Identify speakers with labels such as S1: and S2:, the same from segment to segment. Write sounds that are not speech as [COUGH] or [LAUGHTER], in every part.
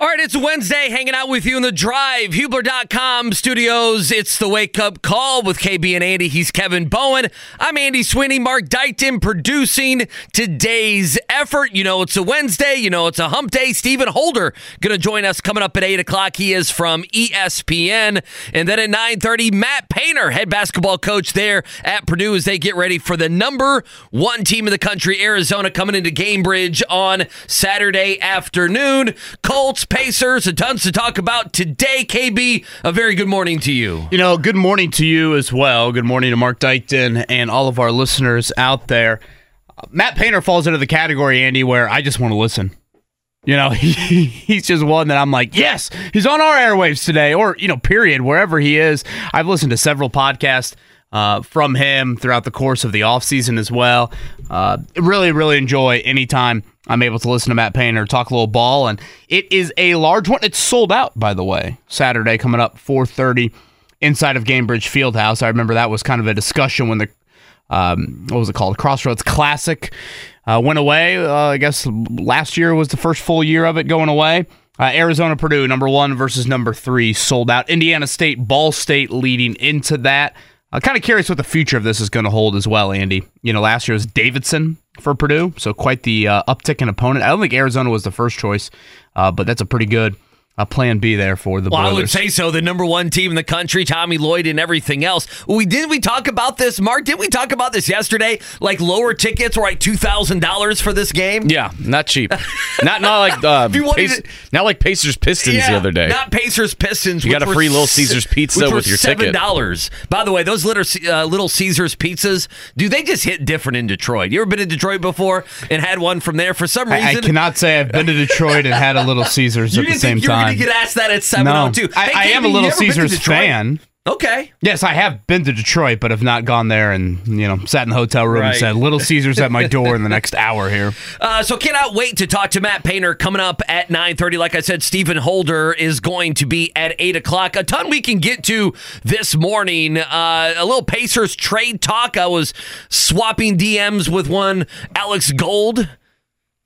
S1: All right, it's Wednesday, hanging out with you in the drive. Hubler.com studios. It's the wake up call with KB and Andy. He's Kevin Bowen. I'm Andy Sweeney. Mark Dykton producing today's effort. You know, it's a Wednesday. You know, it's a hump day. Stephen Holder going to join us coming up at 8 o'clock. He is from ESPN. And then at 9.30, Matt Painter, head basketball coach there at Purdue as they get ready for the number one team in the country, Arizona, coming into Gainbridge on Saturday afternoon. Colts Pacers, and tons to talk about today. KB, a very good morning to you.
S2: You know, good morning to you as well. Good morning to Mark Dykton and all of our listeners out there. Matt Painter falls into the category, Andy, where I just want to listen. You know, [LAUGHS] he, he's just one that I'm like, yes, he's on our airwaves today, or, you know, period, wherever he is. I've listened to several podcasts uh, from him throughout the course of the offseason as well. Uh, really, really enjoy anytime I'm able to listen to Matt Painter talk a little ball, and it is a large one. It's sold out, by the way. Saturday coming up, 4:30 inside of Gainbridge Fieldhouse. I remember that was kind of a discussion when the um, what was it called? Crossroads Classic uh, went away. Uh, I guess last year was the first full year of it going away. Uh, Arizona Purdue number one versus number three sold out. Indiana State Ball State leading into that. I'm kind of curious what the future of this is going to hold as well, Andy. You know, last year was Davidson for Purdue, so quite the uh, uptick in opponent. I don't think Arizona was the first choice, uh, but that's a pretty good a plan B there for the
S1: well,
S2: Boilers.
S1: I would say so. The number one team in the country, Tommy Lloyd, and everything else. We did we talk about this, Mark? Did we talk about this yesterday? Like lower tickets were like two thousand dollars for this game.
S3: Yeah, not cheap. not not like uh, [LAUGHS] Pace, to, not like Pacers Pistons yeah, the other day.
S1: Not Pacers Pistons.
S3: You got a free little Caesars pizza with your
S1: $7.
S3: ticket.
S1: dollars. By the way, those little uh, little Caesars pizzas, do they just hit different in Detroit? You ever been to Detroit before and had one from there? For some reason,
S2: I, I cannot say I've been to [LAUGHS] Detroit and had a little Caesars at the same time.
S1: You were going to get asked that at 702.
S2: No, I, I am a little Caesars fan.
S1: Okay.
S2: Yes, I have been to Detroit, but have not gone there and you know sat in the hotel room right. and said Little Caesars at my door in the next [LAUGHS] hour here.
S1: Uh, so cannot wait to talk to Matt Painter coming up at nine thirty. Like I said, Stephen Holder is going to be at eight o'clock. A ton we can get to this morning. Uh, a little Pacers trade talk. I was swapping DMs with one Alex Gold.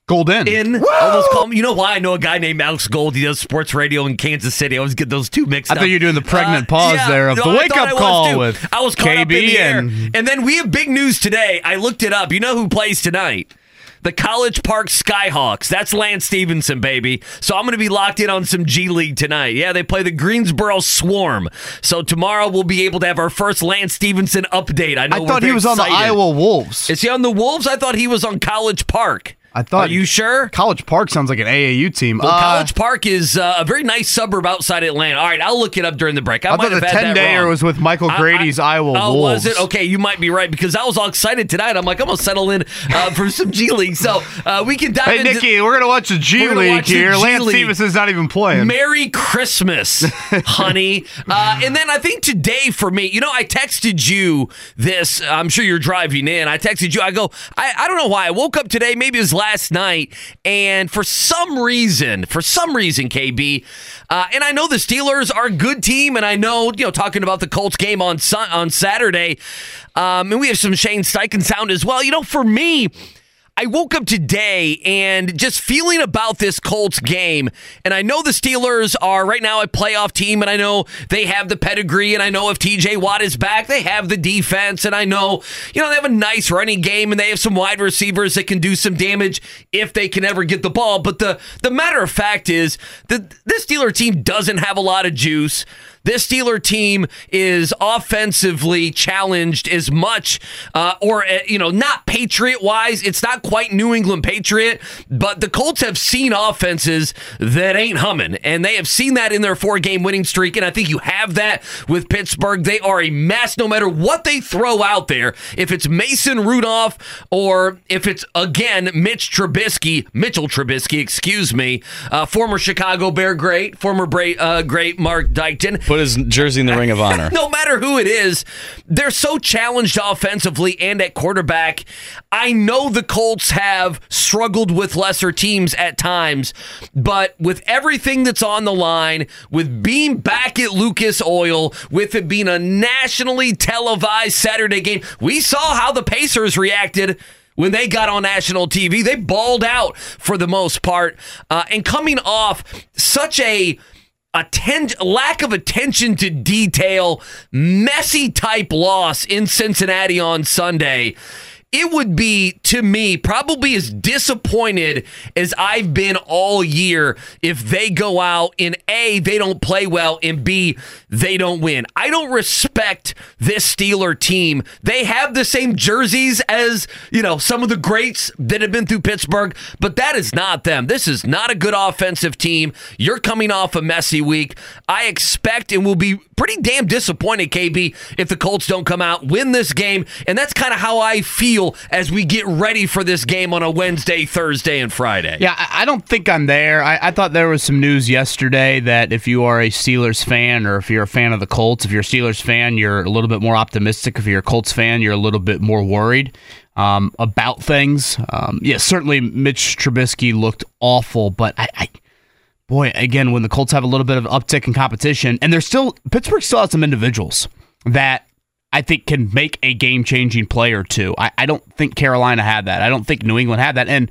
S2: Golden.
S1: In almost call me. You know why I know a guy named Alex Gold. He does sports radio in Kansas City. I always get those two mixed
S2: I
S1: up.
S2: I thought you were doing the pregnant uh, pause
S1: yeah,
S2: there of
S1: no,
S2: the wake up call with
S1: I was
S2: KB
S1: and and then we have big news today. I looked it up. You know who plays tonight? The College Park Skyhawks. That's Lance Stephenson, baby. So I'm going to be locked in on some G League tonight. Yeah, they play the Greensboro Swarm. So tomorrow we'll be able to have our first Lance Stephenson update. I know.
S2: I thought he was
S1: excited.
S2: on the Iowa Wolves.
S1: Is he on the Wolves? I thought he was on College Park.
S2: I thought.
S1: Are you sure?
S2: College Park sounds like an AAU team.
S1: Well, uh, College Park is uh, a very nice suburb outside Atlanta. All right, I'll look it up during the break. I,
S2: I thought the ten dayer was with Michael Grady's I, I, Iowa
S1: oh,
S2: Wolves.
S1: was it? Okay, you might be right because I was all excited tonight. I'm like, I'm gonna settle in uh, [LAUGHS] for some G League, so uh, we can dive.
S2: Hey,
S1: into,
S2: Nikki, we're gonna watch the G League here. Lance Stephenson's not even playing.
S1: Merry Christmas, [LAUGHS] honey. Uh, and then I think today for me, you know, I texted you this. I'm sure you're driving in. I texted you. I go, I, I don't know why. I woke up today. Maybe it was last night and for some reason, for some reason, KB, uh, and I know the Steelers are a good team, and I know, you know, talking about the Colts game on on Saturday, um, and we have some Shane Steichen sound as well. You know, for me, I woke up today and just feeling about this Colts game. And I know the Steelers are right now a playoff team, and I know they have the pedigree, and I know if TJ Watt is back, they have the defense, and I know, you know, they have a nice running game and they have some wide receivers that can do some damage if they can ever get the ball. But the the matter of fact is that this Steeler team doesn't have a lot of juice. This Steeler team is offensively challenged as much, uh, or, uh, you know, not Patriot wise. It's not quite New England Patriot, but the Colts have seen offenses that ain't humming, and they have seen that in their four game winning streak. And I think you have that with Pittsburgh. They are a mess no matter what they throw out there. If it's Mason Rudolph or if it's, again, Mitch Trubisky, Mitchell Trubisky, excuse me, uh, former Chicago Bear great, former Bra- uh, great Mark Dykton
S3: Put his jersey in the Ring of [LAUGHS] Honor.
S1: no matter who it is, they're so challenged offensively and at quarterback. I know the Colts have struggled with lesser teams at times, but with everything that's on the line, with being back at Lucas Oil, with it being a nationally televised Saturday game, we saw how the Pacers reacted when they got on national TV. They balled out for the most part. Uh, and coming off such a atten- lack of attention to detail, messy type loss in Cincinnati on Sunday it would be to me probably as disappointed as I've been all year if they go out in A, they don't play well, and B, they don't win. I don't respect this Steeler team. They have the same jerseys as, you know, some of the greats that have been through Pittsburgh, but that is not them. This is not a good offensive team. You're coming off a messy week. I expect and will be pretty damn disappointed, KB, if the Colts don't come out, win this game. And that's kind of how I feel feel as we get ready for this game on a Wednesday, Thursday, and Friday?
S2: Yeah, I don't think I'm there. I, I, thought there was some news yesterday that if you are a Steelers fan or if you're a fan of the Colts, if you're a Steelers fan, you're a little bit more optimistic. If you're a Colts fan, you're a little bit more worried. Um, about things. Um, yeah, certainly Mitch Trubisky looked awful, but I, I boy, again, when the Colts have a little bit of uptick in competition, and there's still Pittsburgh still has some individuals that I think can make a game changing play or two. I, I don't think Carolina had that. I don't think New England had that. And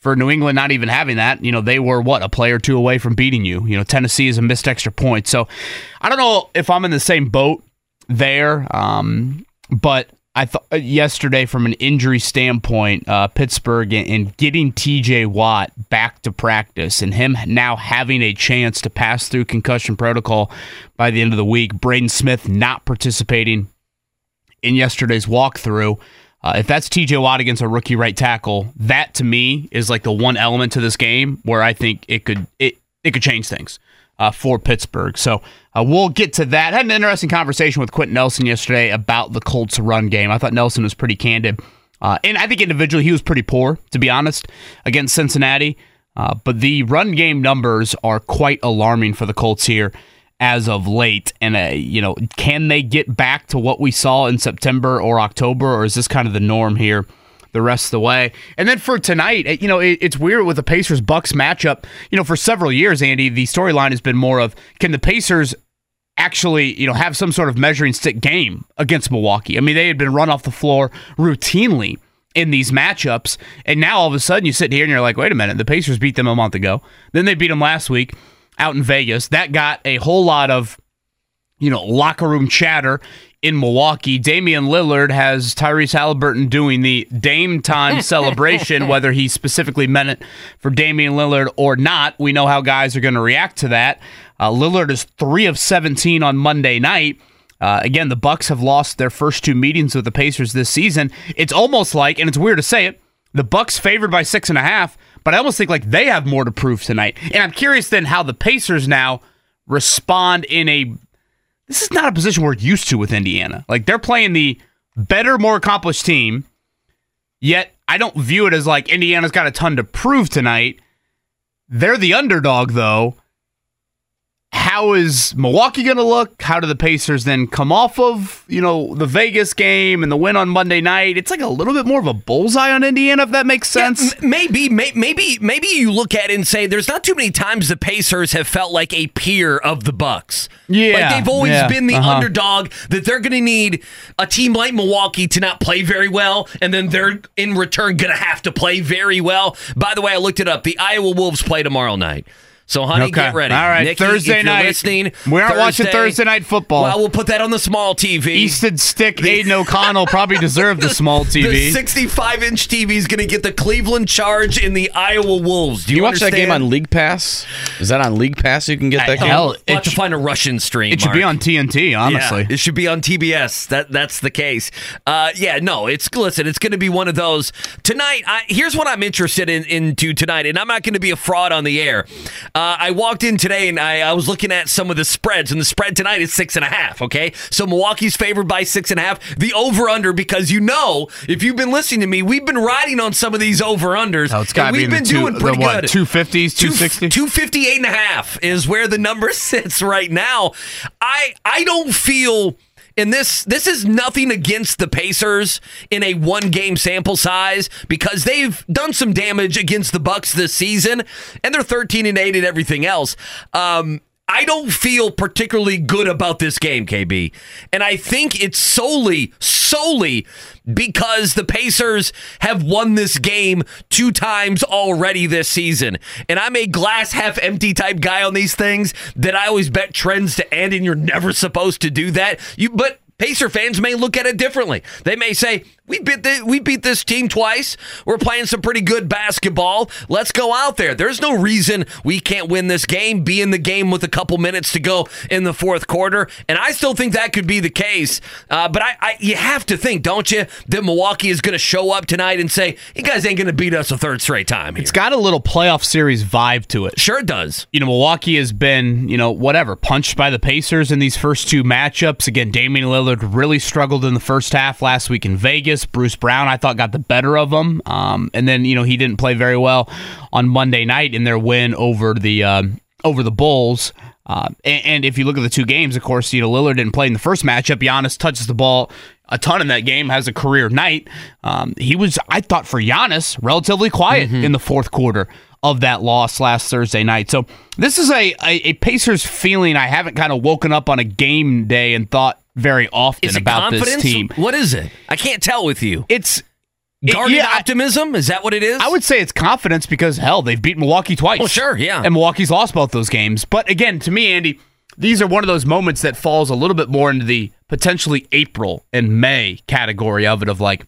S2: for New England not even having that, you know, they were what, a play or two away from beating you. You know, Tennessee is a missed extra point. So I don't know if I'm in the same boat there. Um, but I thought uh, yesterday, from an injury standpoint, uh, Pittsburgh and getting TJ Watt back to practice and him now having a chance to pass through concussion protocol by the end of the week, Braden Smith not participating in yesterday's walkthrough. Uh, if that's TJ Watt against a rookie right tackle, that to me is like the one element to this game where I think it could it it could change things uh, for Pittsburgh. So uh, we'll get to that. Had an interesting conversation with Quenton Nelson yesterday about the Colts run game. I thought Nelson was pretty candid, uh, and I think individually he was pretty poor to be honest against Cincinnati. Uh, but the run game numbers are quite alarming for the Colts here as of late. And, uh, you know, can they get back to what we saw in September or October, or is this kind of the norm here? the rest of the way. And then for tonight, you know, it, it's weird with the Pacers Bucks matchup. You know, for several years, Andy, the storyline has been more of can the Pacers actually, you know, have some sort of measuring stick game against Milwaukee? I mean, they had been run off the floor routinely in these matchups, and now all of a sudden you sit here and you're like, wait a minute, the Pacers beat them a month ago. Then they beat them last week out in Vegas. That got a whole lot of, you know, locker room chatter in Milwaukee. Damian Lillard has Tyrese Haliburton doing the Dame time [LAUGHS] celebration, whether he specifically meant it for Damian Lillard or not. We know how guys are going to react to that. Uh, Lillard is three of 17 on Monday night. Uh, again, the Bucks have lost their first two meetings with the Pacers this season. It's almost like, and it's weird to say it, the Bucks favored by six and a half, but I almost think like they have more to prove tonight. And I'm curious then how the Pacers now respond in a this is not a position we're used to with Indiana. Like they're playing the better, more accomplished team, yet I don't view it as like Indiana's got a ton to prove tonight. They're the underdog though, how is Milwaukee going to look? How do the Pacers then come off of, you know, the Vegas game and the win on Monday night? It's like a little bit more of a bullseye on Indiana, if that makes sense.
S1: Yeah, maybe, maybe, maybe you look at it and say there's not too many times the Pacers have felt like a peer of the Bucks.
S2: Yeah,
S1: like they've always
S2: yeah,
S1: been the
S2: uh-huh.
S1: underdog that they're going to need a team like Milwaukee to not play very well, and then they're in return going to have to play very well. By the way, I looked it up. The Iowa Wolves play tomorrow night. So, honey,
S2: okay.
S1: get ready.
S2: All right,
S1: Nikki,
S2: Thursday night.
S1: Listening,
S2: we aren't
S1: Thursday,
S2: watching Thursday night football.
S1: Well, we'll put that on the small TV.
S2: Easton Stick, Aidan [LAUGHS] O'Connell probably deserve the small TV.
S1: The 65 inch TV is going to get the Cleveland Charge in the Iowa Wolves. Do you,
S3: you watch
S1: understand?
S3: that game on League Pass? Is that on League Pass? You can get that
S1: I,
S3: game.
S1: Hell,
S2: it
S1: we'll have to
S2: sh-
S1: find a Russian stream.
S2: It should
S1: Mark.
S2: be on TNT, honestly.
S1: Yeah, it should be on TBS. That that's the case. Uh, yeah, no, it's listen. It's going to be one of those tonight. I, here's what I'm interested in into tonight, and I'm not going to be a fraud on the air. Uh, Uh, I walked in today and I, I was looking at some of the spreads, and the spread tonight is six and a half. Okay, so Milwaukee's favored by six and a half. The over under because you know if you've been listening to me, we've been riding on some of these over unders.
S2: Oh, it's got to be
S1: we've been
S2: two,
S1: doing pretty good.
S2: 250s, 260?
S1: 258 eight and a half is where the number [LAUGHS] sits right now. I I don't feel and this this is nothing against the Pacers in a one game sample size because they've done some damage against the Bucks this season and they're 13 and 8 and everything else. Um, I don't feel particularly good about this game, KB. And I think it's solely, solely because the Pacers have won this game two times already this season. And I'm a glass half empty type guy on these things that I always bet trends to end, and you're never supposed to do that. You, but Pacer fans may look at it differently. They may say, we beat the, we beat this team twice. We're playing some pretty good basketball. Let's go out there. There's no reason we can't win this game. Be in the game with a couple minutes to go in the fourth quarter, and I still think that could be the case. Uh, but I, I, you have to think, don't you, that Milwaukee is going to show up tonight and say, "You guys ain't going to beat us a third straight time." Here.
S2: It's got a little playoff series vibe to it.
S1: Sure, it does.
S2: You know, Milwaukee has been, you know, whatever, punched by the Pacers in these first two matchups. Again, Damian Lillard really struggled in the first half last week in Vegas. Bruce Brown, I thought, got the better of him. Um, and then, you know, he didn't play very well on Monday night in their win over the um, over the Bulls. Uh, and, and, if you look at the two games, of course, you know, Lillard didn't play in the first matchup. Giannis touches the ball a ton in that game, has a career night. Um, he was, I thought, for Giannis, relatively quiet mm-hmm. in the fourth quarter of that loss last Thursday night. So this is a, a, a Pacers feeling I haven't kind of woken up on a game day and thought very often about
S1: confidence?
S2: this team.
S1: What is it? I can't tell with you.
S2: It's
S1: guarded yeah, optimism. Is that what it is?
S2: I would say it's confidence because hell, they've beat Milwaukee twice.
S1: Well, sure, yeah,
S2: and Milwaukee's lost both those games. But again, to me, Andy, these are one of those moments that falls a little bit more into the potentially April and May category of it. Of like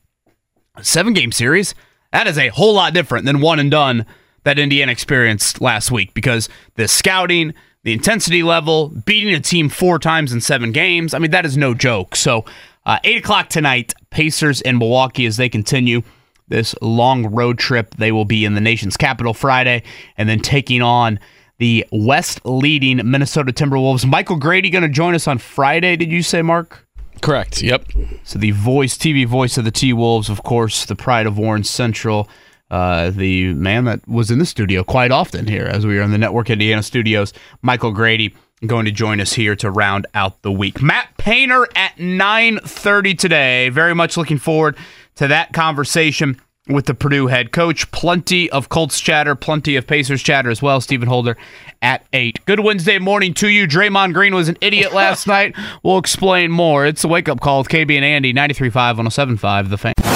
S2: seven game series, that is a whole lot different than one and done that Indiana experienced last week because the scouting the intensity level, beating a team four times in seven games. I mean, that is no joke. So, uh, 8 o'clock tonight, Pacers in Milwaukee as they continue this long road trip. They will be in the nation's capital Friday and then taking on the West leading Minnesota Timberwolves. Michael Grady going to join us on Friday, did you say, Mark?
S3: Correct. Yep.
S2: So the voice, TV voice of the T Wolves, of course, the pride of Warren Central uh, the man that was in the studio quite often here as we were in the Network Indiana studios, Michael Grady, going to join us here to round out the week. Matt Painter at 9:30 today. Very much looking forward to that conversation with the Purdue head coach. Plenty of Colts chatter, plenty of Pacers chatter as well. Stephen Holder at 8. Good Wednesday morning to you. Draymond Green was an idiot last [LAUGHS] night. We'll explain more. It's a wake up call with KB and Andy, 93.5, 107.5, The Fan.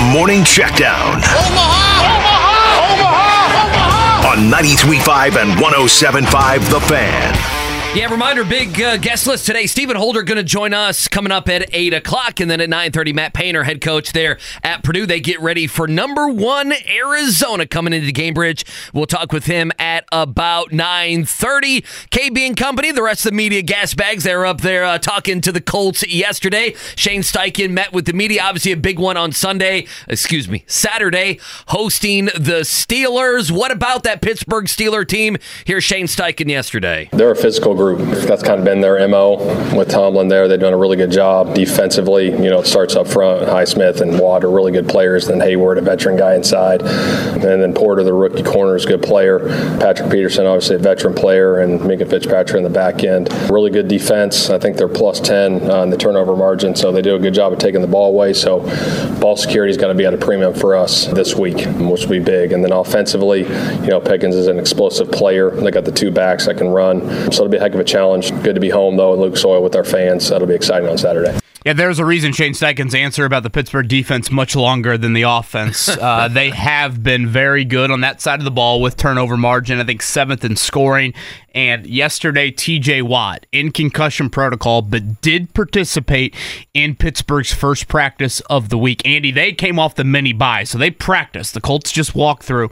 S4: Morning Checkdown. Omaha! Omaha! Omaha! Omaha! On 93.5 and 107.5 The Fan.
S1: Yeah, reminder, big uh, guest list today. Stephen Holder going to join us coming up at 8 o'clock. And then at 9.30, Matt Painter, head coach there at Purdue. They get ready for number one Arizona coming into Gainbridge. We'll talk with him at about 9.30. KB and company, the rest of the media gas bags, they're up there uh, talking to the Colts yesterday. Shane Steichen met with the media. Obviously a big one on Sunday, excuse me, Saturday, hosting the Steelers. What about that Pittsburgh Steeler team? Here's Shane Steichen yesterday.
S5: They're a physical group. That's kind of been their MO with Tomlin there. They've done a really good job defensively. You know, it starts up front. Highsmith and Watt are really good players. Then Heyward, a veteran guy inside. And then Porter, the rookie corner, is a good player. Patrick Peterson, obviously a veteran player. And Minkah Fitzpatrick in the back end. Really good defense. I think they're plus 10 uh, on the turnover margin. So they do a good job of taking the ball away. So ball security is going to be at a premium for us this week, which will be big. And then offensively, you know, Pickens is an explosive player. They got the two backs that can run. So it'll be a heck of a challenge. Good to be home, though, at Lucas Oil with our fans. That'll be exciting on Saturday.
S2: Yeah, there's a reason Shane Steichen's answer about the Pittsburgh defense much longer than the offense. [LAUGHS] Uh, they have been very good on that side of the ball with turnover margin. I think seventh in scoring. And yesterday, TJ Watt in concussion protocol, but did participate in Pittsburgh's first practice of the week. Andy, they came off the mini bye, so they practiced. The Colts just walked through.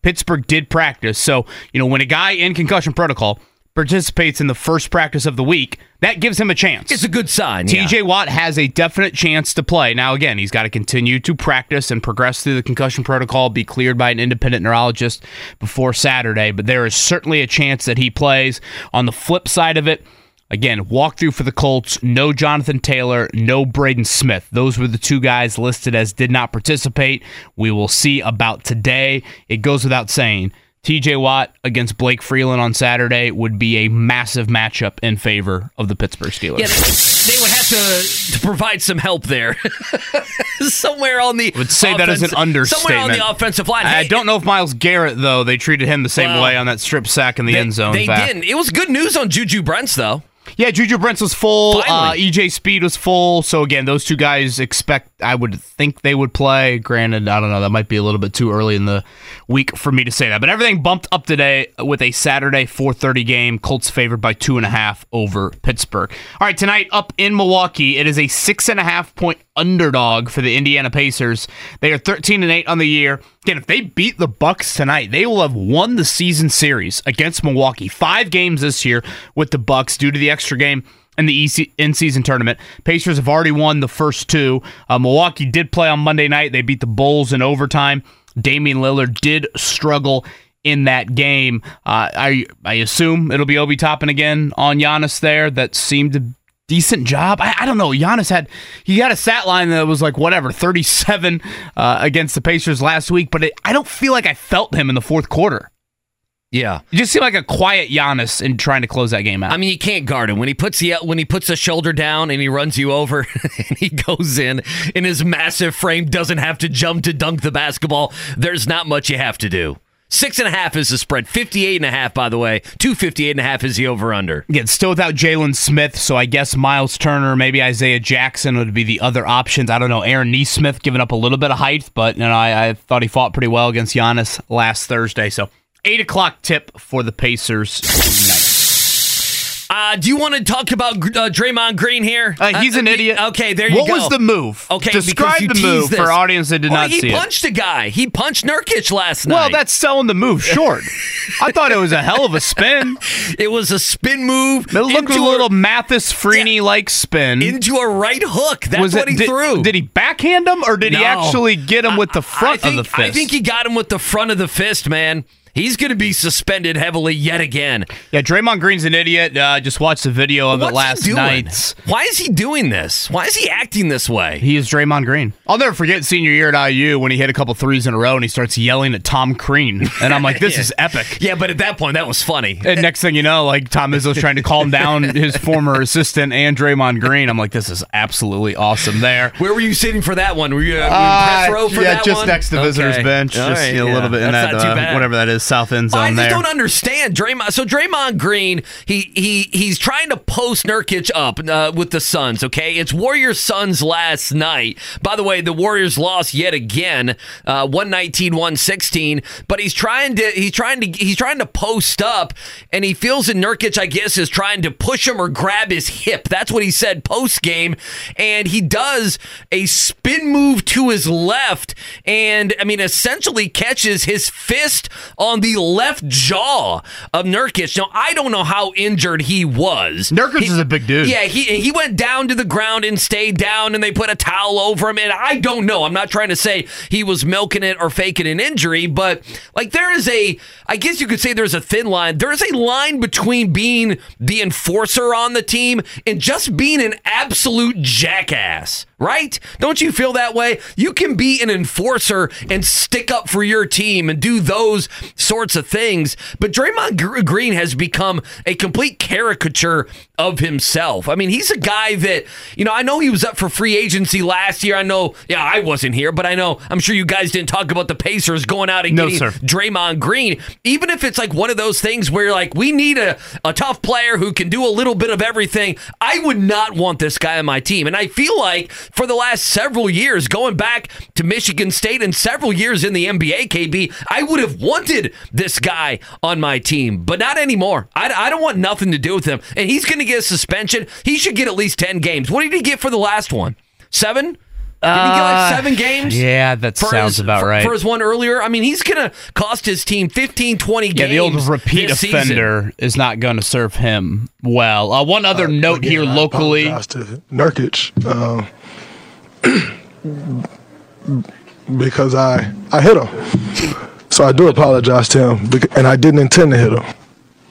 S2: Pittsburgh did practice. So, you know, when a guy in concussion protocol, participates in the first practice of the week, that gives him a chance.
S1: It's a good sign.
S2: TJ
S1: yeah.
S2: Watt has a definite chance to play. Now, again, he's got to continue to practice and progress through the concussion protocol, be cleared by an independent neurologist before Saturday, but there is certainly a chance that he plays. On the flip side of it, Again, walkthrough for the Colts. No Jonathan Taylor, no Braden Smith. Those were the two guys listed as did not participate. We will see about today. It goes without saying TJ Watt against Blake Freeland on Saturday would be a massive matchup in favor of the Pittsburgh Steelers.
S1: Yeah, they, would have to, to provide some help there. [LAUGHS] somewhere on the
S2: I would say that is an understatement.
S1: Somewhere on the offensive line.
S2: I
S1: Hey,
S2: don't know if Myles Garrett though they treated him the same
S1: Well,
S2: way on that strip sack in the
S1: they,
S2: end zone.
S1: They didn't. It was good news on Juju Brents though.
S2: Yeah, Juju Brents was full. Uh, EJ Speed was full. So again, those two guys expect. I would think they would play. Granted, I don't know. That might be a little bit too early in the week for me to say that. But everything bumped up today with a Saturday 4:30 game. Colts favored by two and a half over Pittsburgh. All right, tonight up in Milwaukee, it is a six and a half point underdog for the Indiana Pacers. They are 13 and eight on the year. Again, if they beat the Bucks tonight, they will have won the season series against Milwaukee. Five games this year with the Bucks due to the extra game in the in-season tournament. Pacers have already won the first two. Uh, Milwaukee did play on Monday night. They beat the Bulls in overtime. Damian Lillard did struggle in that game. Uh, I I assume it'll be Obi Toppin again on Giannis there. That seemed to decent job. I, I don't know. Giannis had he had a stat line that was like whatever 37 uh, against the Pacers last week, but it, I don't feel like I felt him in the fourth quarter.
S1: Yeah.
S2: It just seemed like a quiet Giannis in trying to close that game out.
S1: I mean, you can't guard him when he puts the when he puts the shoulder down and he runs you over [LAUGHS] and he goes in in his massive frame doesn't have to jump to dunk the basketball. There's not much you have to do. Six and a half is the spread. 58 and a half, by the way. 258 and a half is the over under.
S2: Again, still without Jalen Smith, so I guess Miles Turner, maybe Isaiah Jackson would be the other options. I don't know. Aaron Nesmith giving up a little bit of height, but you know, I, I thought he fought pretty well against Giannis last Thursday. So eight o'clock tip for the Pacers tonight.
S1: Uh, do you want to talk about uh, Draymond Green here?
S2: Uh, he's an
S1: uh,
S2: idiot.
S1: Okay, there you
S2: what
S1: go.
S2: What was the move?
S1: Okay,
S2: describe the move
S1: this.
S2: for audience that did
S1: Well,
S2: not see it.
S1: He punched a guy. He punched Nurkic last night.
S2: Well, that's selling the move short. [LAUGHS] I thought it was a hell of a spin. [LAUGHS]
S1: it was a spin move.
S2: It looked
S1: into
S2: a little Mathis Freeney like spin.
S1: into a right hook. That's
S2: was
S1: what
S2: it,
S1: he
S2: did,
S1: threw.
S2: Did he backhand him or did he actually get him with the front
S1: I think,
S2: of the fist?
S1: I think he got him with the front of the fist, man. He's going to be suspended heavily yet again.
S2: Yeah, Draymond Green's an idiot. Uh, just watched the video of
S1: What's
S2: it last night.
S1: Why is he doing this? Why is he acting this way?
S2: He is Draymond Green. I'll never forget senior year at IU when he hit a couple threes in a row and he starts yelling at Tom Crean. And I'm like, this [LAUGHS] is epic.
S1: Yeah, but at that point, that was funny.
S2: And next thing you know, like Tom Izzo's trying to calm down [LAUGHS] his former assistant and Draymond Green. I'm like, this is absolutely awesome there.
S1: Where were you sitting for that one? Were you, uh, were you
S2: Uh,
S1: press row for
S2: yeah,
S1: that
S2: just
S1: one?
S2: next to the visitors
S1: Okay.
S2: bench,
S1: All
S2: just
S1: right,
S2: you know, a
S1: yeah.
S2: little bit in
S1: That's
S2: that
S1: not too
S2: uh, whatever that is, south end zone
S1: I just
S2: there.
S1: don't understand Draymond. So Draymond Green, he he he's trying to post Nurkic up uh, with the Suns. Okay, it's Warriors Suns last night. By the way, the Warriors lost yet again, uh, 119-116. But he's trying to he's trying to he's trying to post up, and he feels that Nurkic, I guess, is trying to push him or grab his hip. That's what he said post game, and he does a spin move to his left, and I mean essentially catches his fist on the left jaw of Nurkic. Now I don't know how injured he was.
S2: Nurkic
S1: He-
S2: is a big dude.
S1: Yeah, he he went down to the ground and stayed down, and they put a towel over him. And I don't know. I'm not trying to say he was milking it or faking an injury, but like there is a, I guess you could say there's a thin line. There is a line between being the enforcer on the team and just being an absolute jackass. Right? Don't you feel that way? You can be an enforcer and stick up for your team and do those sorts of things, but Draymond Green has become a complete caricature of himself. I mean, he's a guy that, you know, I know he was up for free agency last year. I know, yeah, I wasn't here, but I know, I'm sure you guys didn't talk about the Pacers going out and
S2: No,
S1: getting
S2: sir.
S1: Draymond Green. Even if it's like one of those things where, like, we need a, a tough player who can do a little bit of everything, I would not want this guy on my team. And I feel like for the last several years, going back to Michigan State and several years in the NBA, KB, I would have wanted this guy on my team, but not anymore. I, I don't want nothing to do with him. And he's going to get a suspension. He should get at least 10 games. What did he get for the last one? Seven? Did he get like seven games?
S2: Uh, Yeah, that
S1: for
S2: sounds
S1: his-
S2: about
S1: for-
S2: right.
S1: For his one earlier, I mean, he's going to cost his team 15, 20 games.
S2: Yeah, the old repeat
S1: this season.
S2: offender is not going to serve him well. Uh, one other note
S6: Again,
S2: here locally.
S6: apologize to Nurkic um, [CLEARS THROAT] because I I hit him. So I do apologize to him, and I didn't intend to hit him.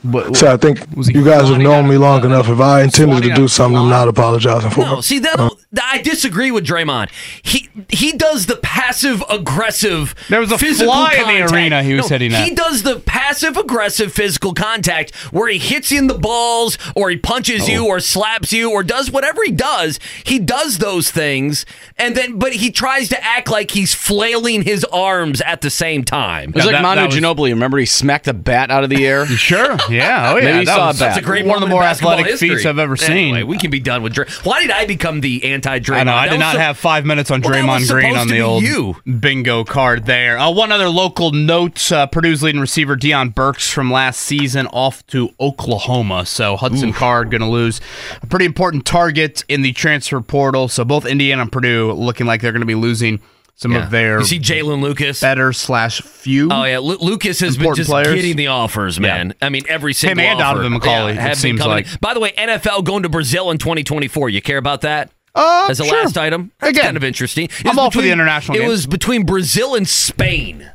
S2: But,
S6: So I think you guys have known me long enough. If I intended to do something, I'm not apologizing for
S1: No,
S6: it.
S1: see that.
S2: Uh,
S1: I disagree with Draymond. He he does the passive aggressive.
S2: There was a
S1: physical
S2: fly in the
S1: contact.
S2: arena he was hitting at.
S1: He does the passive aggressive physical contact where he hits you in the balls or he punches you
S2: Oh.
S1: or slaps you or does whatever he does. He does those things and then but he tries to act like he's flailing his arms at the same time.
S3: It was like
S2: that-
S3: Manu
S2: that was-
S3: Ginobili. Remember he smacked a bat out of the air? [LAUGHS]
S2: Sure. Yeah. Oh yeah.
S3: Maybe you
S2: that
S3: saw
S2: was,
S3: that.
S1: That's a great
S2: one of the
S1: moment
S2: more athletic
S1: history.
S2: feats I've ever seen.
S1: We can be done with Dray. Why did I become the anti-Draymond?
S2: I know. I did not
S1: so-
S2: have five minutes on
S1: Well,
S2: Draymond
S1: was
S2: Green on the old
S1: you.
S2: bingo card there. Uh, one other local note: uh, Purdue's leading receiver Deion Burks from last season off to Oklahoma. So Hudson Card going to lose a pretty important target in the transfer portal. So both Indiana and Purdue looking like they're going to be losing some
S1: Yeah.
S2: of their
S1: You see Jaylin Lucas.
S2: better slash few.
S1: Oh yeah, Lu- Lucas has been just
S2: players.
S1: getting the offers, man. I mean, every single him
S2: and
S1: offer.
S2: Donaven McCulley, it
S1: have been
S2: seems
S1: coming.
S2: like.
S1: By the way, NFL going to Brazil in 2024. You care about that?
S2: Uh,
S1: As a
S2: sure.
S1: last item, that's
S2: Again,
S1: kind of interesting. It
S2: I'm
S1: was
S2: all for the
S1: between-
S2: international
S1: It
S2: game.
S1: was between Brazil and Spain.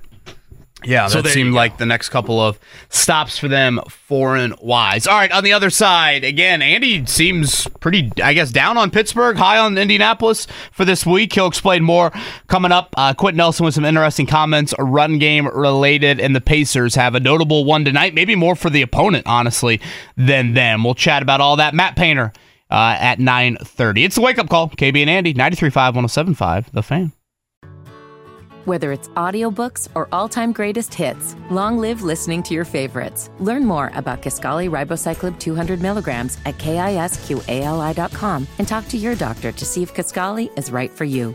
S2: Yeah,
S1: So
S2: that seemed like the next couple of stops for them, foreign wise. All right, on the other side, again, Andy seems pretty, I guess, down on Pittsburgh, high on Indianapolis for this week. He'll explain more coming up. Uh, Quenton Nelson with some interesting comments, a run game related, and the Pacers have a notable one tonight, maybe more for the opponent, honestly, than them. We'll chat about all that. Matt Painter uh, at 9.30. It's the wake-up call. KB and Andy, 93.5, 107.5, The Fan.
S7: Whether it's audiobooks or all-time greatest hits, long live listening to your favorites. Learn more about Kisqali Ribociclib 200 milligrams at kisqali.com and talk to your doctor to see if Kisqali is right for you.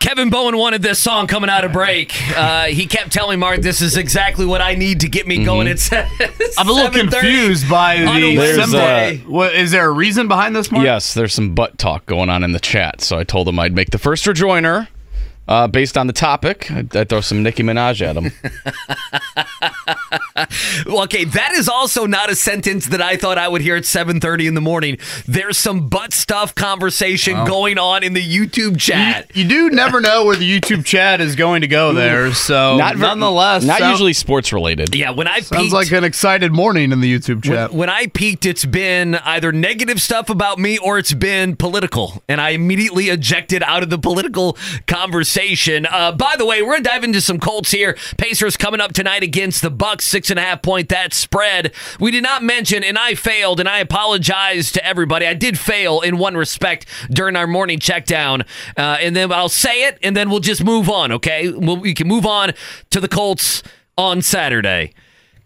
S1: Kevin Bowen wanted this song coming out of break. Uh, he kept telling Mark, "This is exactly what I need to get me going." It's
S2: I'm a little confused by
S1: on a
S2: the
S3: There's, uh,
S2: What, is there a reason behind this, Mark?
S3: Yes, there's some butt talk going on in the chat. So I told him I'd make the first rejoiner uh, based on the topic. I'd, I'd throw some Nicki Minaj at him. [LAUGHS]
S1: Well, okay, that is also not a sentence that I thought I would hear at 7:30 in the morning. There's some butt stuff conversation going on in the YouTube chat.
S2: You do never know where the YouTube chat is going to go there. So,
S3: Not ver-
S2: nonetheless,
S3: not
S2: sound-
S3: usually sports related.
S1: Yeah, when I
S2: Sounds
S1: peeked,
S2: like an excited morning in the YouTube chat.
S1: when, when I peaked, it's been either negative stuff about me or it's been political, and I immediately ejected out of the political conversation. Uh, by the way, we're gonna dive into some Colts here. Pacers coming up tonight against the Bucks, six and a half point that spread. We did not mention, and I failed, and I apologize to everybody. I did fail in one respect during our morning check down, uh, and then I'll say it, and then we'll just move on. Okay, we can move on to the Colts on Saturday.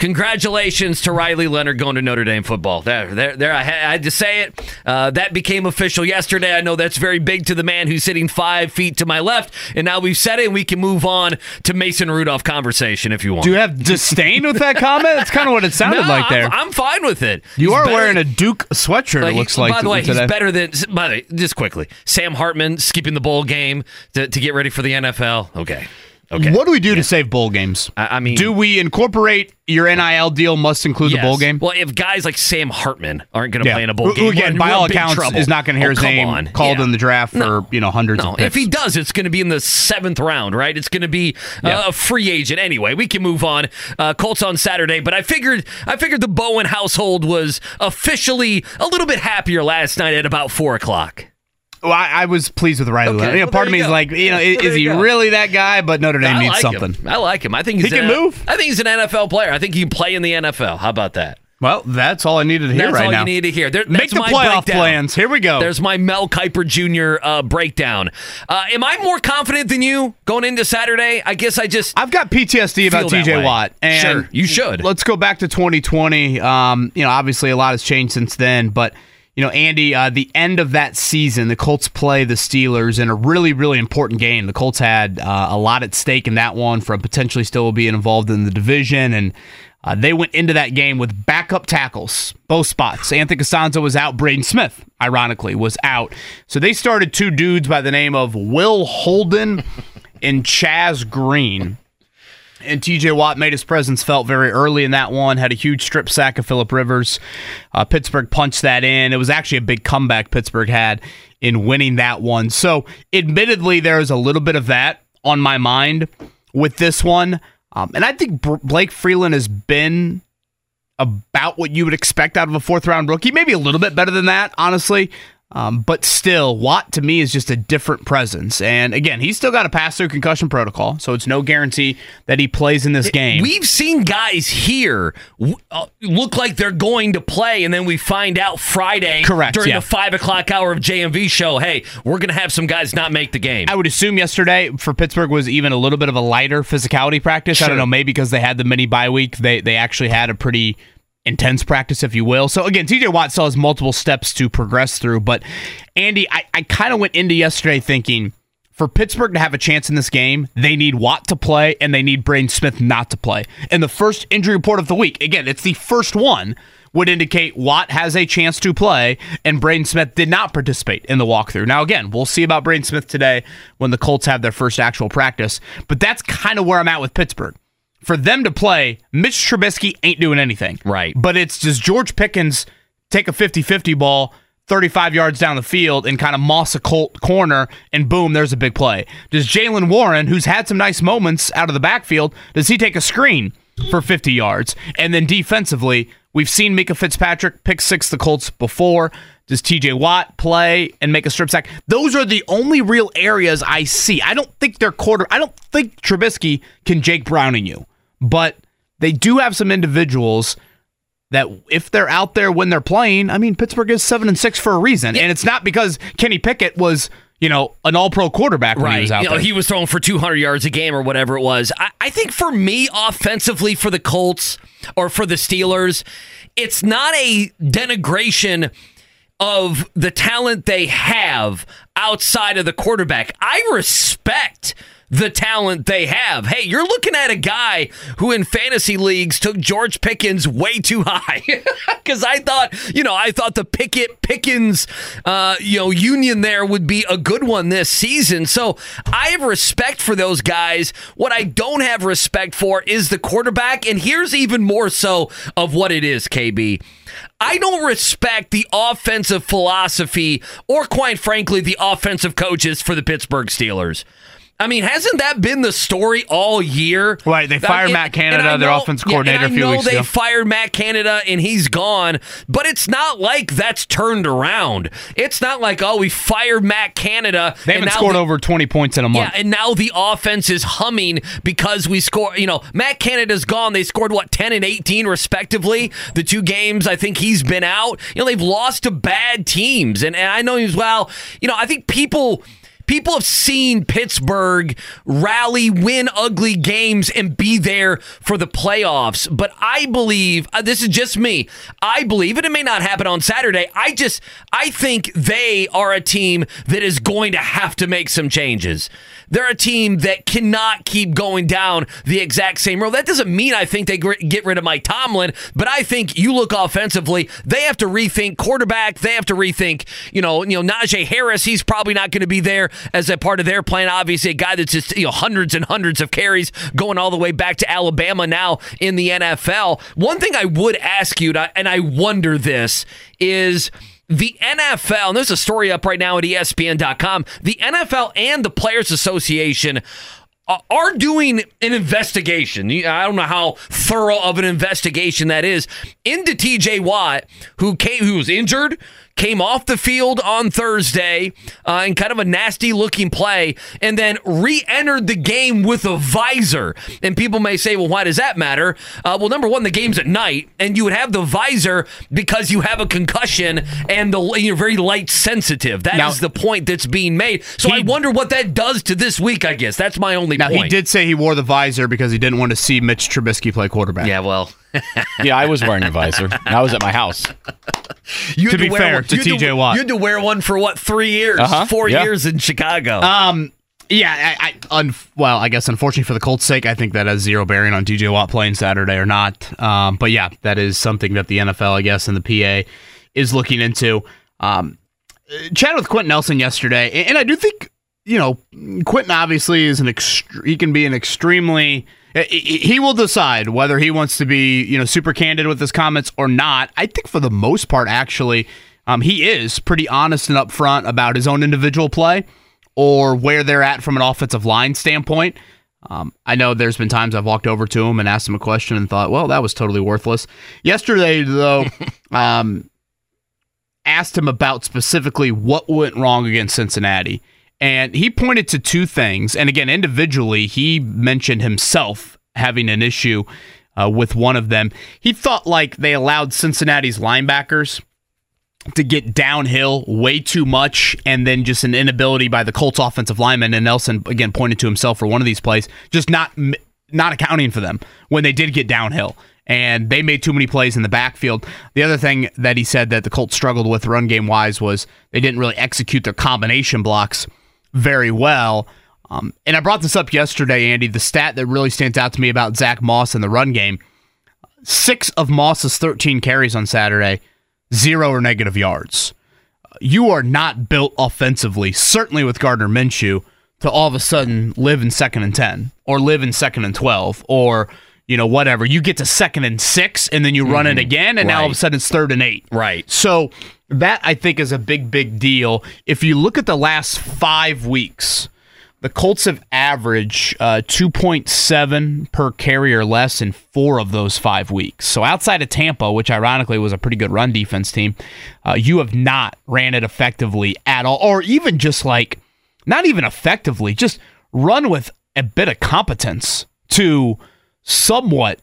S1: Congratulations to Riley Leonard going to Notre Dame football. There, there, there. I had, to say it. Uh, that became official yesterday. I know that's very big to the man who's sitting five feet to my left, and now we've said it. and We can move on to Mason Rudolph conversation if you want.
S2: do you have disdain with that comment? That's kind of what it sounded [LAUGHS]
S1: no,
S2: like there.
S1: I'm, I'm fine with it.
S2: you
S1: He's
S2: are
S1: better-
S2: wearing a Duke sweatshirt.
S1: like,
S2: it looks like
S1: by the way,
S2: today.
S1: he's better than. By the way, just quickly, Sam Hartman skipping the bowl game to, to get ready for the NFL. Okay, okay.
S2: What do we do to save bowl games?
S1: I, I mean,
S2: do we incorporate your NIL deal must include the bowl game?
S1: Well, if guys like Sam Hartman aren't going to play in a bowl
S2: Who-
S1: game,
S2: again, by all accounts,
S1: trouble.
S2: is not going to hear
S1: Oh,
S2: his name
S1: on.
S2: called
S1: Yeah.
S2: in the draft for you know hundreds
S1: No, if he does, it's going to be in the seventh round, right? It's going to be uh, a free agent anyway. We can move on. Uh, Colts on Saturday, but I figured I figured the Bowen household was officially a little bit happier last night at about four o'clock.
S2: Well, I, I was pleased with Riley
S1: Okay.
S2: You know,
S1: well,
S2: part of me
S1: you
S2: is like, you know, is,
S1: There
S2: is he
S1: go.
S2: really that guy? But Notre Dame
S1: I
S2: needs
S1: like
S2: something.
S1: Him. I like him. I think he's
S2: He
S1: an-
S2: can move.
S1: I think he's an NFL player. I think he can play in the NFL. How about that?
S2: Well, that's all I needed to hear
S1: That's
S2: right
S1: all
S2: now.
S1: you need to hear. There,
S2: Make the
S1: my
S2: playoff
S1: breakdown.
S2: plans. Here we go.
S1: There's my Mel Kiper Jr. Uh, breakdown. Uh, am I more confident than you going into Saturday? I guess I just.
S2: I've got PTSD about TJ. Watt. And
S1: Sure, you should.
S2: Let's go back to 2020. Um, you know, obviously a lot has changed since then, but you know, Andy, uh, the end of that season, the Colts play the Steelers in a really, really important game. The Colts had uh, a lot at stake in that one from potentially still being involved in the division, and uh, they went into that game with backup tackles, both spots. Anthony Castonzo was out. Braden Smith, ironically, was out. So they started two dudes by the name of Will Holden and Chaz Green. And TJ Watt made his presence felt very early in that one, had a huge strip sack of Philip Rivers. Uh, Pittsburgh punched that in. It was actually a big comeback Pittsburgh had in winning that one. So, admittedly, there is a little bit of that on my mind with this one. Um, and I think Blake Freeland has been about what you would expect out of a fourth round rookie. Maybe a little bit better than that, honestly. Um, but still, Watt to me is just a different presence. And again, he's still got a pass through concussion protocol, so it's no guarantee that he plays in this game.
S1: We've seen guys here w- uh, look like they're going to play, and then we find out Friday
S2: Correct,
S1: during
S2: yeah.
S1: the five o'clock hour of JMV show, hey, we're going to have some guys not make the game.
S2: I would assume yesterday for Pittsburgh was even a little bit of a lighter physicality practice. I don't know, maybe because they had the mini bye week, they they actually had a pretty intense practice, if you will. So again, TJ Watt still has multiple steps to progress through. But Andy, I, I kind of went into yesterday thinking for Pittsburgh to have a chance in this game, they need Watt to play and they need Braden Smith not to play. And the first injury report of the week, again, it's the first one. Would indicate Watt has a chance to play, and Braden Smith did not participate in the walkthrough. Now, again, we'll see about Braden Smith today when the Colts have their first actual practice, but that's kind of where I'm at with Pittsburgh for them to play, Mitch Trubisky ain't doing anything.
S1: Right.
S2: But it's does George Pickens take a 50 50 ball 35 yards down the field and kind of moss a Colt corner, and boom, there's a big play. Does Jaylen Warren, who's had some nice moments out of the backfield, does he take a screen for 50 yards? And then defensively, we've seen Minkah Fitzpatrick pick six the Colts before. Does TJ Watt play and make a strip sack? Those are the only real areas I see. I don't think they're quarter. I don't think Trubisky can Jake Browning you, but they do have some individuals that if they're out there when they're playing, I mean, Pittsburgh is seven and six for a reason, and it's not because Kenny Pickett was you know an All Pro quarterback when he was out
S1: You know,
S2: there.
S1: he was throwing for 200 yards a game or whatever it was. I, I think for me, offensively, for the Colts or for the Steelers, it's not a denigration of the talent they have outside of the quarterback. I respect the talent they have. Hey, you're looking at a guy who in fantasy leagues took George Pickens way too high [LAUGHS] because I thought, you know, I thought the Pickett Pickens, uh, you know, union there would be a good one this season. So I have respect for those guys. What I don't have respect for is the quarterback, and here's even more so of what it is, KB. I don't respect the offensive philosophy or, quite frankly, the offensive coaches for the Pittsburgh Steelers. I mean, hasn't that been the story all year?
S2: Right, they fired
S1: And-
S2: Matt Canada,
S1: I
S2: their
S1: offense
S2: offensive
S1: yeah,
S2: coordinator, a few
S1: I know
S2: weeks
S1: they
S2: ago.
S1: fired Matt Canada and he's gone, but it's not like that's turned around. It's not like oh, we fired Matt Canada.
S2: They haven't
S1: now
S2: scored
S1: the-
S2: over twenty points in a month.
S1: yeah, and now the offense is humming because we score. You know, Matt Canada's gone. They scored what ten and eighteen respectively. The two games I think he's been out. You know, they've lost to bad teams, and, and I know as well. You know, I think people. People have seen Pittsburgh rally, win ugly games, and be there for the playoffs. But I believe uh, this is just me. I believe, and it may not happen on Saturday. I just, I think they are a team that is going to have to make some changes. They're a team that cannot keep going down the exact same road. That doesn't mean I think they get rid of Mike Tomlin, but I think you look offensively, they have to rethink quarterback. They have to rethink, you know, you know Najee Harris. He's probably not going to be there as a part of their plan. Obviously, a guy that's just you know hundreds and hundreds of carries going all the way back to Alabama now in the NFL. One thing I would ask you, and I wonder this is the NFL, and there's a story up right now at ESPN.com. The NFL and the Players Association uh, are doing an investigation. I don't know how thorough of an investigation that is into TJ Watt, who came, who was injured, came off the field on Thursday uh, in kind of a nasty looking play, and then re-entered the game with a visor. And people may say, "Well, why does that matter?" Uh, well, number one, the game's at night, and you would have the visor because you have a concussion and the you're very light sensitive. That is
S2: Now-
S1: the point that's being made. So
S2: He-
S1: I wonder what that does to this week. I guess that's my only
S2: now
S1: point.
S2: he did say he wore the visor because he didn't want to see Mitch Trubisky play quarterback.
S1: Yeah, well,
S3: Yeah, I was wearing a visor. and I was at my house.
S1: you had
S2: To be
S1: wear
S2: fair
S1: one-
S2: to TJ Watt.
S1: you had to wear one for what three years,
S3: Uh-huh,
S1: 4
S3: yeah.
S1: years in Chicago.
S2: Um. Yeah. I. I un, well, I guess unfortunately for the Colts' sake, I think that has zero bearing on TJ Watt playing Saturday or not. Um. But yeah, that is something that the NFL, I guess, and the PA is looking into. Um. uh, Chatted with Quenton Nelson yesterday, and and I do think you know, Quenton obviously is an ext- he can be an extremely he will decide whether he wants to be, you know, super candid with his comments or not. I think for the most part, actually, um, he is pretty honest and upfront about his own individual play or where they're at from an offensive line standpoint. Um, I know there's been times I've walked over to him and asked him a question and thought, well, that was totally worthless. Yesterday, though, [LAUGHS] um, asked him about specifically what went wrong against Cincinnati. And he pointed to two things. And again, individually, he mentioned himself having an issue uh, with one of them. He thought like they allowed Cincinnati's linebackers to get downhill way too much, and then just an inability by the Colts offensive lineman. And Nelson again pointed to himself for one of these plays, just not not accounting for them when they did get downhill. And they made too many plays in the backfield. The other thing that he said that the Colts struggled with run game wise was they didn't really execute their combination blocks very well. Um, and I brought this up yesterday, Andy. The stat that really stands out to me about Zach Moss in the run game six of Moss's 13 carries on Saturday, zero or negative yards. You are not built offensively, certainly with Gardner Minshew, to all of a sudden live in second and 10 or live in second and 12 or you know, whatever. You get to second and six, and then you run mm-hmm. it again, and right. now all of a sudden it's third and eight.
S1: Right.
S2: So that I think is a big, big deal. If you look at the last five weeks, the Colts have averaged uh, 2.7 per carry or less in four of those five weeks. So outside of Tampa, which ironically was a pretty good run defense team, uh, you have not ran it effectively at all, or even just like not even effectively, just run with a bit of competence to somewhat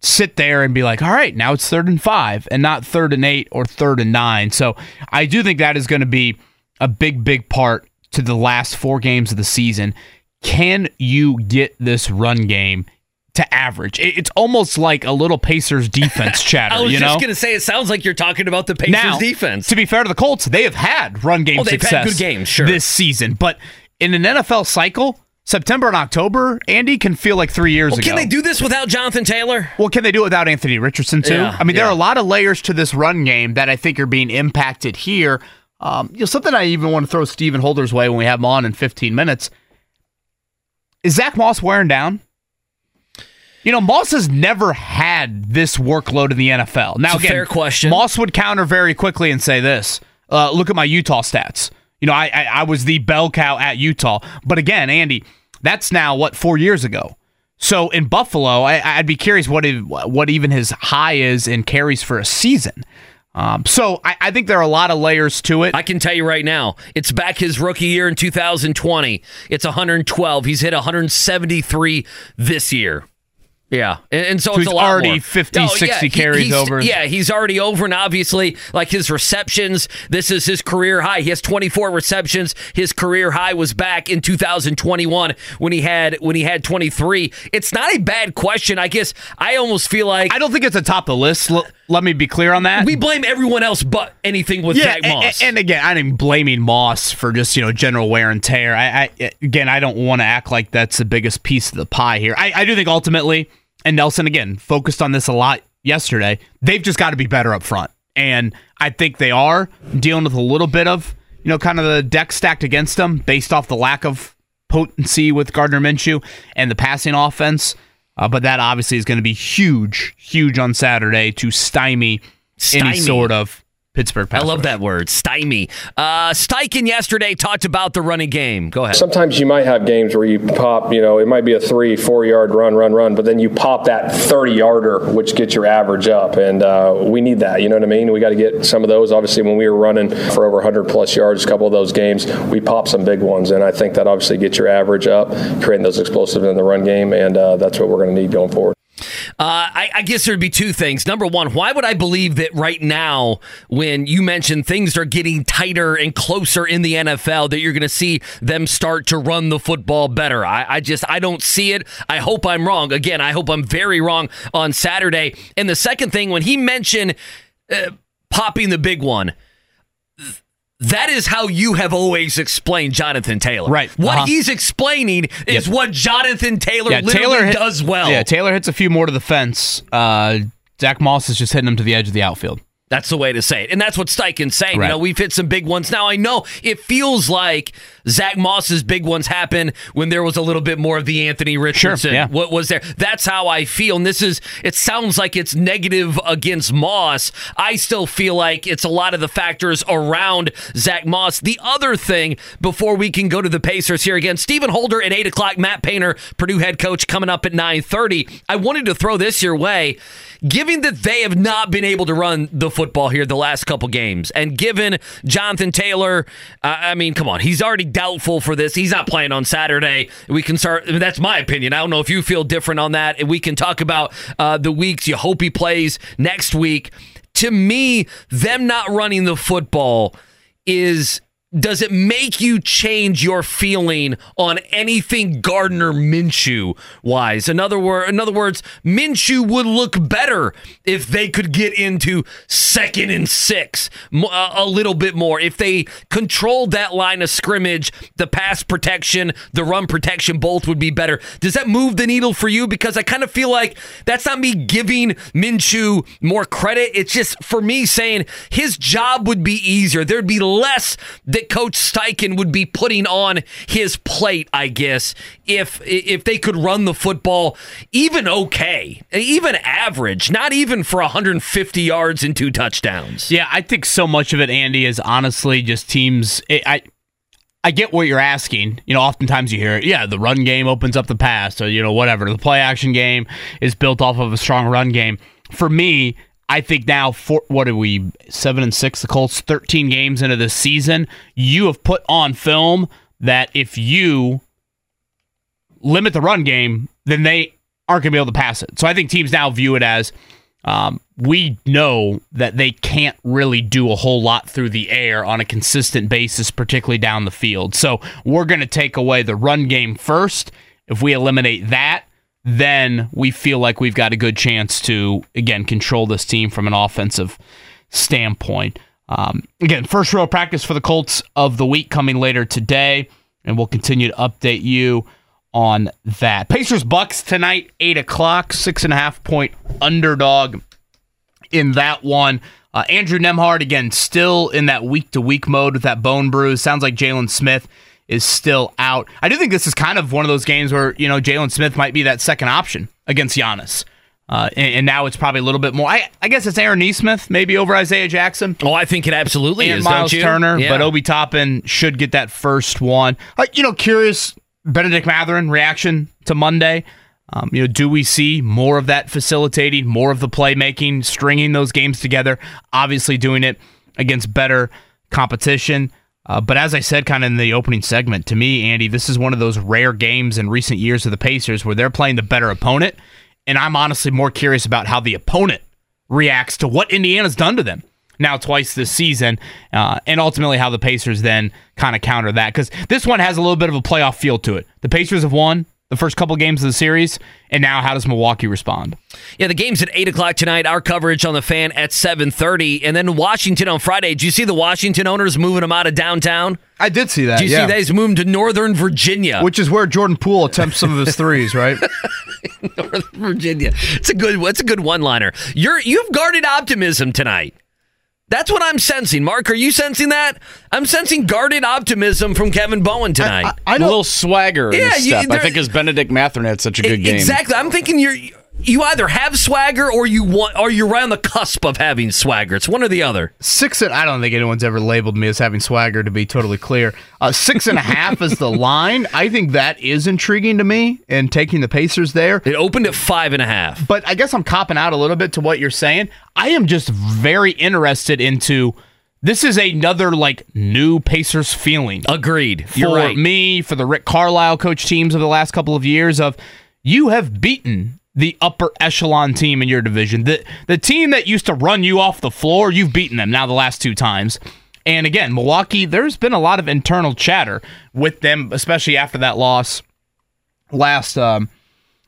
S2: sit there and be like, all right, now it's third and five and not third and eight or third and nine. So I do think that is going to be a big, big part to the last four games of the season. Can you get this run game to average? It's almost like a little Pacers [LAUGHS] defense chatter.
S1: I was
S2: you
S1: just
S2: know?
S1: going to say, it sounds like you're talking about the Pacers
S2: now,
S1: defense.
S2: To be fair to the Colts, they have had run game
S1: oh, they've
S2: success
S1: had good games, sure.
S2: this season. But in an NFL cycle, September and October, Andy can feel like three years
S1: well,
S2: ago.
S1: Can they do this without Jonathan Taylor?
S2: Well, can they do it without Anthony Richardson too?
S1: Yeah,
S2: I mean,
S1: yeah.
S2: there are a lot of layers to this run game that I think are being impacted here. Um, you know, something I even want to throw Stephen Holder's way when we have him on in 15 minutes. Is Zach Moss wearing down? You know, Moss has never had this workload in the NFL. Now, again,
S1: fair question.
S2: Moss would counter very quickly and say this: uh, "Look at my Utah stats. You know, I, I I was the bell cow at Utah. But again, Andy, that's now what four years ago. So in Buffalo, I, would be curious what what even his high is in carries for a season. Um, so I, I, think there are a lot of layers to it.
S1: I can tell you right now, it's back his rookie year in 2020. It's 112. He's hit 173 this year. Yeah, and, and so,
S2: so
S1: it's a
S2: already
S1: more.
S2: 50,
S1: oh,
S2: 60
S1: yeah,
S2: carries
S1: he,
S2: over.
S1: Yeah, he's already over, and obviously, like his receptions, this is his career high. He has 24 receptions. His career high was back in 2021 when he had when he had 23. It's not a bad question. I guess I almost feel like
S2: I don't think it's atop the list. L- let me be clear on that.
S1: We blame everyone else but anything with
S2: yeah,
S1: Moss.
S2: And, and, again, I'm blaming Moss for just you know general wear and tear. I, I again, I don't want to act like that's the biggest piece of the pie here. I, I do think ultimately and Nelson again focused on this a lot yesterday. They've just got to be better up front, and I think they are dealing with a little bit of you know kind of the deck stacked against them based off the lack of potency with Gardner Minshew and the passing offense. Uh, but that obviously is going to be huge, huge on Saturday to stymie,
S1: stymie.
S2: any sort of Pittsburgh
S1: I love that word, stymie. Uh, Steichen yesterday talked about the running game. Go ahead.
S5: Sometimes you might have games where you pop, you know, it might be a three, four yard run, run, run, but then you pop that 30 yarder, which gets your average up. And uh, we need that. You know what I mean? We got to get some of those. Obviously, when we were running for over 100 plus yards, a couple of those games, we popped some big ones. And I think that obviously gets your average up, creating those explosives in the run game. And uh, that's what we're going to need going forward.
S1: Uh, I, I, guess there'd be two things. Number one, why would I believe that right now, when you mentioned things are getting tighter and closer in the NFL, that you're going to see them start to run the football better? I, I, just I don't see it. I hope I'm wrong. Again, I hope I'm very wrong on Saturday. And the second thing, when he mentioned uh, popping the big one that is how you have always explained Jonathan Taylor.
S2: Right.
S1: What
S2: uh-huh.
S1: he's explaining is yep. what Jonathan Taylor yeah, Taylor hit, does well.
S2: Yeah, Taylor hits a few more to the fence. Uh, Zach Moss is just hitting him to the edge of the outfield.
S1: That's the way to say it. And that's what Steichen's saying.
S2: Right.
S1: You know, we've hit some big ones. Now, I know it feels like Zach Moss's big ones happen when there was a little bit more of the Anthony Richardson.
S2: yeah.
S1: What was there? That's how I feel. And this is, it sounds like it's negative against Moss. I still feel like it's a lot of the factors around Zach Moss. The other thing, before we can go to the Pacers here again, Stephen Holder at 8 o'clock, Matt Painter, Purdue head coach, coming up at 9.30. I wanted to throw this your way. Given that they have not been able to run the football here the last couple games, and given Jonathan Taylor, uh, I mean, come on, he's already doubtful for this. He's not playing on Saturday. We can start. I mean, that's my opinion. I don't know if you feel different on that. And we can talk about uh, the weeks you hope he plays next week. To me, them not running the football is does it make you change your feeling on anything Gardner Minshew wise? In other word, in other words, Minshew would look better if they could get into second and six a little bit more. If they controlled that line of scrimmage, the pass protection, the run protection, both would be better. Does that move the needle for you? Because I kind of feel like that's not me giving Minshew more credit. It's just for me saying his job would be easier. There'd be less that Coach Steichen would be putting on his plate, I guess, if if they could run the football even okay, even average, not even for 150 yards and two touchdowns.
S2: Yeah, I think so much of it, Andy, is honestly just teams. I, I I get what you're asking. You know, oftentimes you hear, it, yeah, the run game opens up the pass, or you know, whatever. The play action game is built off of a strong run game. For me, I think now, for what are we seven and six? The Colts, thirteen games into the season, you have put on film that if you limit the run game, then they aren't going to be able to pass it. So I think teams now view it as um, we know that they can't really do a whole lot through the air on a consistent basis, particularly down the field. So we're going to take away the run game first. If we eliminate that, then we feel like we've got a good chance to, again, control this team from an offensive standpoint. Um, again, first row practice for the Colts of the week coming later today, and we'll continue to update you on that. Pacers Bucks tonight, eight o'clock, six and a half point underdog in that one. Uh, Andrew Nembhard again, still in that week to week mode with that bone bruise. Sounds like Jalen Smith is still out. I do think this is kind of one of those games where you know Jalen Smith might be that second option against Giannis. Uh, and, and now it's probably a little bit more. I, I guess it's Aaron Nesmith, maybe over Isaiah Jackson
S1: Oh, I think it absolutely
S2: and
S1: is. Myles?
S2: Turner,
S1: Yeah.
S2: but Obi Toppin should get that first one. Uh, you know, curious Bennedict Mathurin reaction to Monday. Um, you know, do we see more of that facilitating, more of the playmaking, stringing those games together? Obviously, doing it against better competition. Uh, but as I said, kind of in the opening segment, to me, Andy, this is one of those rare games in recent years of the Pacers where they're playing the better opponent. And I'm honestly more curious about how the opponent reacts to what Indiana's done to them now twice this season, uh, and ultimately how the Pacers then kind of counter that. Because this one has a little bit of a playoff feel to it. The Pacers have won the first couple games of the series, and now how does Milwaukee respond?
S1: Yeah, the game's at eight o'clock tonight. Our coverage on the fan at seven thirty, and then Washington on Friday. Did you see the Washington owners moving them out of downtown?
S8: I did see that.
S1: Do you
S8: yeah.
S1: see that? He's moving to Northern Virginia.
S8: Which is where Jordan Poole attempts some of his threes, right? [LAUGHS]
S1: Northern Virginia. It's a good. It's a good one-liner. You're you've guarded optimism tonight. That's what I'm sensing. Mark, are you sensing that? I'm sensing guarded optimism from Kevin Bowen tonight.
S8: I
S3: a
S8: know.
S3: little swagger in
S1: Yeah,
S3: his
S1: you-
S3: I think as Bennedict Mathurin had such a good
S1: E-
S3: game.
S1: Exactly. I'm thinking you're you either have swagger or you want or you're right on the cusp of having swagger. It's one or the other.
S2: Six and I don't think anyone's ever labeled me as having swagger. To be totally clear, uh, six and a half is the [LAUGHS] line. I think that is intriguing to me, and taking the Pacers there.
S1: It opened at five and a half.
S2: But I guess I'm copping out a little bit to what you're saying. I am just very interested into. This is another like new Pacers feeling.
S1: Agreed.
S2: for
S1: You're right.
S2: me, for the Rick Carlisle coach teams of the last couple of years, of you have beaten the upper echelon team in your division. The the team that used to run you off the floor, you've beaten them now the last two times. And again, Milwaukee, there's been a lot of internal chatter with them, especially after that loss last um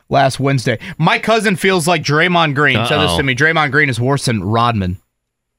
S2: last Wednesday. My cousin feels like Draymond Green. Said this to me. Draymond Green is worse than Rodman.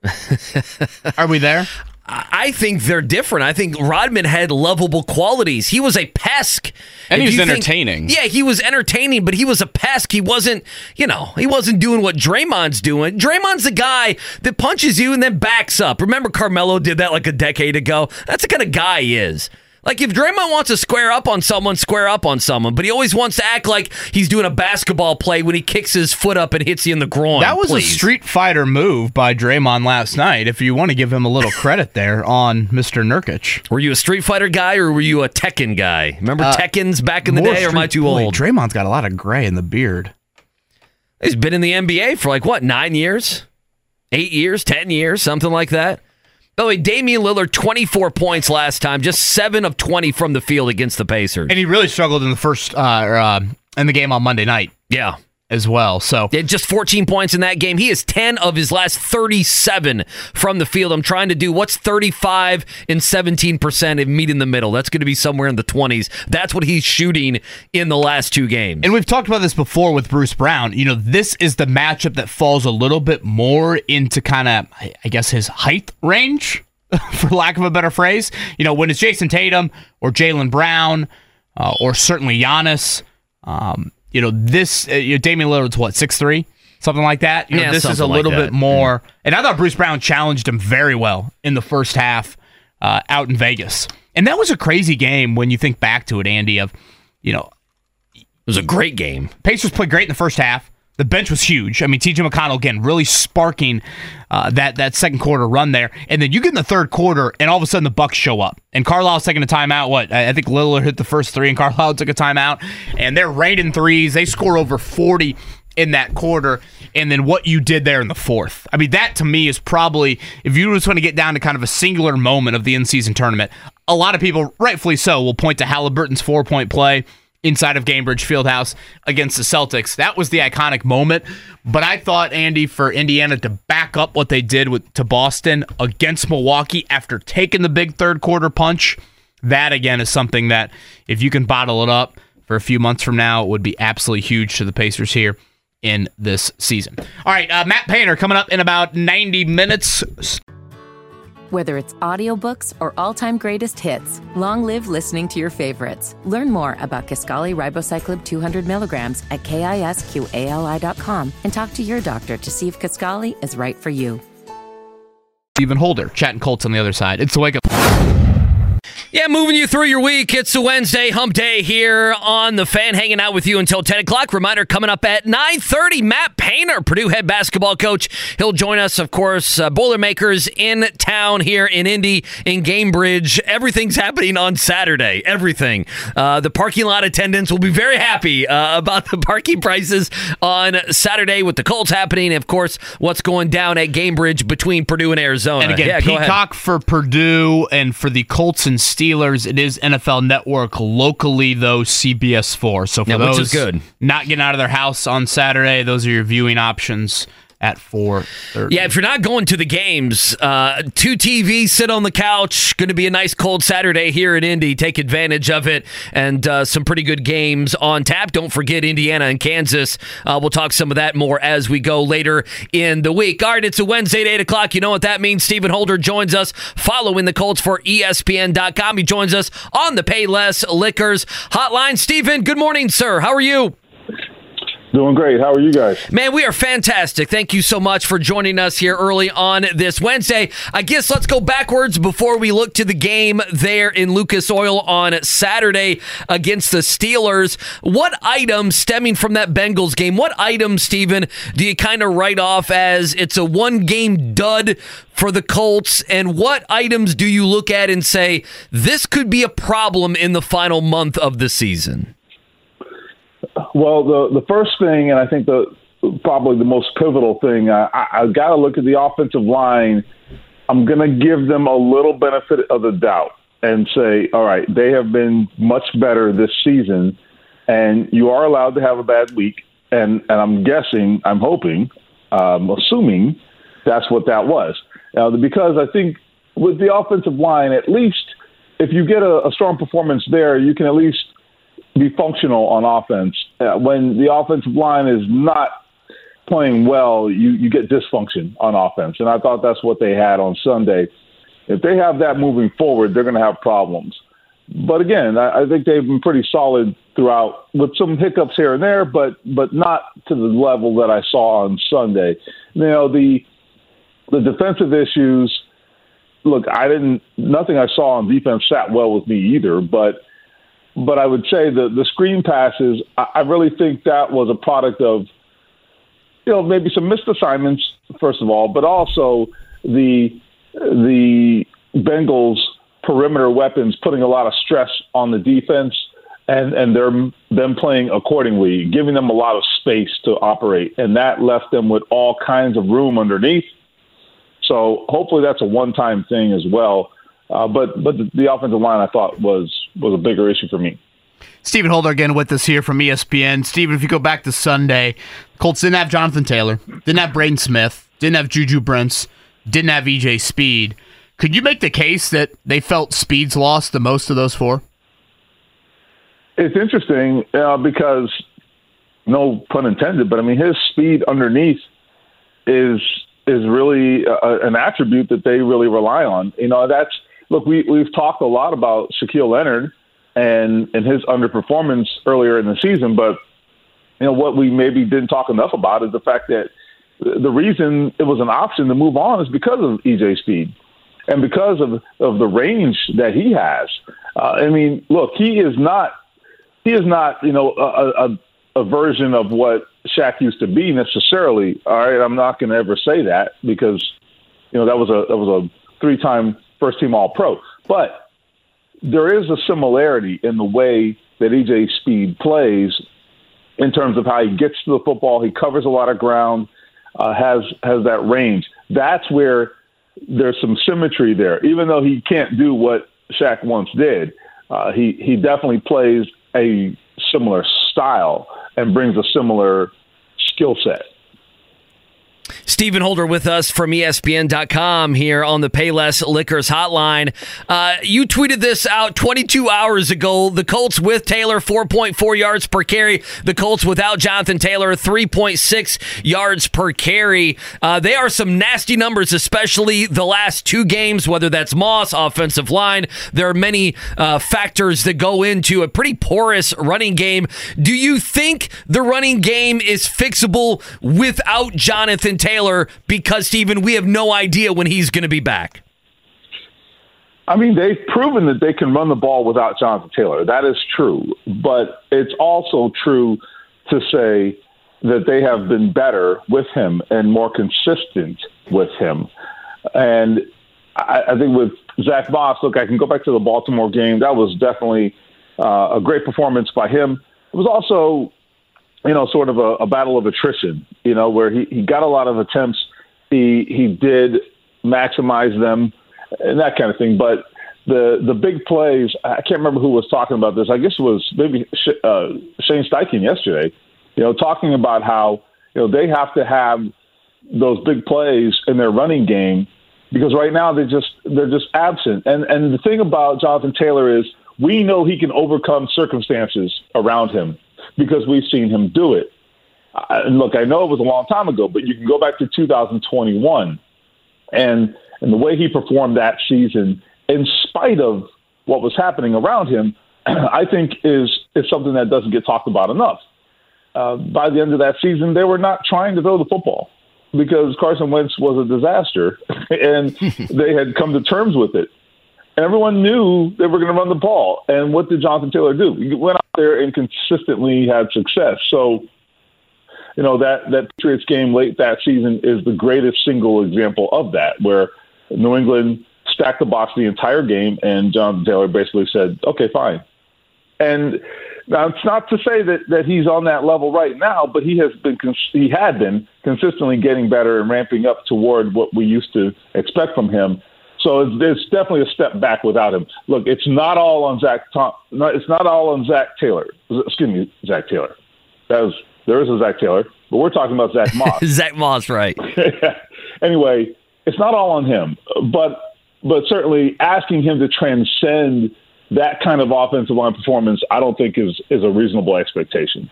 S2: [LAUGHS] Are we there?
S1: I think they're different. I think Rodman had lovable qualities. He was a pesk.
S3: And he was
S1: you think-
S3: entertaining.
S1: yeah, he was entertaining, but he was a pesk. He wasn't, you know, he wasn't doing what Draymond's doing. Draymond's the guy that punches you and then backs up. Remember Carmelo did that like a decade ago? That's the kind of guy he is. Like if Draymond wants to square up on someone, square up on someone, but he always wants to act like he's doing a basketball play when he kicks his foot up and hits you in the groin.
S2: That was
S1: please.
S2: a Street Fighter move by Draymond last night. If you want to give him a little credit there on Mr. Nurkic.
S1: Were you a Street Fighter guy or were you a Tekken guy? Remember
S2: Uh,
S1: Tekken's back in the day, or am I
S2: Street-
S1: too
S2: Boy,
S1: old?
S2: Draymond's got a lot of gray in the beard.
S1: He's been in the NBA for like what, nine years? Eight years, ten years, something like that. By the way, Damian Lillard, 24 points last time, just seven of 20 from the field against the Pacers.
S2: And he really struggled in the first uh, uh in the game on Monday night
S1: yeah.
S2: As well. So
S1: Yeah, just 14 points in that game. He is 10 of his last 37 from the field. I'm trying to do what's 35 and 17% and meet in the middle. That's going to be somewhere in the 20s. That's what he's shooting in the last two games.
S2: And we've talked about this before with Bruce Brown. You know, this is the matchup that falls a little bit more into kind of, I guess, his height range, [LAUGHS] for lack of a better phrase. You know, when it's Jayson Tatum or Jaylen Brown uh, or certainly Giannis, um, you know, this, uh, you know, Damian Lillard's what, six three, Something like that. You know,
S1: Yeah,
S2: this is a
S1: like
S2: little
S1: that.
S2: bit more. And I thought Bruce Brown challenged him very well in the first half uh, out in Vegas. And that was a crazy game when you think back to it, Andy, of, you know,
S1: it was a great game.
S2: Pacers played great in the first half. The bench was huge. I mean, TJ McConnell again really sparking uh, that that second quarter run there, and then you get in the third quarter, and all of a sudden the Bucks show up, and Carlisle's taking a timeout. What I think Lillard hit the first three, and Carlisle took a timeout, and they're raining threes. They score over forty in that quarter, and then what you did there in the fourth. I mean, that to me is probably if you just want to get down to kind of a singular moment of the in-season tournament. A lot of people, rightfully so, will point to Haliburton's four-point play inside of Gainbridge Fieldhouse against the Celtics. That was the iconic moment. But I thought Andy for Indiana to back up what they did with to Boston against Milwaukee after taking the big third quarter punch. That again is something that if you can bottle it up for a few months from now, it would be absolutely huge to the Pacers here in this season. All right, uh, Matt Painter coming up in about 90 minutes.
S7: Whether it's audiobooks or all-time greatest hits, long live listening to your favorites. Learn more about Kisqali Ribociclib 200 milligrams at kisqali.com and talk to your doctor to see if Kisqali is right for you.
S2: Stephen Holder, chatting Colts on the other side. It's the wake up.
S1: Yeah, moving you through your week. It's a Wednesday hump day here on the fan, hanging out with you until 10 o'clock. Reminder coming up at 9.30, Matt Painter, Purdue head basketball coach. He'll join us, of course, uh, Boilermakers in town here in Indy, in Gainbridge. Everything's happening on Saturday. Everything. Uh, the parking lot attendants will be very happy uh, about the parking prices on Saturday with the Colts happening. Of course, what's going down at Gainbridge between Purdue and Arizona.
S2: And again,
S1: yeah.
S2: Peacock for Purdue and for the Colts and Steelers. It is NFL Network locally, though CBS four. So for
S1: Yeah,
S2: those
S1: is good.
S2: not getting out of their house on Saturday, those are your viewing options at four thirty.
S1: Yeah, if you're not going to the games, uh, two TVs, sit on the couch. Going to be a nice cold Saturday here in Indy. Take advantage of it, and uh, some pretty good games on tap. Don't forget Indiana and Kansas. Uh, we'll talk some of that more as we go later in the week. All right, it's a Wednesday at eight o'clock. You know what that means. Stephen Holder joins us, following the Colts for ESPN.com. He joins us on the Payless Liquors hotline. Stephen, good morning, sir. How are you?
S9: Doing great. How are you guys?
S1: Man, we are fantastic. Thank you so much for joining us here early on this Wednesday. I guess let's go backwards before we look to the game there in Lucas Oil on Saturday against the Steelers. What items stemming from that Bengals game, what items, Stephen, do you kind of write off as it's a one game dud for the Colts? And what items do you look at and say, this could be a problem in the final month of the season?
S9: Well, the the first thing, and I think the probably the most pivotal thing, I, I, I've got to look at the offensive line. I'm going to give them a little benefit of the doubt and say, all right, they have been much better this season, and you are allowed to have a bad week. And and I'm guessing, I'm hoping, um, assuming that's what that was. Now, because I think with the offensive line, at least if you get a, a strong performance there, you can at least be functional on offense. Uh, when the offensive line is not playing well, you, you get dysfunction on offense. And I thought that's what they had on Sunday. If they have that moving forward, they're going to have problems. But again, I, I think they've been pretty solid throughout, with some hiccups here and there, but but not to the level that I saw on Sunday. Know the the defensive issues. Look, I didn't. Nothing I saw on defense sat well with me either. But but I would say the the screen passes. I, I really think that was a product of you know maybe some missed assignments first of all, but also the the Bengals perimeter weapons putting a lot of stress on the defense and and they're them playing accordingly, giving them a lot of space to operate, and that left them with all kinds of room underneath. So hopefully that's a one-time thing as well. Uh, but but the offensive line I thought was was a bigger issue for me.
S2: Stephen Holder again with us here from ESPN. Stephen, if you go back to Sunday, Colts didn't have Jonathan Taylor, didn't have Braden Smith, didn't have Juju Brents, didn't have EJ Speed. Could you make the case that they felt Speed's lost the most of those four?
S9: It's interesting uh, because, no pun intended, but I mean his speed underneath is is really a, an attribute that they really rely on. You know, that's look we we've talked a lot about Shaquille Leonard and and his underperformance earlier in the season, but you know what we maybe didn't talk enough about is the fact that the reason it was an option to move on is because of EJ Speed and because of of the range that he has. Uh, I mean, look, he is not he is not you know a, a, a version of what Shaq used to be necessarily. All right, I'm not going to ever say that because you know that was a that was a three time first team All Pro, but there is a similarity in the way that EJ Speed plays in terms of how he gets to the football. He covers a lot of ground, uh, has has that range. That's where there's some symmetry there. Even though he can't do what Shaq once did, uh, he he definitely plays a similar style and brings a similar skill set.
S1: Stephen Holder with us from ESPN.com here on the Payless Liquors hotline. Uh, you tweeted this out 22 hours ago. The Colts with Taylor, 4.4 yards per carry. The Colts without Jonathan Taylor, 3.6 yards per carry. Uh, they are some nasty numbers, especially the last two games, whether that's Moss, offensive line. There are many uh, factors that go into a pretty porous running game. Do you think the running game is fixable without Jonathan Taylor? Because, Stephen, we have no idea when he's going to be back.
S9: I mean, they've proven that they can run the ball without Jonathan Taylor. That is true. But it's also true to say that they have been better with him and more consistent with him. And I, I think with Zach Moss, look, I can go back to the Baltimore game. That was definitely uh, a great performance by him. It was also, you know, sort of a, a battle of attrition, you know, where he, he got a lot of attempts. He, he did maximize them and that kind of thing. But the the big plays, I can't remember who was talking about this. I guess it was maybe uh, Shane Steichen yesterday. You know, talking about how you know they have to have those big plays in their running game because right now they just they're just absent. And and the thing about Jonathan Taylor is we know he can overcome circumstances around him because we've seen him do it. And look, I know it was a long time ago, but you can go back to 2021 and and the way he performed that season, in spite of what was happening around him, [CLEARS THROAT] I think is is something that doesn't get talked about enough. Uh, by the end of that season, they were not trying to throw the football because Carson Wentz was a disaster, [LAUGHS] and [LAUGHS] they had come to terms with it. Everyone knew they were going to run the ball. And what did Jonathan Taylor do? He went out there and consistently had success. So, you know that that Patriots game late that season is the greatest single example of that, where New England stacked the box the entire game, and Jonathan Taylor basically said, "Okay, fine." And now it's not to say that that he's on that level right now, but he has been he had been consistently getting better and ramping up toward what we used to expect from him. So it's, definitely a step back without him. Look, it's not all on Zach. Tom, it's not all on Zach Taylor. Excuse me, Zach Taylor. That was there is a Zach Taylor, but we're talking about Zach Moss. [LAUGHS]
S1: Zach Moss, right? [LAUGHS]
S9: anyway, it's not all on him, but but certainly asking him to transcend that kind of offensive line performance, I don't think is is a reasonable expectation.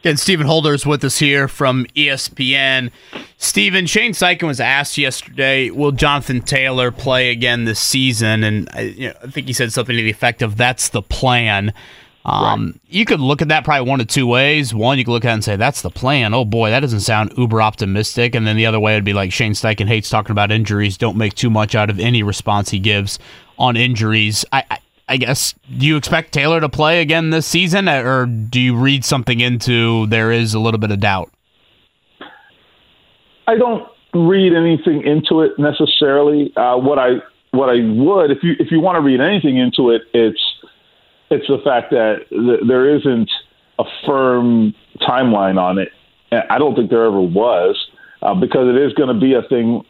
S2: Again, Stephen Holder is with us here from ESPN. Stephen, Shane Steichen was asked yesterday, will Jonathan Taylor play again this season? And I, you know, I think he said something to the effect of, that's the plan. Um, You could look at that probably one of two ways. One, you could look at it and say, that's the plan. Oh boy, that doesn't sound uber optimistic. And then the other way would be like Shane Steichen hates talking about injuries. Don't make too much out of any response he gives on injuries. I, I I guess, do you expect Taylor to play again this season, or do you read something into there is a little bit of doubt?
S9: I don't read anything into it necessarily. Uh, what I what I would, if you if you want to read anything into it, it's it's the fact that th- there isn't a firm timeline on it. I don't think there ever was, uh, because it is going to be a thing.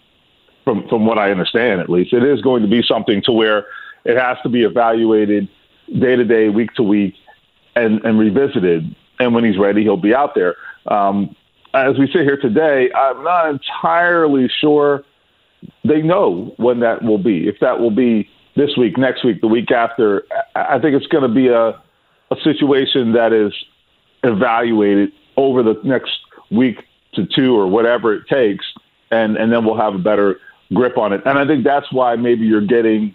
S9: From from what I understand, at least, it is going to be something to where it has to be evaluated day to day, week to week, and and revisited. And when he's ready, he'll be out there. Um, as we sit here today, I'm not entirely sure they know when that will be. If that will be this week, next week, the week after, I think it's going to be a, a situation that is evaluated over the next week to two or whatever it takes, and, and then we'll have a better grip on it. And I think that's why maybe you're getting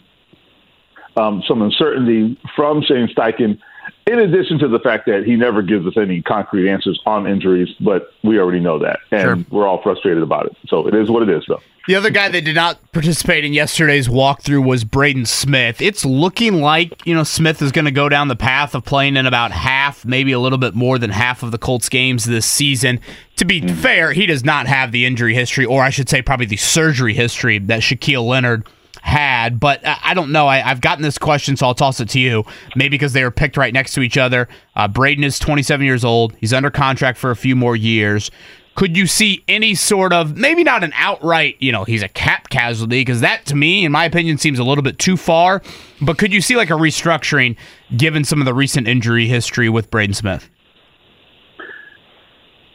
S9: um, some uncertainty from Shane Steichen, in addition to the fact that he never gives us any concrete answers on injuries, but we already know that. And we're all frustrated about it. So it is what it is, though.
S2: The other guy that did not participate in yesterday's walkthrough was Braden Smith. It's looking like, you know, Smith is going to go down the path of playing in about half, maybe a little bit more than half of the Colts games this season. To be fair, he does not have the injury history, or I should say, probably the surgery history that Shaquille Leonard had. But I I don't know. I, I've gotten this question, so I'll toss it to you. Maybe because they were picked right next to each other. Uh, Braden is 27 years old. He's under contract for a few more years. Could you see any sort of maybe not an outright, you know, he's a cap casualty because that to me, in my opinion, seems a little bit too far. But could you see like a restructuring given some of the recent injury history with Braden Smith?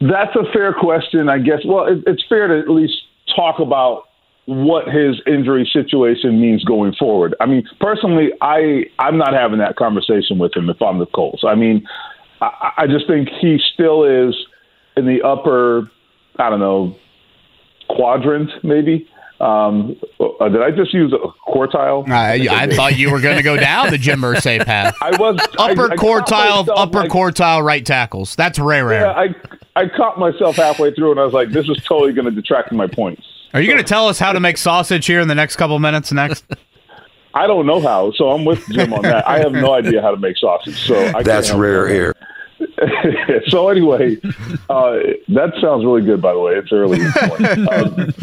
S9: That's a fair question, I guess. Well, it, it's fair to at least talk about what his injury situation means going forward. I mean, personally, I I'm not having that conversation with him if I'm the Colts. I mean, I, I just think he still is in the upper, I don't know, quadrant maybe. Um, uh, did I just use a quartile?
S2: I, I [LAUGHS] thought you were going to go down the Jim Irsay path. [LAUGHS]
S9: I was
S2: upper
S9: I- I
S2: quartile,
S9: myself,
S2: upper
S9: like-
S2: quartile right tackles. That's rare, rare.
S9: Yeah, I I caught myself halfway through and I was like, this is totally going to detract from my points.
S2: Are you going to tell us how to make sausage here in the next couple minutes? Next, [LAUGHS]
S9: I don't know how, so I'm with Jim on that. I have no idea how to make sausage, so I
S4: That's
S9: help
S4: rare
S9: that. [LAUGHS] so anyway, uh, that sounds really good. By the way, it's early. [LAUGHS] Um,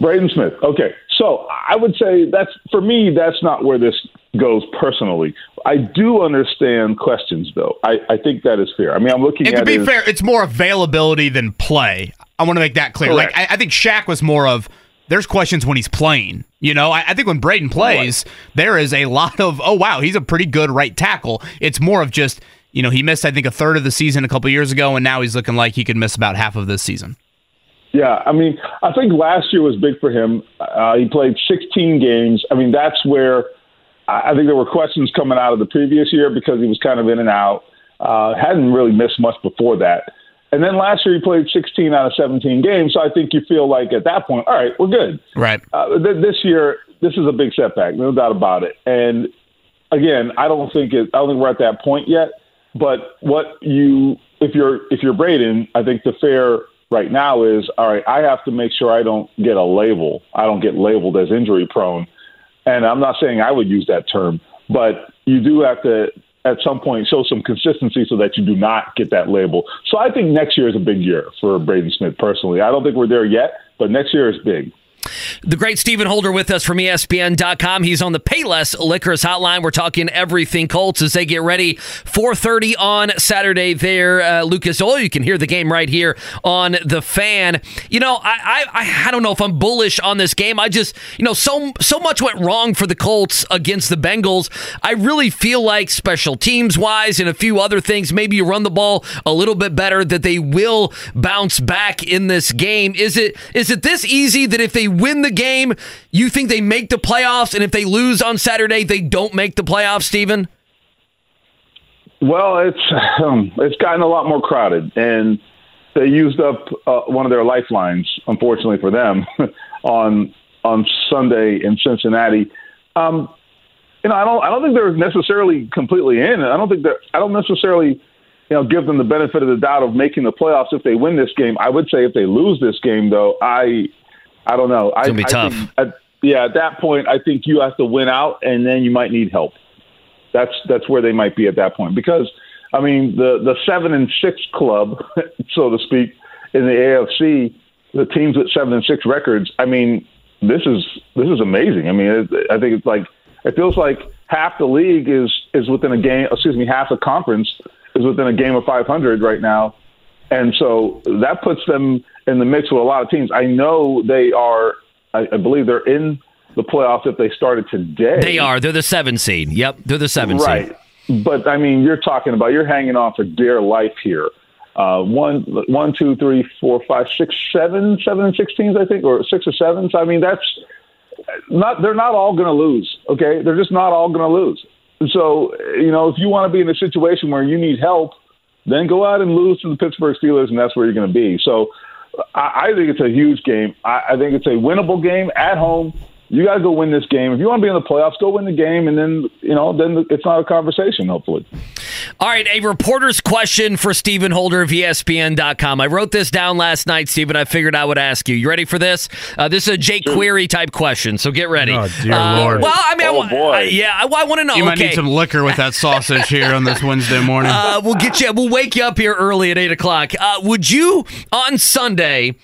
S9: Braden Smith. Okay, so I would say that's for me. That's not where this goes personally. I do understand questions, though. I, I think that is fair. I mean, I'm looking
S2: and to be
S9: his-
S2: fair, it's more availability than play. I want to make that clear.
S9: Correct.
S2: Like I, I think Shaq was more of there's questions when he's playing. You know, I, I think when Braden plays, there is a lot of oh wow, he's a pretty good right tackle. It's more of just you know he missed I think a third of the season a couple years ago, and now he's looking like he could miss about half of this season.
S9: Yeah, I mean, I think last year was big for him. Uh, he played 16 games. I mean, that's where I think there were questions coming out of the previous year because he was kind of in and out. Uh, hadn't really missed much before that. And then last year he played 16 out of 17 games. So I think you feel like at that point, all right, we're good.
S2: Right.
S9: Uh, th- this year, this is a big setback, no doubt about it. And again, I don't think it. I don't think we're at that point yet. But what you, if you're if you're Braden, I think the fair right now is all right. I have to make sure I don't get a label. I don't get labeled as injury prone. And I'm not saying I would use that term, but you do have to at some point show some consistency so that you do not get that label. So I think next year is a big year for Braden Smith personally. I don't think we're there yet, but next year is big.
S1: The great Stephen Holder with us from ESPN.com. He's on the Payless Liquors Hotline. We're talking everything Colts as they get ready. 4.30 on Saturday there, uh, Lucas Oil. You can hear the game right here on The Fan. You know, I, I, I don't know if I'm bullish on this game. I just, you know, so, so much went wrong for the Colts against the Bengals. I really feel like special teams wise and a few other things, maybe you run the ball a little bit better, that they will bounce back in this game. Is it is it this easy that if win the game, you think they make the playoffs, and if they lose on Saturday, they don't make the playoffs, Stephen?
S9: Well, it's [LAUGHS] um, it's gotten a lot more crowded, and they used up uh, one of their lifelines, unfortunately for them, [LAUGHS] on on Sunday in Cincinnati. Um, you know, I don't I don't think they're necessarily completely in. I don't think that I don't necessarily you know give them the benefit of the doubt of making the playoffs if they win this game. I would say if they lose this game, though, I I don't know.
S1: It's gonna be
S9: I,
S1: tough.
S9: I at, yeah, at that point, I think you have to win out, and then you might need help. That's that's where they might be at that point because I mean the the seven and six club, [LAUGHS] so to speak, in the AFC, the teams with seven and six records. I mean, this is this is amazing. I mean, it, I think it's like it feels like half the league is is within a game. Excuse me, half the conference is within a game of 500 right now, and so that puts them in the mix with a lot of teams. I know they are. I, I believe they're in the playoffs if they started today.
S1: They are. They're the seven seed. Yep, they're the seven
S9: right.
S1: seed.
S9: But I mean, you're talking about you're hanging on for dear life here. Uh, one, one, two, three, four, five, six, seven, seven and six teams, I think, or six or seven. So I mean, that's not. They're not all going to lose. Okay, they're just not all going to lose. So you know, if you want to be in a situation where you need help, then go out and lose to the Pittsburgh Steelers, and that's where you're going to be. So I, I think it's a huge game. I, I think it's a winnable game at home. You got to go win this game. If you want to be in the playoffs, go win the game, and then you know, then it's not a conversation. Hopefully.
S1: All right, a reporter's question for Stephen Holder of ESPN.com. I wrote this down last night, Stephen. I figured I would ask you. You ready for this? Uh, this is a Jake Query type question, so get ready.
S8: Oh, dear
S1: Uh,
S8: Lord.
S1: Well, I mean, I
S9: Oh,
S1: wa-
S9: boy.
S1: I- yeah, I, I want to know.
S2: You might
S1: okay.
S2: need some liquor with that sausage here on this Wednesday morning.
S1: Uh, we'll get you. We'll wake you up here early at eight o'clock. Uh, would you on Sunday?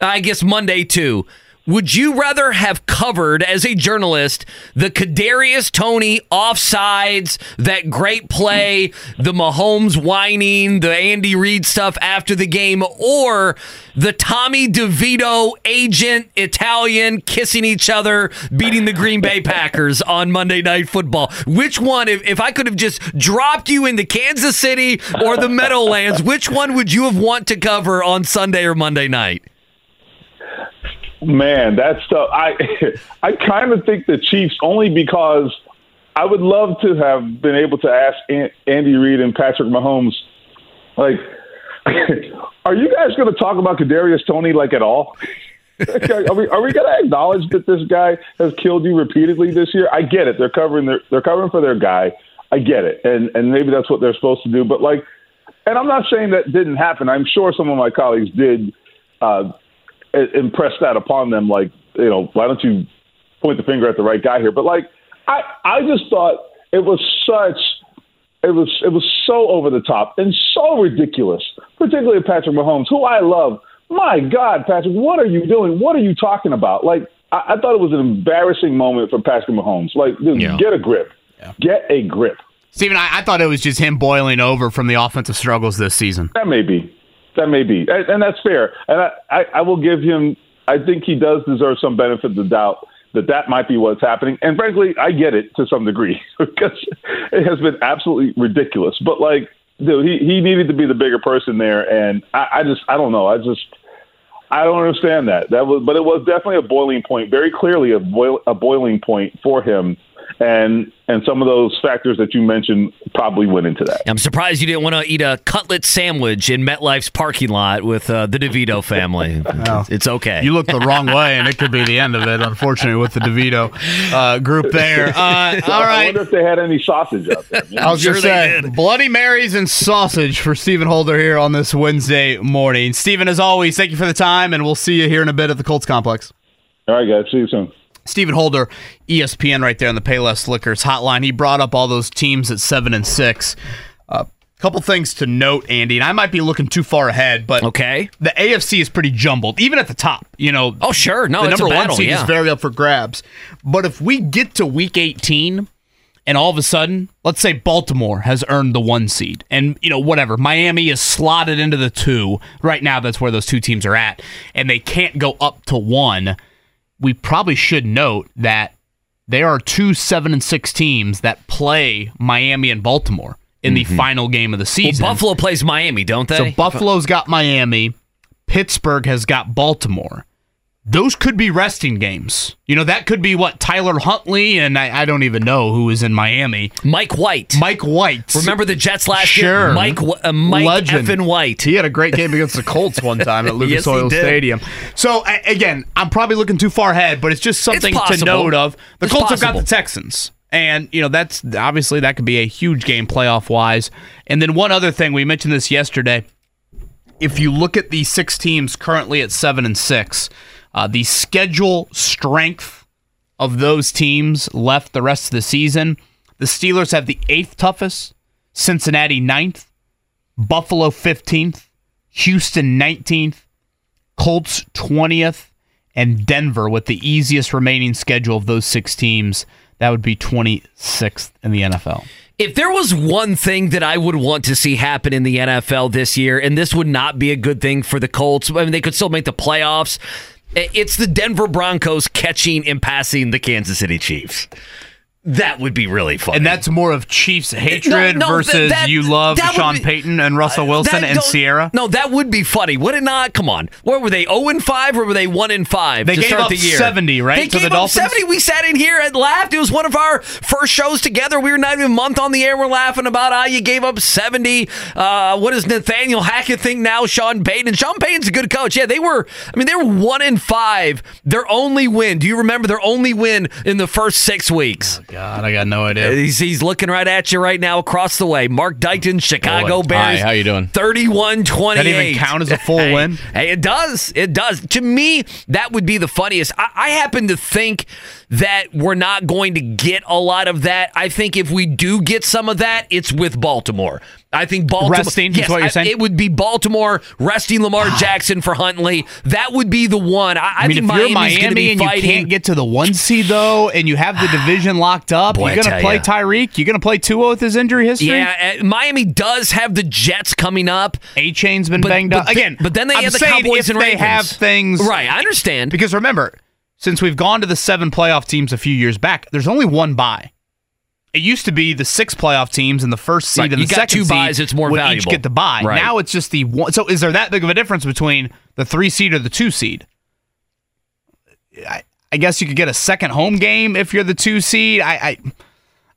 S1: I guess Monday too. Would you rather have covered as a journalist the Kadarius Toney offsides, that great play, the Mahomes whining, the Andy Reid stuff after the game, or the Tommy DeVito agent Italian kissing each other, beating the Green Bay Packers on Monday Night Football? Which one, if, if I could have just dropped you into Kansas City or the Meadowlands, which one would you have want to cover on Sunday or Monday night?
S9: Man, that stuff. I [LAUGHS] I kind of think the Chiefs only because I would love to have been able to ask Andy Reid and Patrick Mahomes, like, [LAUGHS] are you guys going to talk about Kadarius Toney like at all? are we are we going to acknowledge that this guy has killed you repeatedly this year? I get it. They're covering their they're covering for their guy. I get it, and and maybe that's what they're supposed to do. But like, and I'm not saying that didn't happen. I'm sure some of my colleagues did. Uh, impress that upon them. Like, you know, why don't you point the finger at the right guy here? But like, I I just thought it was such. It was it was so over the top and so ridiculous, particularly Patrick Mahomes, who I love. My God, Patrick, what are you doing? What are you talking about? Like, I, I thought it was an embarrassing moment for Patrick Mahomes. Like, dude,
S1: Yeah.
S9: get a grip, get a grip.
S2: Stephen, I, I thought it was just him boiling over from the offensive struggles this season.
S9: That may be. That may be, and, and that's fair. And I, I, I will give him. I think he does deserve some benefit of the doubt that that might be what's happening. And frankly, I get it to some degree [LAUGHS] because it has been absolutely ridiculous. But like, dude, he he needed to be the bigger person there, and I, I just I don't know. I just I don't understand that. That was, but it was definitely a boiling point. Very clearly a boil, a boiling point for him. And and some of those factors that you mentioned probably went into that.
S1: I'm surprised you didn't want to eat a cutlet sandwich in MetLife's parking lot with uh, the DeVito family. [LAUGHS] It's, it's okay.
S2: You look the wrong way, and it could be the end of it, unfortunately, with the DeVito uh, group there. Uh, [LAUGHS] all
S9: I wonder if they had any sausage out there.
S2: I was
S1: Sure
S2: going
S1: they
S2: to say,
S1: did.
S2: Bloody Marys and sausage for Stephen Holder here on this Wednesday morning. Stephen, as always, thank you for the time, and we'll see you here in a bit at the Colts Complex.
S9: All right, guys. See you soon.
S2: Stephen Holder, ESPN, right there on the Payless Liquors hotline. He brought up all those teams at seven and six. A couple things to note, Andy, and I might be looking too far ahead, but
S1: okay.
S2: the AFC is pretty jumbled, even at the top. You know,
S1: Oh, sure. No,
S2: the number
S1: battle,
S2: one seed
S1: yeah.
S2: is very up for grabs. But if we get to week 18 and all of a sudden, let's say Baltimore has earned the one seed and, you know, whatever, Miami is slotted into the two. Right now, that's where those two teams are at, and they can't go up to one. We probably should note that there are two seven and six teams that play Miami and Baltimore in the final game of the
S1: Mm-hmm. Well,
S2: season.
S1: Buffalo plays Miami, don't they?
S2: So Buffalo's got Miami, Pittsburgh has got Baltimore. Those could be resting games. You know, that could be what Tyler Huntley and I, I don't even know who is in Miami.
S1: Mike White.
S2: Mike White.
S1: Remember the Jets last
S2: Sure.
S1: year? Mike uh, Mike
S2: Legend.
S1: effing White.
S2: He had a great game against the Colts one time at [LAUGHS] Lucas
S1: Yes,
S2: Oil. Stadium. So again, I'm probably looking too far ahead, but it's just something to note of. The
S1: It's
S2: Colts have got the Texans. And you know that's obviously that could be a huge game playoff wise. And then one other thing we mentioned this yesterday. If you look at the six teams currently at seven and six, uh, the schedule strength of those teams left the rest of the season, the Steelers have the eighth toughest, Cincinnati ninth, Buffalo 15th, Houston 19th, Colts 20th, and Denver with the easiest remaining schedule of those six teams. That would be 26th in the NFL.
S1: If there was one thing that I would want to see happen in the NFL this year, and this would not be a good thing for the Colts, I mean, they could still make the playoffs. It's the Denver Broncos catching and passing the Kansas City Chiefs. That would be really fun.
S2: And that's more of Chiefs hatred
S1: No, no,
S2: versus
S1: that- that-
S2: you love Sean
S1: be-
S2: Payton and Russell Wilson
S1: That
S2: and Ciara.
S1: No, that would be funny. Would it not? Come on. What were they? 0 and 5 or were they 1 and 5
S2: They
S1: to
S2: gave
S1: start
S2: up
S1: the year?
S2: 70, right,
S1: They
S2: to the
S1: gave up
S2: Dolphins?
S1: 70. We sat in here and laughed. It was one of our first shows together. We were not even a month on the air. We're laughing about how you gave up 70. Uh, what does Nathaniel Hackett think now? Sean Payton. Sean Payton's a good coach. Yeah, they were, I mean, they were 1 and 5. Their only win. Do you remember their only win in the first six weeks?
S2: God, I got no idea.
S1: Uh, he's, he's looking right at you right now across the way. Mark Dighton, Chicago
S3: Boy.
S1: Bears.
S3: Hi, how you doing?
S1: 31 28.
S2: That even count as a full
S1: hey,
S2: win?
S1: Hey, it does. It does. To me, that would be the funniest. I, I happen to think that we're not going to get a lot of that. I think if we do get some of that, it's with Baltimore. I think Baltimore.
S2: Resting
S1: yes,
S2: what you're
S1: I-
S2: saying?
S1: it would be Baltimore resting Lamar Jackson for Huntley. That would be the one. I, I,
S2: I mean,
S1: think
S2: if you're Miami and you can't get to the one seed though, and you have the [SIGHS] division locked up,
S1: Boy,
S2: you're gonna play
S1: ya.
S2: Tyreek. You're gonna play Tua with his injury history.
S1: yeah, uh, Miami does have the Jets coming up.
S2: A chain's been
S1: But-
S2: banged
S1: but
S2: up
S1: th-
S2: again.
S1: but then they
S2: I'm
S1: have the Cowboys and
S2: they
S1: Ravens.
S2: have things
S1: Right, I understand.
S2: Because remember, since we've gone to the seven playoff teams a few years back, there's only one bye. It used to be the six playoff teams and the first seed
S1: Right,
S2: and
S1: you
S2: the
S1: got
S2: second
S1: two
S2: seed
S1: buys, it's more
S2: would
S1: valuable.
S2: each get the buy.
S1: Right.
S2: Now it's just the one. So is there that big of a difference between the three seed or the two seed? I, I guess you could get a second home game if you're the two seed. I I,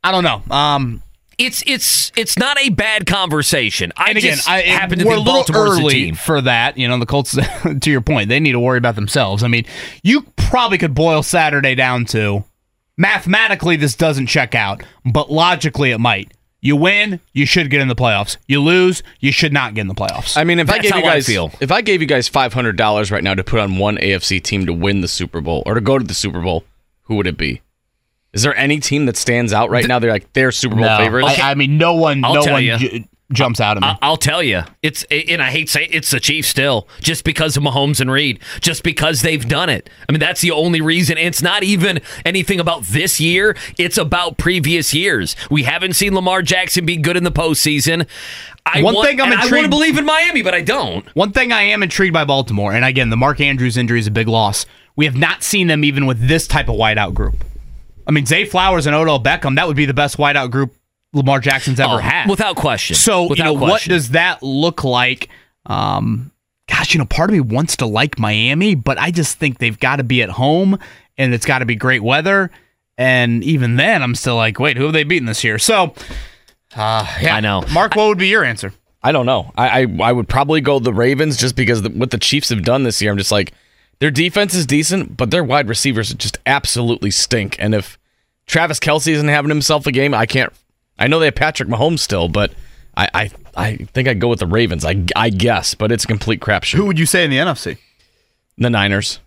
S2: I don't know. Um,
S1: It's it's it's not a bad conversation. I
S2: and again,
S1: just
S2: I,
S1: happen to
S2: we're
S1: think
S2: a little
S1: Baltimore's
S2: early
S1: team.
S2: for that. You know, the Colts. [LAUGHS] to your point, they need to worry about themselves. I mean, you probably could boil Saturday down to mathematically this doesn't check out, but logically it might. You win, you should get in the playoffs. You lose, you should not get in the playoffs.
S3: I mean, if I gave you
S1: how I
S3: guys,
S1: feel.
S3: if I gave you guys five hundred dollars right now to put on one AFC team to win the Super Bowl or to go to the Super Bowl, who would it be? Is there any team that stands out right now? They're like they're Super Bowl
S2: no,
S3: favorites.
S2: I, I mean, no one,
S1: I'll
S2: no
S1: tell
S2: one
S1: ya.
S2: Jumps out at me.
S1: I'll tell you, it's and I hate saying it, it's the Chiefs still, just because of Mahomes and Reid, just because they've done it. I mean, that's the only reason. And It's not even anything about this year; it's about previous years. We haven't seen Lamar Jackson be good in the postseason. I
S2: One
S1: want,
S2: thing I'm
S1: and I want to believe in Miami, but I don't.
S2: One thing I am intrigued by Baltimore, and again, the Mark Andrews injury is a big loss. We have not seen them even with this type of wideout group. I mean, Zay Flowers and Odell Beckham, that would be the best wideout group Lamar Jackson's ever
S1: Oh,
S2: had.
S1: without question.
S2: So, you
S1: Without
S2: know, what does that look like? Um, gosh, you know, part of me wants to like Miami, but I just think they've got to be at home and it's got to be great weather. And even then, I'm still like, wait, who have they beaten this year? So, uh, yeah.
S1: I know.
S2: Mark, what would be your answer?
S3: I don't know. I, I I would probably go the Ravens just because the, what the Chiefs have done this year. I'm just like their defense is decent, but their wide receivers just absolutely stink. And if Travis Kelce isn't having himself a game, I can't. I know they have Patrick Mahomes still, but I I, I think I'd go with the Ravens. I I guess, but it's a complete crapshoot.
S8: Who would you say in the NFC?
S3: The Niners.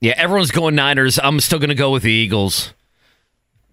S1: Yeah, everyone's going Niners. I'm still going to go with the Eagles.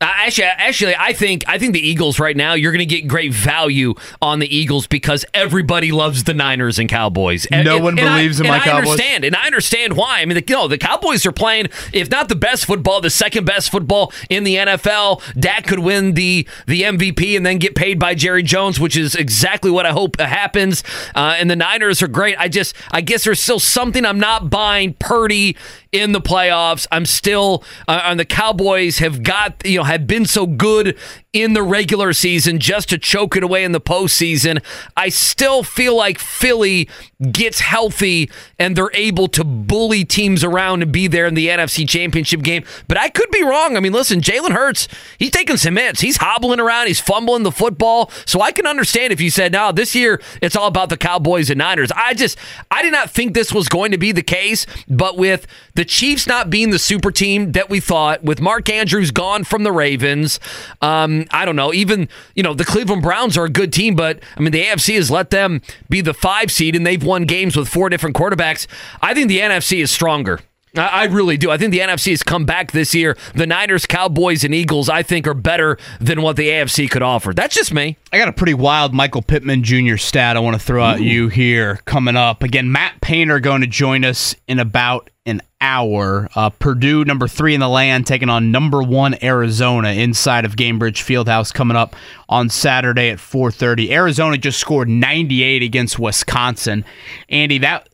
S1: Uh, actually, actually, I think I think the Eagles right now. You're going to get great value on the Eagles because everybody loves the Niners and Cowboys. And-
S8: No
S1: and-
S8: one
S1: and I-
S8: believes in
S1: and
S8: my
S1: I
S8: Cowboys?
S1: understand, and I understand why. I mean, the, you know, the Cowboys are playing, if not the best football, the second best football in the NFL. Dak could win the the MVP and then get paid by Jerry Jones, which is exactly what I hope happens. Uh, and the Niners are great. I just, I guess there's still something I'm not buying. Purdy in the playoffs. I'm still uh, on the Cowboys have got you know have been so good in the regular season just to choke it away in the postseason. I still feel like Philly gets healthy and they're able to bully teams around and be there in the NFC Championship game. But I could be wrong. I mean, listen, Jalen Hurts, he's taking some hits. He's hobbling around, he's fumbling the football. So I can understand if you said, no, this year it's all about the Cowboys and Niners. I just, I did not think this was going to be the case. But with the Chiefs not being the super team that we thought, with Mark Andrews gone from the Ravens, um, I don't know, even, you know, the Cleveland Browns are a good team, but I mean, the AFC has let them be the five seed and they've won games with four different quarterbacks. I think the NFC is stronger. I I really do. I think the NFC has come back this year. The Niners, Cowboys, and Eagles, I think, are better than what the AFC could offer. That's just me.
S2: I got a pretty wild Michael Pittman Jr. stat I want to throw at you here coming up. Again, Matt Painter going to join us in about an hour. Uh, Purdue, number three in the land, taking on number one Arizona inside of Gainbridge Fieldhouse coming up on Saturday at 4:30. Arizona just scored 98 against Wisconsin. Andy, that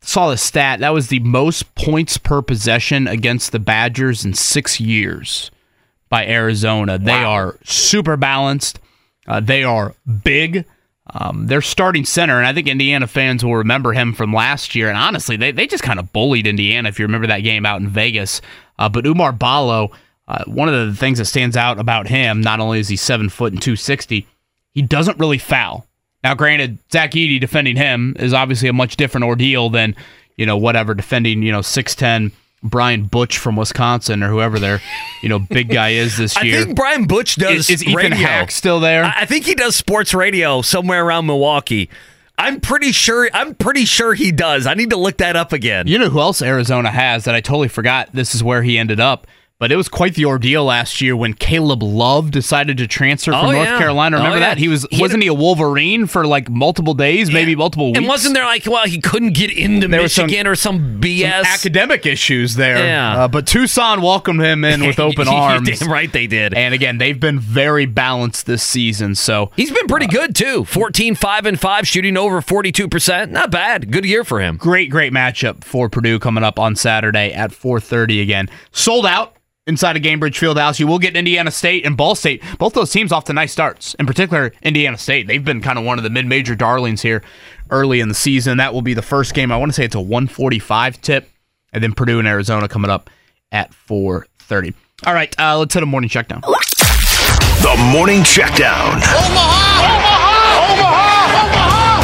S2: saw the stat. That was the most points per possession against the Badgers in six years by Arizona. They are super balanced. Uh, they are big. Um, their starting center, and I think Indiana fans will remember him from last year. And honestly, they, they just kind of bullied Indiana if you remember that game out in Vegas. Uh, but Oumar Ballo, uh, one of the things that stands out about him, not only is he seven foot and 260, he doesn't really foul. Now, granted, Zach Edey defending him is obviously a much different ordeal than, you know, whatever, defending, you know, 6'10 Brian Butch from Wisconsin or whoever their, you know, big guy is this [LAUGHS]
S1: I
S2: year.
S1: I think Brian Butch does.
S2: Is- is Ethan
S1: radio.
S2: Hack still there?
S1: I I think he does sports radio somewhere around Milwaukee. I'm pretty sure. I'm pretty sure he does. I need to look that up again.
S2: You know who else Arizona has that I totally forgot this is where he ended up? But it was quite the ordeal last year when Caleb Love decided to transfer from
S1: Oh,
S2: North
S1: yeah.
S2: Carolina.
S1: Oh,
S2: Remember
S1: yeah.
S2: that? He was
S1: He-
S2: wasn't he a Wolverine for like multiple days, maybe multiple weeks?
S1: And wasn't there like, well, he couldn't get into
S2: There was some-
S1: Michigan or some BS?
S2: academic issues there.
S1: Yeah.
S2: Uh, but Tucson welcomed him in with [LAUGHS] open arms.
S1: Right they did.
S2: And again, they've been very balanced this season. So
S1: He's been pretty good too. 14, 5, and 5, shooting over 42%. Not bad. Good year for him.
S2: great, great matchup for Purdue coming up on Saturday at 4:30 again. Sold out inside of Gainbridge Fieldhouse. You will get Indiana State and Ball State. Both those teams off to nice starts. In particular, Indiana State. They've been kind of one of the mid-major darlings here early in the season. That will be the first game. I want to say it's a 145 tip, and then Purdue and Arizona coming up at 4:30. All right, uh, let's hit a morning check now.
S4: The Morning Checkdown.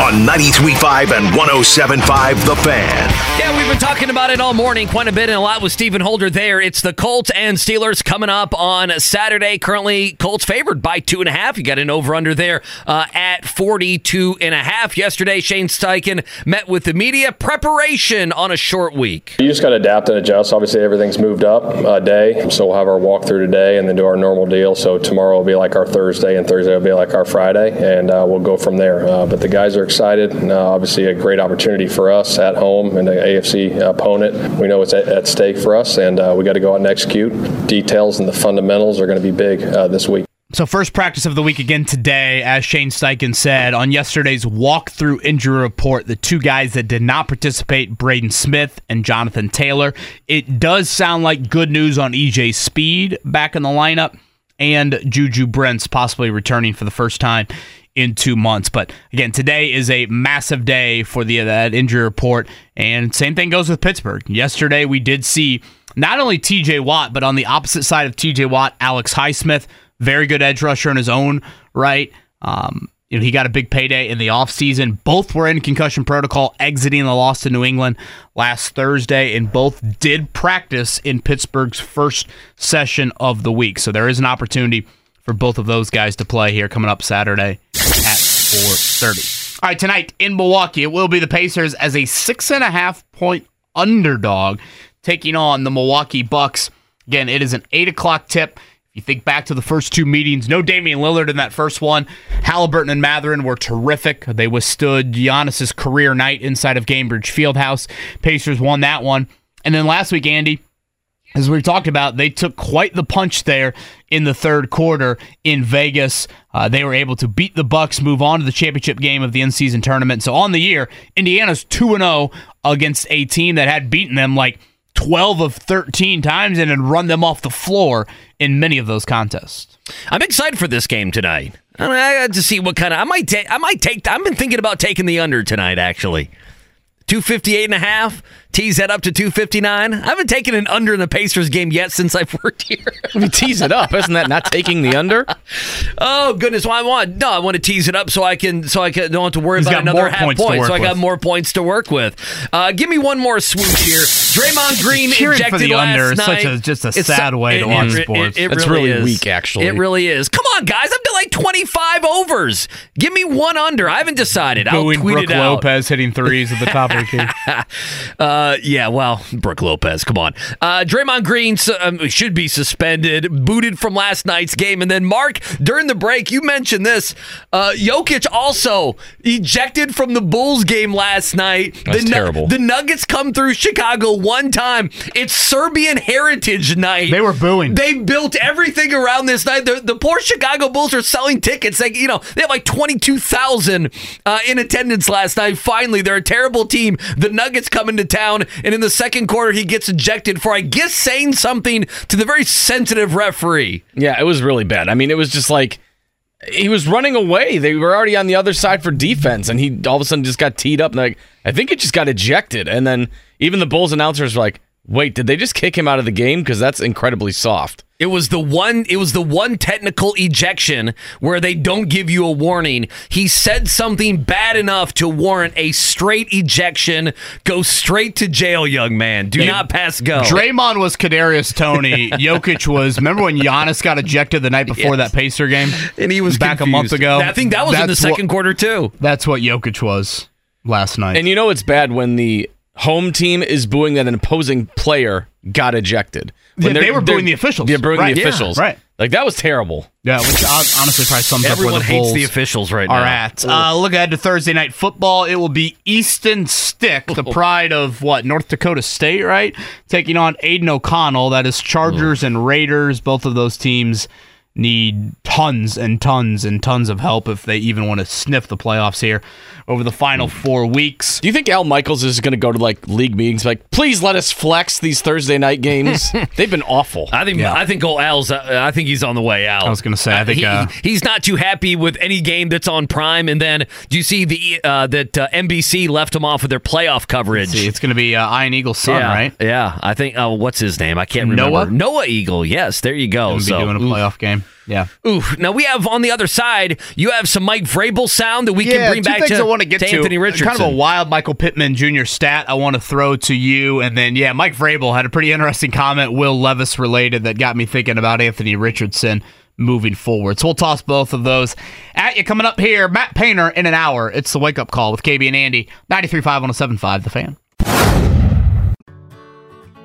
S4: On 93.5 and 107.5 The Fan.
S1: Been talking about it all morning, quite a bit and a lot with Stephen Holder there. It's the Colts and Steelers coming up on Saturday. Currently, Colts favored by two and a half. You got an over under there uh, at 42 and a half. Yesterday, Shane Steichen met with the media preparation on a short week.
S5: You just got to adapt and adjust. Obviously, everything's moved up a day, so we'll have our walkthrough today and then do our normal deal. So tomorrow will be like our Thursday, and Thursday will be like our Friday, and uh, we'll go from there. Uh, but the guys are excited. Uh, obviously, a great opportunity for us at home and the AFC opponent. We know it's at, at stake for us, and uh, we got to go out and execute. Details and the fundamentals are going to be big uh, this week.
S2: So, first practice of the week again today, as Shane Steichen said on yesterday's walkthrough injury report, the two guys that did not participate, Braden Smith and Jonathan Taylor. It does sound like good news on EJ Speed back in the lineup and Juju Brents possibly returning for the first time in two months. But again, today is a massive day for the that injury report, and same thing goes with Pittsburgh. Yesterday, we did see not only T.J. Watt, but on the opposite side of T.J. Watt, Alex Highsmith, very good edge rusher in his own right. Um, you know, he got a big payday in the offseason. Both were in concussion protocol, exiting the loss to New England last Thursday, and both did practice in Pittsburgh's first session of the week. So there is an opportunity for both of those guys to play here coming up Saturday at 4:30. All right, tonight in Milwaukee, it will be the Pacers as a six and a half point underdog taking on the Milwaukee Bucks. Again, it is an eight o'clock tip. If you think back to the first two meetings, no Damian Lillard in that first one. Haliburton and Mathurin were terrific. They withstood Giannis's career night inside of Gainbridge Fieldhouse. Pacers won that one. And then last week, Andy, as we've talked about, they took quite the punch there in the third quarter in Vegas. Uh, they were able to beat the Bucks, move on to the championship game of the in-season tournament. So on the year, Indiana's two and zero against a team that had beaten them like twelve of thirteen times and had run them off the floor in many of those contests.
S1: I'm excited for this game tonight. I, know, I got to see what kind of I might take. I might take. I've been thinking about taking the under tonight. Actually, two fifty eight and a half. Tease that up to two fifty nine. I haven't taken an under in the Pacers game yet since I've worked here. [LAUGHS]
S3: I mean, tease it up. Isn't that not taking the under?
S1: Oh goodness, well, I want no, I want to tease it up so I can so I can don't have to worry
S2: He's
S1: about
S2: got
S1: another
S2: more
S1: half point.
S2: work
S1: So I got more points to work with. Uh, give me one more swoosh here. Draymond Green
S2: Cheering for the
S1: last
S2: under is
S1: night.
S2: such a- just a
S1: It's
S2: sad way to
S1: it-
S2: watch
S1: it-
S2: sports.
S1: It, it
S3: That's
S1: really
S3: really
S1: is.
S3: weak, actually.
S1: It really is. Come on, guys, I've done like twenty five overs. Give me one under. I haven't decided. I'll
S2: Booing
S1: tweet
S2: Brooke
S1: it out.
S2: Lopez hitting threes at the top of the key. [LAUGHS]
S1: Uh, yeah, well, Brooke Lopez, come on. Uh, Draymond Green um, should be suspended, booted from last night's game. And then, Mark, during the break, you mentioned this. Uh, Jokic also ejected from the Bulls game last night.
S3: That's
S1: the, Nu-
S3: terrible.
S1: the Nuggets come through Chicago one time. It's Serbian Heritage Night.
S2: They were booing.
S1: They built everything around this night. The, the poor Chicago Bulls are selling tickets. Like you know, they have like twenty two thousand uh, in attendance last night. Finally, they're a terrible team. The Nuggets come into town, and in the second quarter, he gets ejected for I guess saying something to the very sensitive referee.
S3: Yeah, it was really bad. I mean, it was just like he was running away. They were already on the other side for defense, and he all of a sudden just got teed up. And like, I think it just got ejected. And then even the Bulls announcers were like, "Wait, did they just kick him out of the game? Because that's incredibly soft."
S1: It was the one. It was the one technical ejection where they don't give you a warning. He said something bad enough to warrant a straight ejection. Go straight to jail, young man. Do not pass go.
S2: Draymond was Kadarius Toney. [LAUGHS] Jokic was. Remember when Giannis got ejected the night before
S1: Yes.
S2: that Pacer game?
S1: and he was
S2: back
S1: confused.
S2: a month ago.
S1: I think that was in the
S2: That's what-
S1: second quarter too.
S2: That's what Jokic was last night.
S3: And you know it's bad when the home team is booing that an opposing player got ejected. When
S2: Yeah,
S3: they're-
S2: were booing the officials.
S3: They're booing
S2: Right,
S3: the
S2: yeah,
S3: officials.
S2: right.
S3: Like that was terrible.
S2: yeah, which hon- honestly probably sums
S1: Everyone
S2: up where the
S1: hates
S2: Bulls
S1: the officials right
S2: are
S1: now.
S2: at. Uh, look ahead to Thursday night football. It will be Easton Stick, the [LAUGHS] pride of what North Dakota State, right? Taking on Aidan O'Connell. That is Chargers and Raiders. Both of those teams need tons and tons and tons of help if they even want to sniff the playoffs here over the final four weeks.
S3: Do you think Al Michaels is going to go to like league meetings like, please let us flex these Thursday night games? [LAUGHS] They've been awful.
S1: I think
S2: Yeah.
S1: I think old Al's. Uh, I think he's on the way out.
S2: I was gonna say, I think,
S1: he-
S2: uh,
S1: he's not too happy with any game that's on Prime. And then do you see the uh, that uh, NBC left him off of their playoff coverage?
S2: See, it's going to be uh, Ian Eagle's son,
S1: yeah,
S2: right?
S1: Yeah, I think. Oh, what's his name? I can't
S2: Noah?
S1: remember. Noah Noah Eagle. Yes, there you go.
S2: Going to be
S1: so,
S2: doing a playoff game. Yeah.
S1: Ooh, now we have on the other side. You have some Mike Vrabel sound that we can bring back
S2: things
S1: to,
S2: I want to get to.
S1: Anthony Richardson.
S2: Kind of a wild Michael Pittman Jr. stat I want to throw to you, and then yeah, Mike Vrabel had a pretty interesting comment, Will Levis related, that got me thinking about Anthony Richardson moving forward. So we'll toss both of those at you coming up here. Matt Painter in an hour. It's the wake up call with KB and Andy. 93.5 on a 7.5 The Fan.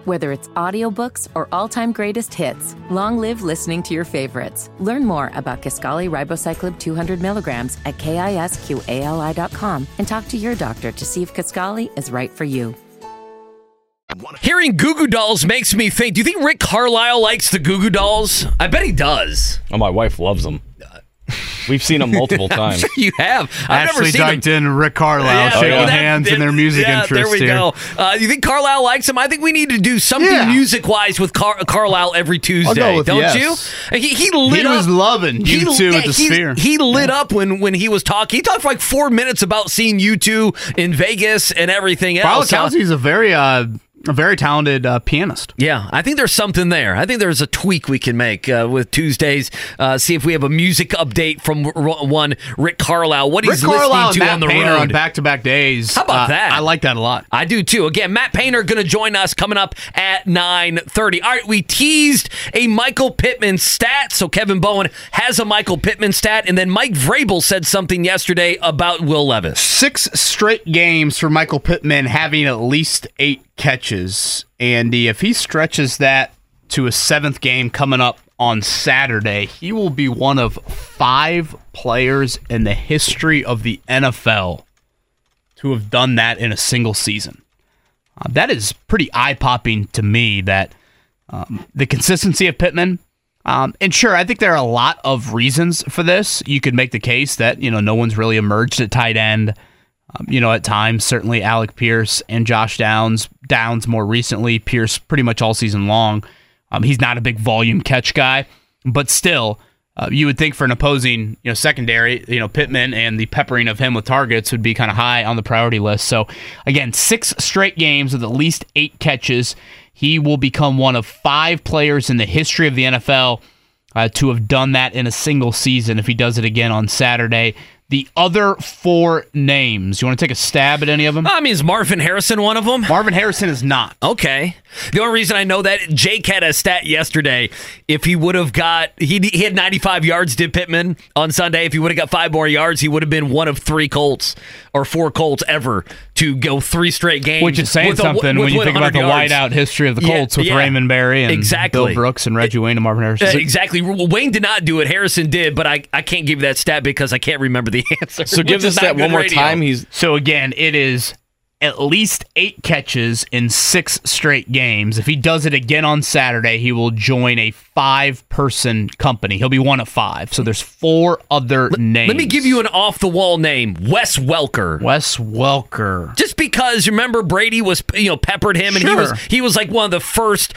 S7: Whether it's audiobooks or all-time greatest hits, long live listening to your favorites. Learn more about Kisqali Ribociclib 200 milligrams at kisqali.com and talk to your doctor to see if Kisqali is right for you.
S1: Hearing Goo Goo Dolls makes me think. Do you think Rick Carlisle likes the Goo Goo Dolls? I bet he does.
S3: oh, my wife loves them. We've seen them multiple [LAUGHS] times.
S1: you have. I've never
S2: Ashley
S1: seen him.
S2: Dunkton, Rick Carlisle
S1: Yeah,
S2: shaking
S1: well, that-
S2: hands in their music
S1: yeah,
S2: interest
S1: There we
S2: here.
S1: go. Uh, you think Carlisle likes him? I think we need to do something
S2: Yeah.
S1: music-wise with Car- Carlisle every Tuesday.
S2: with
S1: don't
S2: yes.
S1: you? He, he lit
S2: He
S1: up.
S2: was loving
S1: He-
S2: U2
S1: yeah,
S2: at the
S1: he,
S2: Sphere.
S1: He lit up when when he was talking. He talked for like four minutes about seeing you two in Vegas and everything else.
S2: accounts, he's a very, uh, a very talented uh, pianist.
S1: Yeah, I think there's something there. I think there's a tweak we can make uh, with Tuesdays. Uh, see if we have a music update from r- one Rick Carlisle. What
S2: Rick
S1: he's
S2: Carlisle
S1: listening to on the
S2: Painter
S1: road.
S2: on back-to-back days.
S1: How about
S2: Uh,
S1: that?
S2: I like that a lot.
S1: I do too. Again, Matt Painter going to join us coming up at 9:30. All right, we teased a Michael Pittman stat, so Kevin Bowen has a Michael Pittman stat, and then Mike Vrabel said something yesterday about Will Levis.
S2: Six straight games for Michael Pittman having at least eight catches. Andy, if he stretches that to a seventh game coming up on Saturday, he will be one of five players in the history of the NFL to have done that in a single season. Uh, that is pretty eye popping to me that um, the consistency of Pittman. Um, and sure, I think there are a lot of reasons for this. You could make the case that, you know, no one's really emerged at tight end. Um, you know, at times, certainly Alec Pierce and Josh Downs, Downs more recently, Pierce pretty much all season long. Um, he's not a big volume catch guy, but still, Uh, you would think for an opposing, you know, secondary, you know, Pittman and the peppering of him with targets would be kind of high on the priority list. So, again, six straight games with at least eight catches. He will become one of five players in the history of the NFL uh, to have done that in a single season if he does it again on Saturday. The other four names, you want to take a stab at any of them?
S1: Uh, I mean, is Marvin Harrison one of them?
S2: Marvin Harrison is not.
S1: Okay. The only reason I know that Jake had a stat yesterday. If he would have got, he, he had 95 yards, did Pittman on Sunday. If he would have got five more yards, he would have been one of three Colts or four Colts ever to go three straight games.
S2: Which is saying
S1: with a-
S2: something
S1: with-
S2: when you think about the
S1: 100 yards.
S2: wideout history of the
S1: Yeah,
S2: Colts with
S1: yeah.
S2: Raymond Berry and
S1: Exactly.
S2: Bill Brooks and Reggie Wayne and Marvin Harrison.
S1: Uh, exactly. Well, Wayne did not do it. Harrison did, but I, I can't give you that stat because I can't remember the [LAUGHS] answer.
S3: So give
S1: which is
S3: this that one more
S1: radio.
S3: time. He's
S2: So again, it is at least eight catches in six straight games. If he does it again on Saturday, he will join a five-person company. He'll be one of five. So there's four other names.
S1: Let me give you an off the wall name Wes Welker.
S2: Wes Welker.
S1: Just because remember Brady was you know peppered him and he was he was like one of the first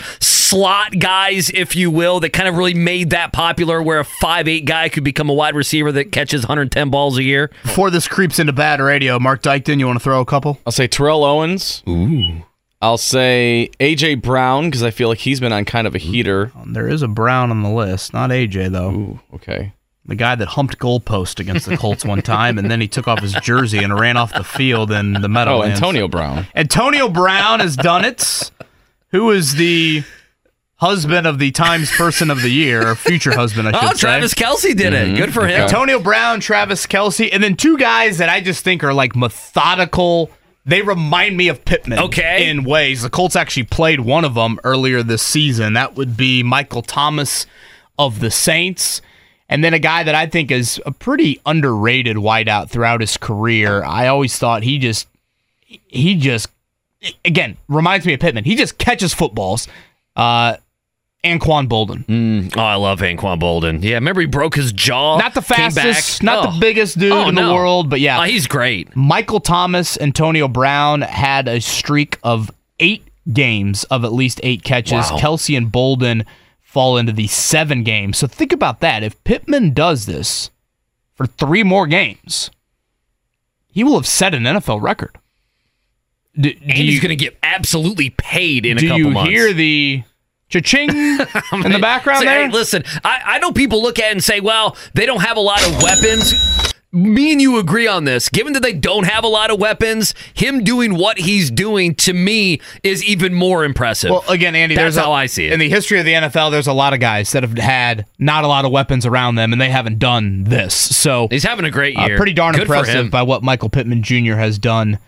S1: slot guys, if you will, that kind of really made that popular where a five eight guy could become a wide receiver that catches 110 balls a year.
S2: Before this creeps into bad radio, Mark Dykton, you want to throw a couple?
S3: I'll say Terrell Owens. Ooh. I'll say AJ Brown because I feel like he's been on kind of a heater.
S2: Um, there is a Brown on the list, not AJ though.
S3: Ooh, okay.
S2: The guy that humped goalpost against the Colts one time, and then he took off his jersey and ran off the field in the
S3: Oh, Antonio Brown.
S2: Antonio Brown has done it. Who is the husband of the Times Person of the Year, or future husband, I [LAUGHS] should
S1: Oh,
S2: say.
S1: Travis Kelce did it. Good for him.
S2: Antonio Brown, Travis Kelce, and then two guys that I just think are like methodical. They remind me of Pittman
S1: Okay.
S2: in ways. The Colts actually played one of them earlier this season. That would be Michael Thomas of the Saints. And then a guy that I think is a pretty underrated wideout throughout his career. I always thought he just he just again reminds me of Pittman. He just catches footballs. Uh Anquan Boldin. Mm.
S1: Oh, I love Anquan Boldin. Yeah, remember he broke his jaw.
S2: Not the fastest, not
S1: Oh.
S2: the biggest dude
S1: Oh,
S2: in the world, but yeah.
S1: Oh, he's great.
S2: Michael Thomas, Antonio Brown had a streak of eight games of at least eight catches.
S1: Wow.
S2: Kelce and Boldin fall into the seven games. So think about that. If Pittman does this for three more games, he will have set an NFL record. Do, do
S1: And he's going to get absolutely paid in a couple months.
S2: do you hear the cha-ching [LAUGHS] in the background
S1: So,
S2: there?
S1: Hey, listen, I, I know people look at it and say, well, they don't have a lot of weapons. Me and you agree on this. Given that they don't have a lot of weapons, him doing what he's doing to me is even more impressive.
S2: Well, again, Andy,
S1: That's
S2: there's
S1: how
S2: a-
S1: I see it.
S2: In the history of the NFL, there's a lot of guys that have had not a lot of weapons around them, and they haven't done this. So
S1: he's having a great year.
S2: uh,
S1: year.
S2: pretty darn
S1: Good
S2: impressive by what Michael Pittman Jr. has done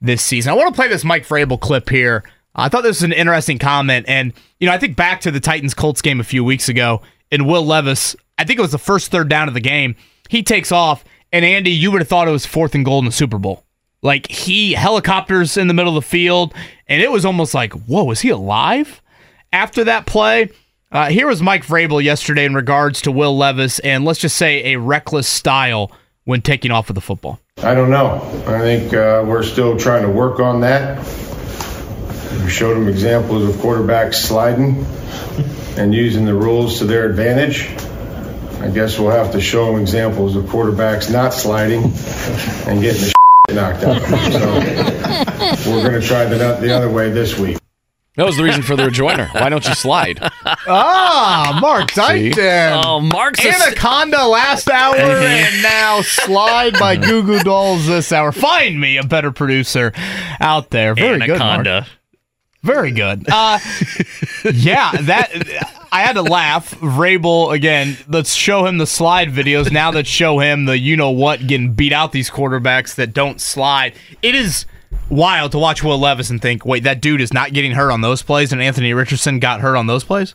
S2: this season. I want to play this Mike Vrabel clip here. I thought this was an interesting comment, and you know, I think back to the Titans Colts game a few weeks ago, and Will Levis. I think it was the first third down of the game. He takes off, and Andy, you would have thought it was fourth and goal in the Super Bowl. Like he helicopters in the middle of the field, and it was almost like, whoa, is he alive? After that play, uh, here was Mike Vrabel yesterday in regards to Will Levis, and let's just say a reckless style when taking off with the football.
S10: I don't know. I think uh, we're still trying to work on that. We showed them examples of quarterbacks sliding and using the rules to their advantage. I guess we'll have to show them examples of quarterbacks not sliding and getting the [LAUGHS] knocked out. So we're going to try the, the other way this week.
S3: That was the reason for the rejoinder. Why don't you slide?
S2: Ah, Mark Dykton.
S1: Oh, Mark's a-
S2: Anaconda last hour and now slide by [LAUGHS] Goo Goo Dolls this hour. Find me a better producer out there. Very good, Mark. Very good. Uh, yeah, that I had to laugh. Vrabel again. Let's show him the slide videos now. That show him the you know what getting beat out these quarterbacks that don't slide. It is wild to watch Will Levis and think, wait, that dude is not getting hurt on those plays, and Anthony Richardson got hurt on those plays.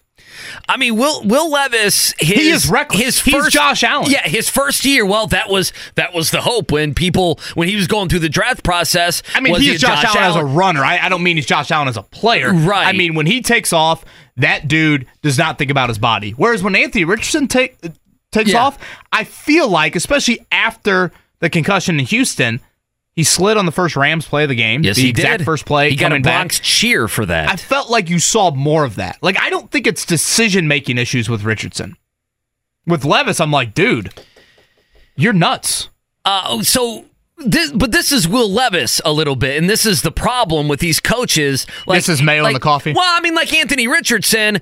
S1: I mean, Will Will Levis, his,
S2: He is reckless.
S1: His
S2: He's
S1: first,
S2: Josh Allen.
S1: Yeah, his first year. Well, that was that was the hope when people when he was going through the draft process.
S2: I mean, he's
S1: he
S2: Josh, Allen, as a runner. I, I don't mean he's Josh Allen as a player.
S1: Right.
S2: I mean, when he takes off, that dude does not think about his body. Whereas when Anthony Richardson take, takes
S1: Yeah.
S2: off, I feel like, especially after the concussion in Houston, he slid on the first Rams play of the game.
S1: Yes,
S2: the
S1: he
S2: exact
S1: did.
S2: first play.
S1: He got a
S2: back.
S1: Bronx cheer for that.
S2: I felt like you saw more of that. Like, I don't think it's decision making issues with Richardson. With Levis, I'm like, dude, you're nuts.
S1: Uh, so this, but this is Will Levis a little bit, and this is the problem with these coaches. Like,
S2: This is mayo in the coffee?
S1: Well, I mean, like Anthony Richardson.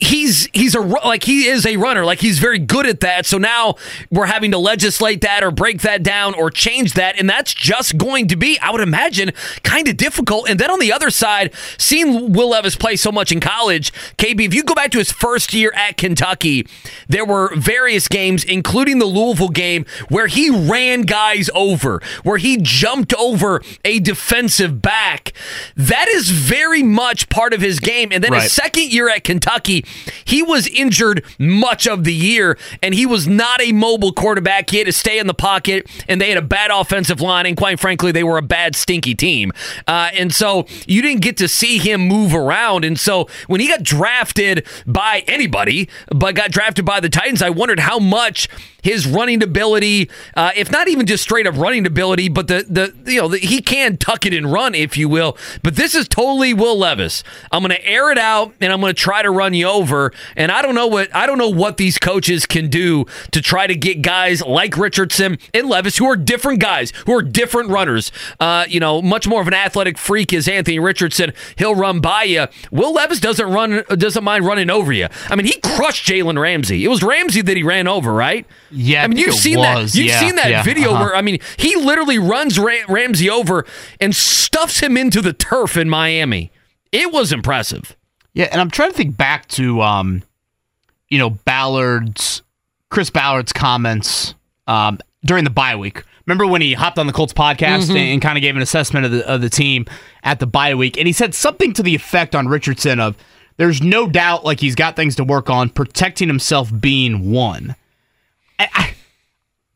S1: He's he's a like he is a runner. Like he's very good at that. So now we're having to legislate that or break that down or change that. And that's just going to be I would imagine kind of difficult. And then on the other side seeing Will Levis play so much in college KB if you go back to his first year at Kentucky there were various games including the Louisville game where he ran guys over where he jumped over a defensive back. That is very much part of his game. And then
S2: Right.
S1: his second year at Kentucky, he was injured much of the year, and he was not a mobile quarterback. He had to stay in the pocket, and they had a bad offensive line, and quite frankly, they were a bad, stinky team. Uh, and so you didn't get to see him move around. And so when he got drafted by anybody, but got drafted by the Titans, I wondered how much his running ability, uh, if not even just straight up running ability, but the the you know the, he can tuck it and run, if you will. But this is totally Will Levis. I'm going to air it out and I'm going to try to run you over. And I don't know what I don't know what these coaches can do to try to get guys like Richardson and Levis, who are different guys, who are different runners. Uh, you know, much more of an athletic freak is Anthony Richardson. He'll run by you. Will Levis doesn't run doesn't mind running over you. I mean, he crushed Jalen Ramsey. It was Ramsey that he ran over, right?
S2: Yeah,
S1: I mean, you've
S2: it
S1: seen
S2: was.
S1: that. You've
S2: Yeah,
S1: seen that
S2: yeah,
S1: video
S2: uh-huh.
S1: where I mean, he literally runs Ra- Ramsey over and stuffs him into the turf in Miami. It was impressive.
S2: Yeah, and I'm trying to think back to um, you know, Ballard's Chris Ballard's comments um during the bye week. Remember when he hopped on the Colts podcast
S1: Mhm.
S2: and, and kind of gave an assessment of the of the team at the bye week, and he said something to the effect on Richardson of there's no doubt like he's got things to work on, protecting himself being one. I, I,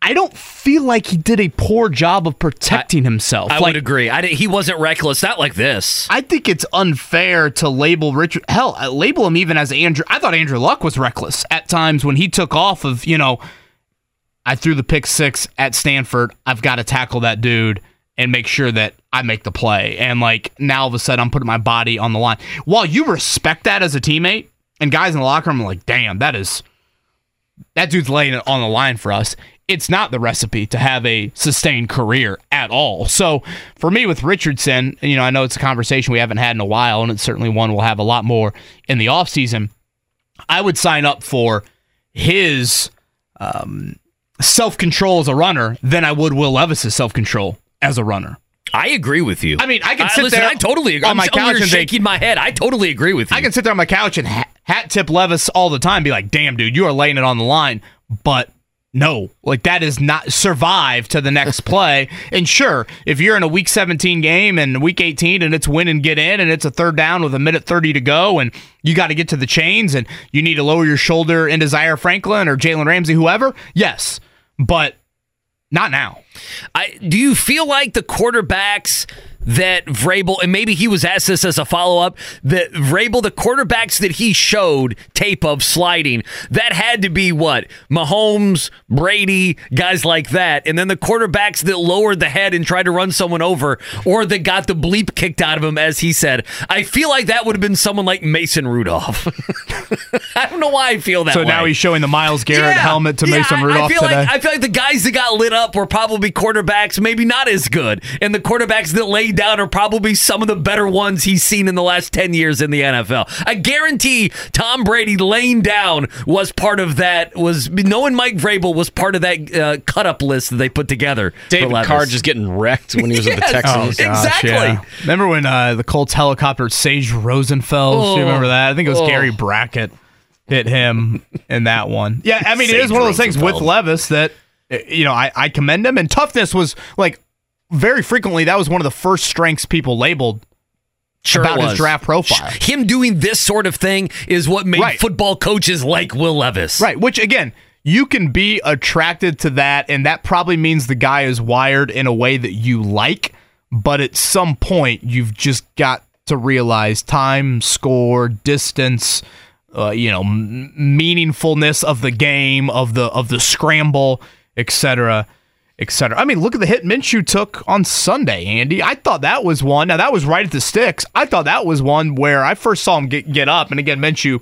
S2: I don't feel like he did a poor job of protecting himself.
S1: I
S2: like,
S1: would agree. I he wasn't reckless. Not like this.
S2: I think it's unfair to label Richard. Hell, uh, label him even as Andrew. I thought Andrew Luck was reckless at times when he took off. Of you know, I threw the pick six at Stanford. I've got to tackle that dude and make sure that I make the play. And like now, all of a sudden, I'm putting my body on the line. While you respect that as a teammate, and guys in the locker room are like, "Damn, that is that dude's laying it on the line for us." It's not the recipe to have a sustained career at all. So for me with Richardson, you know, I know it's a conversation we haven't had in a while, and it's certainly one we'll have a lot more in the offseason. I would sign up for his um, self control as a runner than I would Will Levis's self control as a runner.
S1: I agree with you.
S2: I mean, I can sit
S1: listen,
S2: there
S1: I totally agree.
S2: on
S1: I'm
S2: my couch
S1: here
S2: and think-
S1: shaking my head. I totally agree with you.
S2: I can sit there on my couch and ha- hat tip Levis all the time, be like, "Damn, dude, you are laying it on the line." But no, like that is not survive to the next [LAUGHS] play. And sure, if you're in a week 17 game and week 18 and it's win and get in and it's a third down with a minute 30 to go and you got to get to the chains and you need to lower your shoulder into Zaire Franklin or Jalen Ramsey, whoever, yes, but not now.
S1: I do you feel like the quarterbacks that Vrabel and maybe he was asked this as a follow up that Vrabel the quarterbacks that he showed tape of sliding that had to be what Mahomes Brady guys like that and then the quarterbacks that lowered the head and tried to run someone over or that got the bleep kicked out of him as he said I feel like that would have been someone like Mason Rudolph [LAUGHS] I don't know why I feel that
S2: so
S1: way.
S2: now he's showing the Myles Garrett
S1: Yeah.
S2: helmet to
S1: Yeah,
S2: Mason
S1: I-
S2: Rudolph
S1: I feel
S2: today.
S1: Like, I feel like the guys that got lit up were probably quarterbacks, maybe not as good, and the quarterbacks that laid down are probably some of the better ones he's seen in the last ten years in the NFL. I guarantee Tom Brady laying down was part of that. Was knowing Mike Vrabel was part of that uh, cut up list that they put together. for
S3: David Carr just getting wrecked when he was with the [LAUGHS]
S1: Yes.
S3: Texans.
S1: Oh, Exactly.
S2: yeah. Remember when uh, the Colts helicopter Sage Rosenfels? Do
S1: Oh.
S2: you remember that? I think it was
S1: Oh.
S2: Gary Brackett hit him in that one. Yeah, I mean, it is
S1: Sage
S2: one of those things with Levis that, uh, you know, I, I commend him. And toughness was like very frequently, that was one of the first strengths people labeled
S1: Sure
S2: about his draft profile.
S1: Him doing this sort of thing is what made
S2: Right.
S1: football coaches like Will Levis.
S2: Right, which again, you can be attracted to that, and that probably means the guy is wired in a way that you like, but at some point, you've just got to realize time, score, distance, uh, you know, m- meaningfulness of the game, of the of the scramble, etc. Etc. I mean, look at the hit Minshew took on Sunday, Andy. I thought that was one. Now that was right at the sticks. I thought that was one where I first saw him get, get up, and again, Minshew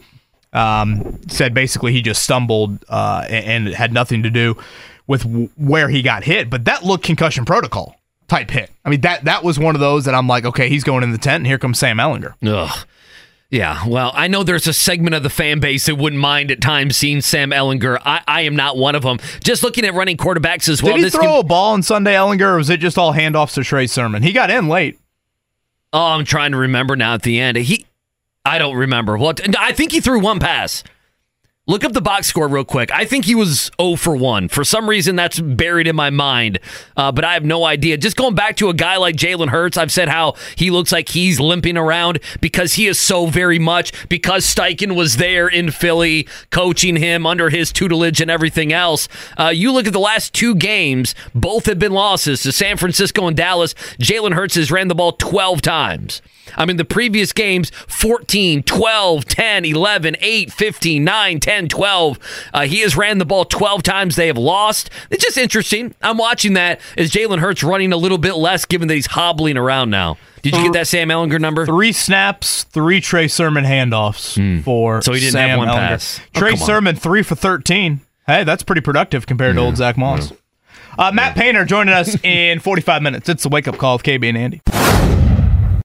S2: Um, said basically he just stumbled uh, and, and had nothing to do with w- where he got hit, but that looked concussion protocol type hit. I mean that that was one of those that I'm like, okay, he's going in the tent, and here comes Sam Ehlinger.
S1: Ugh. Yeah, well, I know there's a segment of the fan base that wouldn't mind at times seeing Sam Ehlinger. I, I am not one of them. Just looking at running quarterbacks as well.
S2: Did he throw
S1: can-
S2: a ball on Sunday Ehlinger, or was it just all handoffs to Trey Sermon? He got in late.
S1: oh, I'm trying to remember now at the end. He, I don't remember. Well, I think he threw one pass. Look up the box score real quick. I think he was 0 for 1. For some reason, that's buried in my mind, uh, but I have no idea. Just going back to a guy like Jalen Hurts, I've said how he looks like he's limping around because he is so very much, because Steichen was there in Philly coaching him under his tutelage and everything else. Uh, you look at the last two games, both have been losses to San Francisco and Dallas. Jalen Hurts has ran the ball 12 times. I mean, the previous games 14, 12, 10, 11, 8, 15, 9, 10, 12. Uh, he has ran the ball 12 times. They have lost. It's just interesting. I'm watching that as Jalen Hurts running a little bit less, given that he's hobbling around now. Did you get that Sam Ehlinger number?
S2: Three snaps, three Trey Sermon handoffs for
S1: Hmm. So he didn't
S2: Sam
S1: have one
S2: Ehlinger.
S1: pass. Oh,
S2: Trey
S1: on.
S2: Sermon three for thirteen. Hey, that's pretty productive compared to old Zach Moss. Uh, Matt Painter joining us in 45 minutes. It's the wake up call with KB and Andy.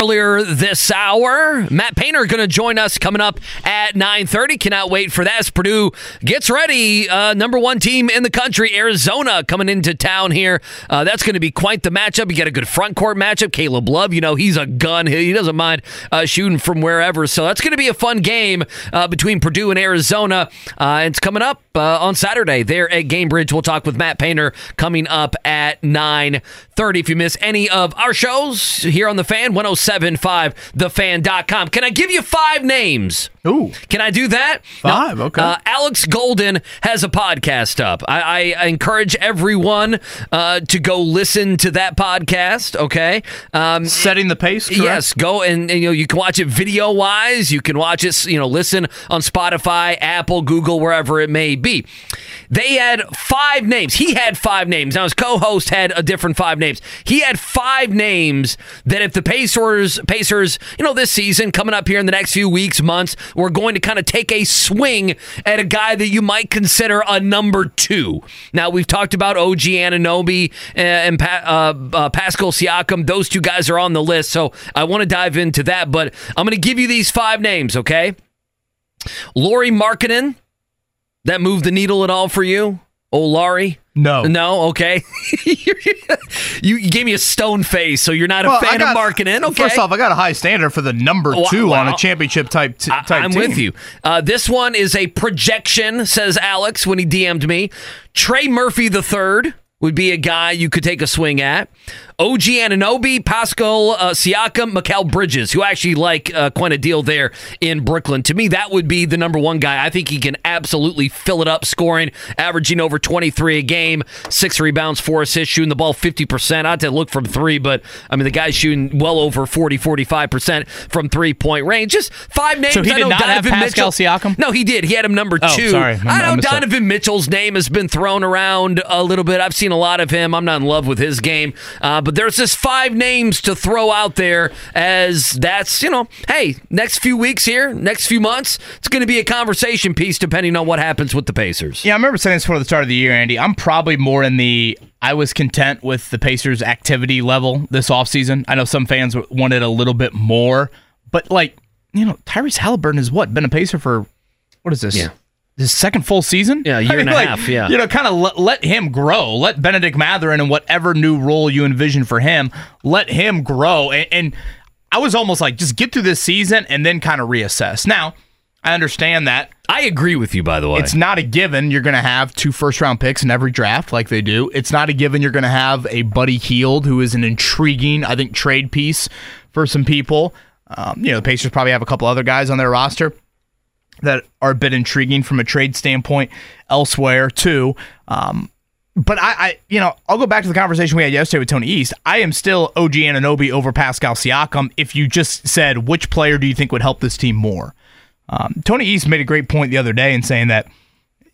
S1: Earlier this hour. Matt Painter going to join us coming up at 9.30. Cannot wait for that as Purdue gets ready. Uh, number one team in the country, Arizona, coming into town here. Uh, that's going to be quite the matchup. You got a good front court matchup. Caleb Love, you know, he's a gun. He doesn't mind uh, shooting from wherever. So that's going to be a fun game uh, between Purdue and Arizona. Uh, it's coming up uh, on Saturday there at Gainbridge. We'll talk with Matt Painter coming up at 9.30. If you miss any of our shows here on The Fan, 1075thefan.com. Can I give you five names?
S2: Ooh.
S1: Can I do that?
S2: Five, okay.
S1: Uh, Alex Golden has a podcast up. I, I encourage everyone uh, to go listen to that podcast. Okay, um,
S2: setting the pace. Correct?
S1: Yes, go and, and, you know you can watch it video wise. You can watch it. You know, listen on Spotify, Apple, Google, wherever it may be. They had five names. He had five names. Now his co-host had a different five names. He had five names that if the Pacers, Pacers, you know, this season coming up here in the next few weeks, months, we're going to kind of take a swing at a guy that you might consider a number two. Now we've talked about OG Anunoby and pa- uh, uh, Pascal Siakam. Those two guys are on the list, so I want to dive into that. But I'm going to give you these five names, okay? Lauri Markkanen. That moved the needle at all for you? Oh, Laurie?
S2: No.
S1: No? Okay. [LAUGHS] you, you gave me a stone face, so you're not a
S2: Well, I
S1: fan
S2: got-
S1: of Markkanen. Okay.
S2: First off, I got a high standard for the number
S1: Wow,
S2: two on a championship type t- type
S1: I'm
S2: team.
S1: with you. Uh, this one is a projection, says Alex when he DM'd me. Trey Murphy the third would be a guy you could take a swing at. OG Anunoby, Pascal uh, Siakam, Mikal Bridges, who actually like uh, quite a deal there in Brooklyn. To me, that would be the number one guy. I think he can absolutely fill it up, scoring, averaging over 23 a game, six rebounds, four assists, shooting the ball 50%. I had to look from three, but I mean, the guy's shooting well over 40, 45% from three point range. Just five names.
S11: So he
S1: I
S11: did
S1: know
S11: not have
S1: Donovan
S11: Pascal
S1: Mitchell-
S11: Siakam?
S1: No, he did. He had him number
S11: Oh,
S1: two.
S11: sorry.
S1: I
S11: I
S1: know. Donovan Mitchell's name has been thrown around a little bit. I've seen a lot of him. I'm not in love with his game. Uh, but there's just five names to throw out there as that's, you know, hey, next few weeks here, next few months, it's going to be a conversation piece depending on what happens with the Pacers.
S2: Yeah, I remember saying this before the start of the year, Andy. I'm probably more in the I was content with the Pacers' activity level this offseason. I know some fans wanted a little bit more, but like, you know, Tyrese Haliburton has what? Been a Pacer for what is this?
S1: Yeah.
S2: His second full season?
S1: Yeah, a [LAUGHS] year and a half, yeah.
S2: You know, kind of let, let him grow. Let Bennedict Mathurin and whatever new role you envision for him, let him grow. And, and I was almost like, just get through this season and then kind of reassess. Now, I understand that.
S1: I agree with you, by the way.
S2: It's not a given you're going to have two first round picks in every draft like they do. It's not a given you're going to have a Buddy Hield who is an intriguing, I think, trade piece for some people. Um, you know, the Pacers probably have a couple other guys on their roster that are a bit intriguing from a trade standpoint elsewhere, too. Um, but I, I, you know, I'll go back to the conversation we had yesterday with Tony East. I am still OG Anunoby over Pascal Siakam. If you just said which player do you think would help this team more, um, Tony East made a great point the other day in saying that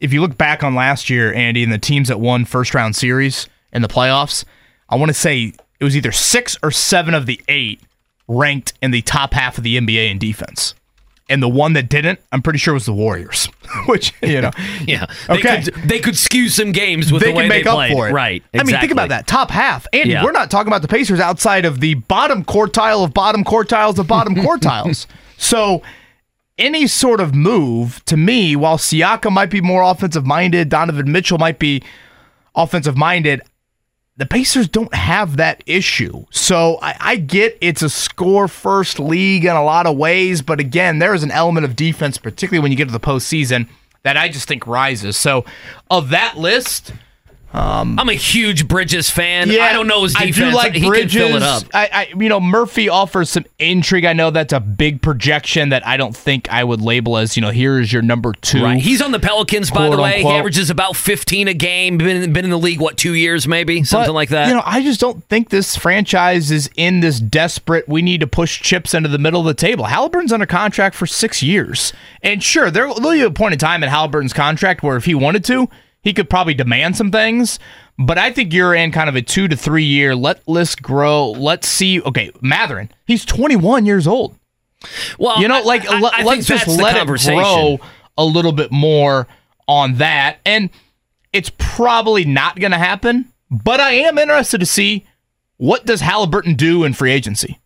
S2: if you look back on last year, Andy, and the teams that won first round series in the playoffs, I want to say it was either six or seven of the eight ranked in the top half of the NBA in defense and the one that didn't, I'm pretty sure was the Warriors. [LAUGHS] Which you know, [LAUGHS]
S1: yeah, they
S2: okay,
S1: could, they could skew some games with
S2: they
S1: the way
S2: can make
S1: they
S2: up
S1: played.
S2: for it,
S1: right?
S2: I mean, think about that top half, and
S1: Yeah.
S2: we're not talking about the Pacers outside of the bottom quartile of bottom quartiles of bottom [LAUGHS] quartiles. So. Any sort of move to me, while Siaka might be more offensive minded, Donovan Mitchell might be offensive minded. The Pacers don't have that issue. So I, I get it's a score first league in a lot of ways, but again, there is an element of defense, particularly when you get to the postseason, that I just think rises. So of that list, um,
S1: I'm a huge Bridges fan.
S2: yeah,
S1: I don't know his defense.
S2: I do like
S1: he
S2: Bridges.
S1: can fill it up.
S2: I, I, you know, Murphy offers some intrigue. I know that's a big projection that I don't think I would label as, you know, here is your number two.
S1: Right. He's on the Pelicans, by the way.
S2: unquote.
S1: He averages about 15 a game. Been been in the league what two years, maybe something
S2: But,
S1: like that.
S2: You know, I just don't think this franchise is in this desperate. We need to push chips into the middle of the table. Haliburton's under contract for six years, and sure, there will be a point in time in Haliburton's contract where if he wanted to, he could probably demand some things. But I think you're in kind of a two to three year. Let list grow. Let's see. Okay, Mathurin, he's 21 years old.
S1: well,
S2: You know,
S1: I-
S2: like
S1: I- let's
S2: just let it grow a little bit more on that. And it's probably not going to happen, but I am interested to see what does Haliburton do in free agency.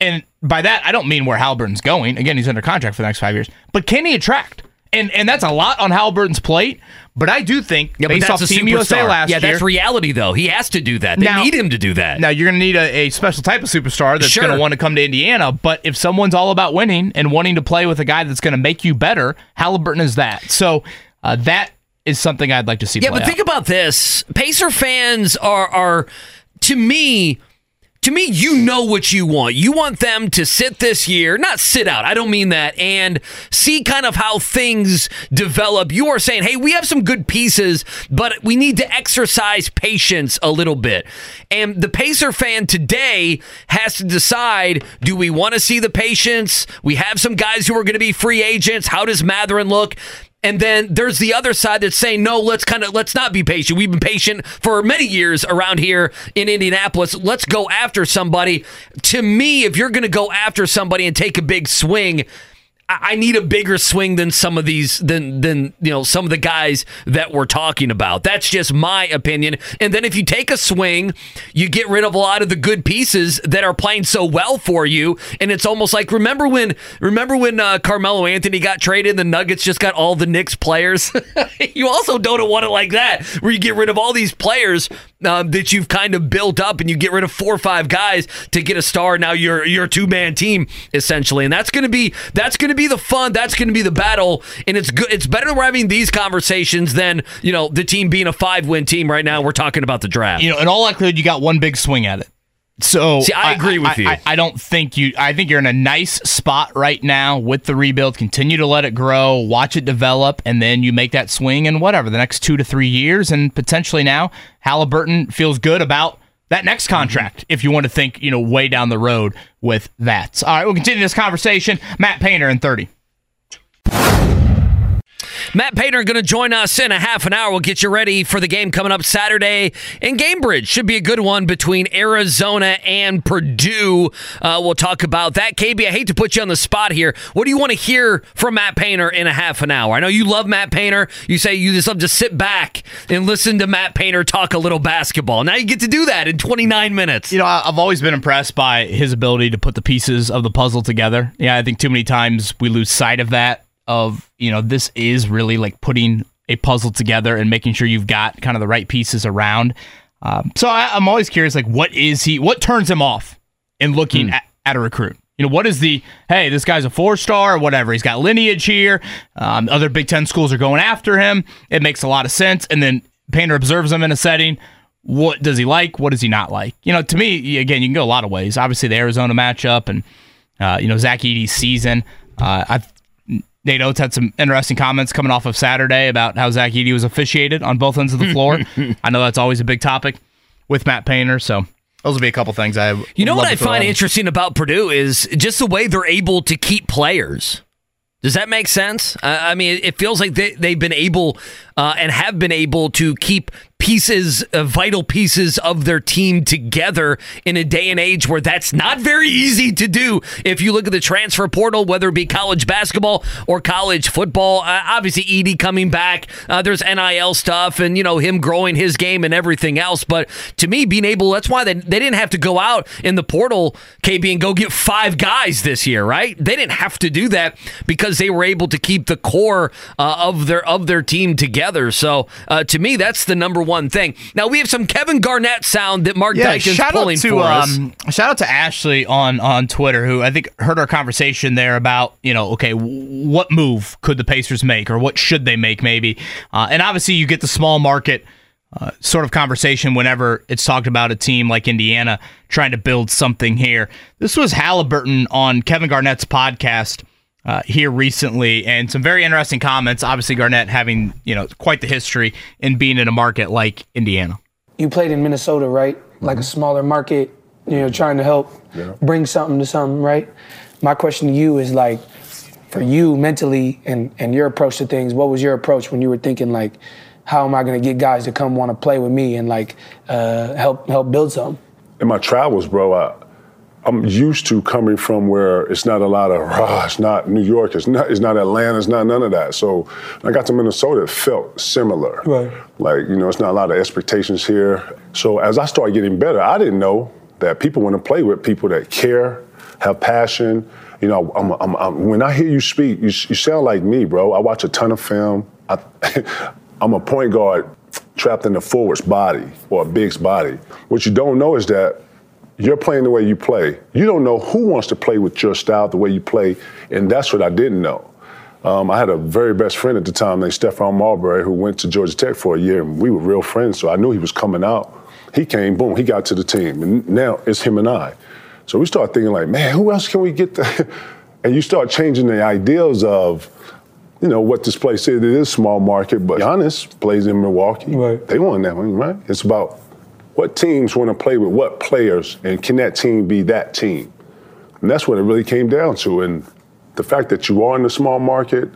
S2: And by that, I don't mean where Haliburton's going. Again, he's under contract for the next five years. But can he attract? And and that's a lot on Haliburton's plate. But I do think
S1: Yeah,
S2: based
S1: that's
S2: off
S1: a
S2: Team USA
S1: superstar.
S2: last
S1: yeah,
S2: year, yeah,
S1: that's reality though. He has to do that. They
S2: Now-
S1: need him to do that.
S2: now you're going to need a, a special type of superstar that's
S1: Sure.
S2: going to want to come to Indiana. But if someone's all about winning and wanting to play with a guy that's going to make you better, Haliburton is that. So uh, that is something I'd like to see.
S1: Yeah, but think about this. Pacer fans are are to me to me you know what you want. You want them to sit this year, not sit out. I don't mean that and see kind of how things develop. You are saying, "Hey, we have some good pieces, but we need to exercise patience a little bit." And the Pacer fan today has to decide, do we want to see the patience? We have some guys who are going to be free agents. How does Mathurin look? And then there's the other side that's saying, no, let's kind of let's not be patient. We've been patient for many years around here in Indianapolis. Let's go after somebody. To me, if you're going to go after somebody and take a big swing, I need a bigger swing than some of these than than you know some of the guys that we're talking about. That's just my opinion. And then if you take a swing, you get rid of a lot of the good pieces that are playing so well for you. And it's almost like remember when remember when uh, Carmelo Anthony got traded, the Nuggets just got all the Knicks players. [LAUGHS] you also don't want it like that, where you get rid of all these players um, that you've kind of built up, and you get rid of four or five guys to get a star. Now you're you're a two man team essentially, and that's to be that's going to be the fun. That's going to be the battle, and it's good. It's better we're having these conversations than you know the team being a five win team right now. We're talking about the draft.
S2: you know, in all likelihood, you got one big swing at it. So
S1: See, I agree with you.
S2: I, I don't think you. I think you're in a nice spot right now with the rebuild. Continue to let it grow, watch it develop, and then you make that swing in whatever the next two to three years, and potentially now Haliburton feels good about that next contract. If you want to think, you know, way down the road with that. All right, we'll continue this conversation. Matt Painter in thirty.
S1: Matt Painter going to join us in a half an hour. We'll get you ready for the game coming up Saturday in Gainbridge. Should be a good one between Arizona and Purdue. Uh, we'll talk about that. KB, I hate to put you on the spot here. What do you want to hear from Matt Painter in a half an hour? I know you love Matt Painter. You say you just love to sit back and listen to Matt Painter talk a little basketball. Now you get to do that in 29 minutes.
S2: You know, I've always been impressed by his ability to put the pieces of the puzzle together. Yeah, I think too many times we lose sight of that. Of you know, this is really like putting a puzzle together and making sure you've got kind of the right pieces around. Um, so I, I'm always curious, like, what is he? What turns him off in looking at, at a recruit? You know, what is the hey, this guy's a four star or whatever? He's got lineage here. Um, other Big Ten schools are going after him. It makes a lot of sense. And then Painter observes him in a setting. What does he like? What does he not like? You know, to me, again, you can go a lot of ways. Obviously, the Arizona matchup and uh, you know Zach Edey's season. Uh, I
S8: Nate Oats had some interesting comments coming off of Saturday about how Zach Edey was officiated on both ends of the floor. [LAUGHS] I know that's always a big topic with Matt Painter, so those will be a couple things I.
S1: You know
S8: would
S1: what
S8: love
S1: I find
S8: on.
S1: interesting about Purdue is just the way they're able to keep players. Does that make sense? I mean, it feels like they, they've been able uh, and have been able to keep pieces, uh, vital pieces of their team together in a day and age where that's not very easy to do. If you look at the transfer portal, whether it be college basketball or college football, uh, obviously Edey coming back, uh, there's NIL stuff and, you know, him growing his game and everything else. But to me, being able, that's why they, they didn't have to go out in the portal, KB, and go get five guys this year, right? They didn't have to do that because they were able to keep the core uh, of their of their team together. So uh, to me, that's the number one thing. Now we have some Kevin Garnett sound that Mark
S8: Yeah, shout out
S1: pulling
S8: to
S1: for us.
S8: um, shout out to Ashley on on Twitter, who I think heard our conversation there about you know, okay, what move could the Pacers make, or what should they make, maybe? Uh, and obviously, you get the small market uh, sort of conversation whenever it's talked about a team like Indiana trying to build something here. This was Haliburton on Kevin Garnett's podcast. Uh, here recently, and some very interesting comments. Obviously, Garnett having you know quite the history in being in a market like Indiana.
S12: you played in Minnesota, right? Like a smaller market, you know, trying to help bring something to something, right? My question to you is like, for you mentally and, and your approach to things, what was your approach when you were thinking like, how am I going to get guys to come want to play with me and like uh, help help build something?
S13: in my travels, bro, I, I'm used to coming from where it's not a lot of rah, it's not New York, it's not, it's not Atlanta, it's not none of that. So when I got to Minnesota, it felt similar.
S12: Right.
S13: Like, you know, it's not a lot of expectations here. So as I started getting better, I didn't know that people want to play with people that care, have passion. You know, I'm, I'm, I'm, when I hear you speak, you, you sound like me, bro. I watch a ton of film. I, [LAUGHS] I'm a point guard trapped in a forward's body or a big's body. What you don't know is that you're playing the way you play. You don't know who wants to play with your style, the way you play, and that's what I didn't know. Um, I had a very best friend at the time named Stephon Marbury who went to Georgia Tech for a year, and we were real friends, so I knew he was coming out. He came, boom, he got to the team, and now it's him and I. So we start thinking like, man, who else can we get? The? [LAUGHS] and you start changing the ideals of, you know, what this place is. It is a small market, but Giannis plays in Milwaukee. Right. They won that one, right? It's about what teams want to play with what players, and can that team be that team? And that's what it really came down to. And the fact that you are in the small market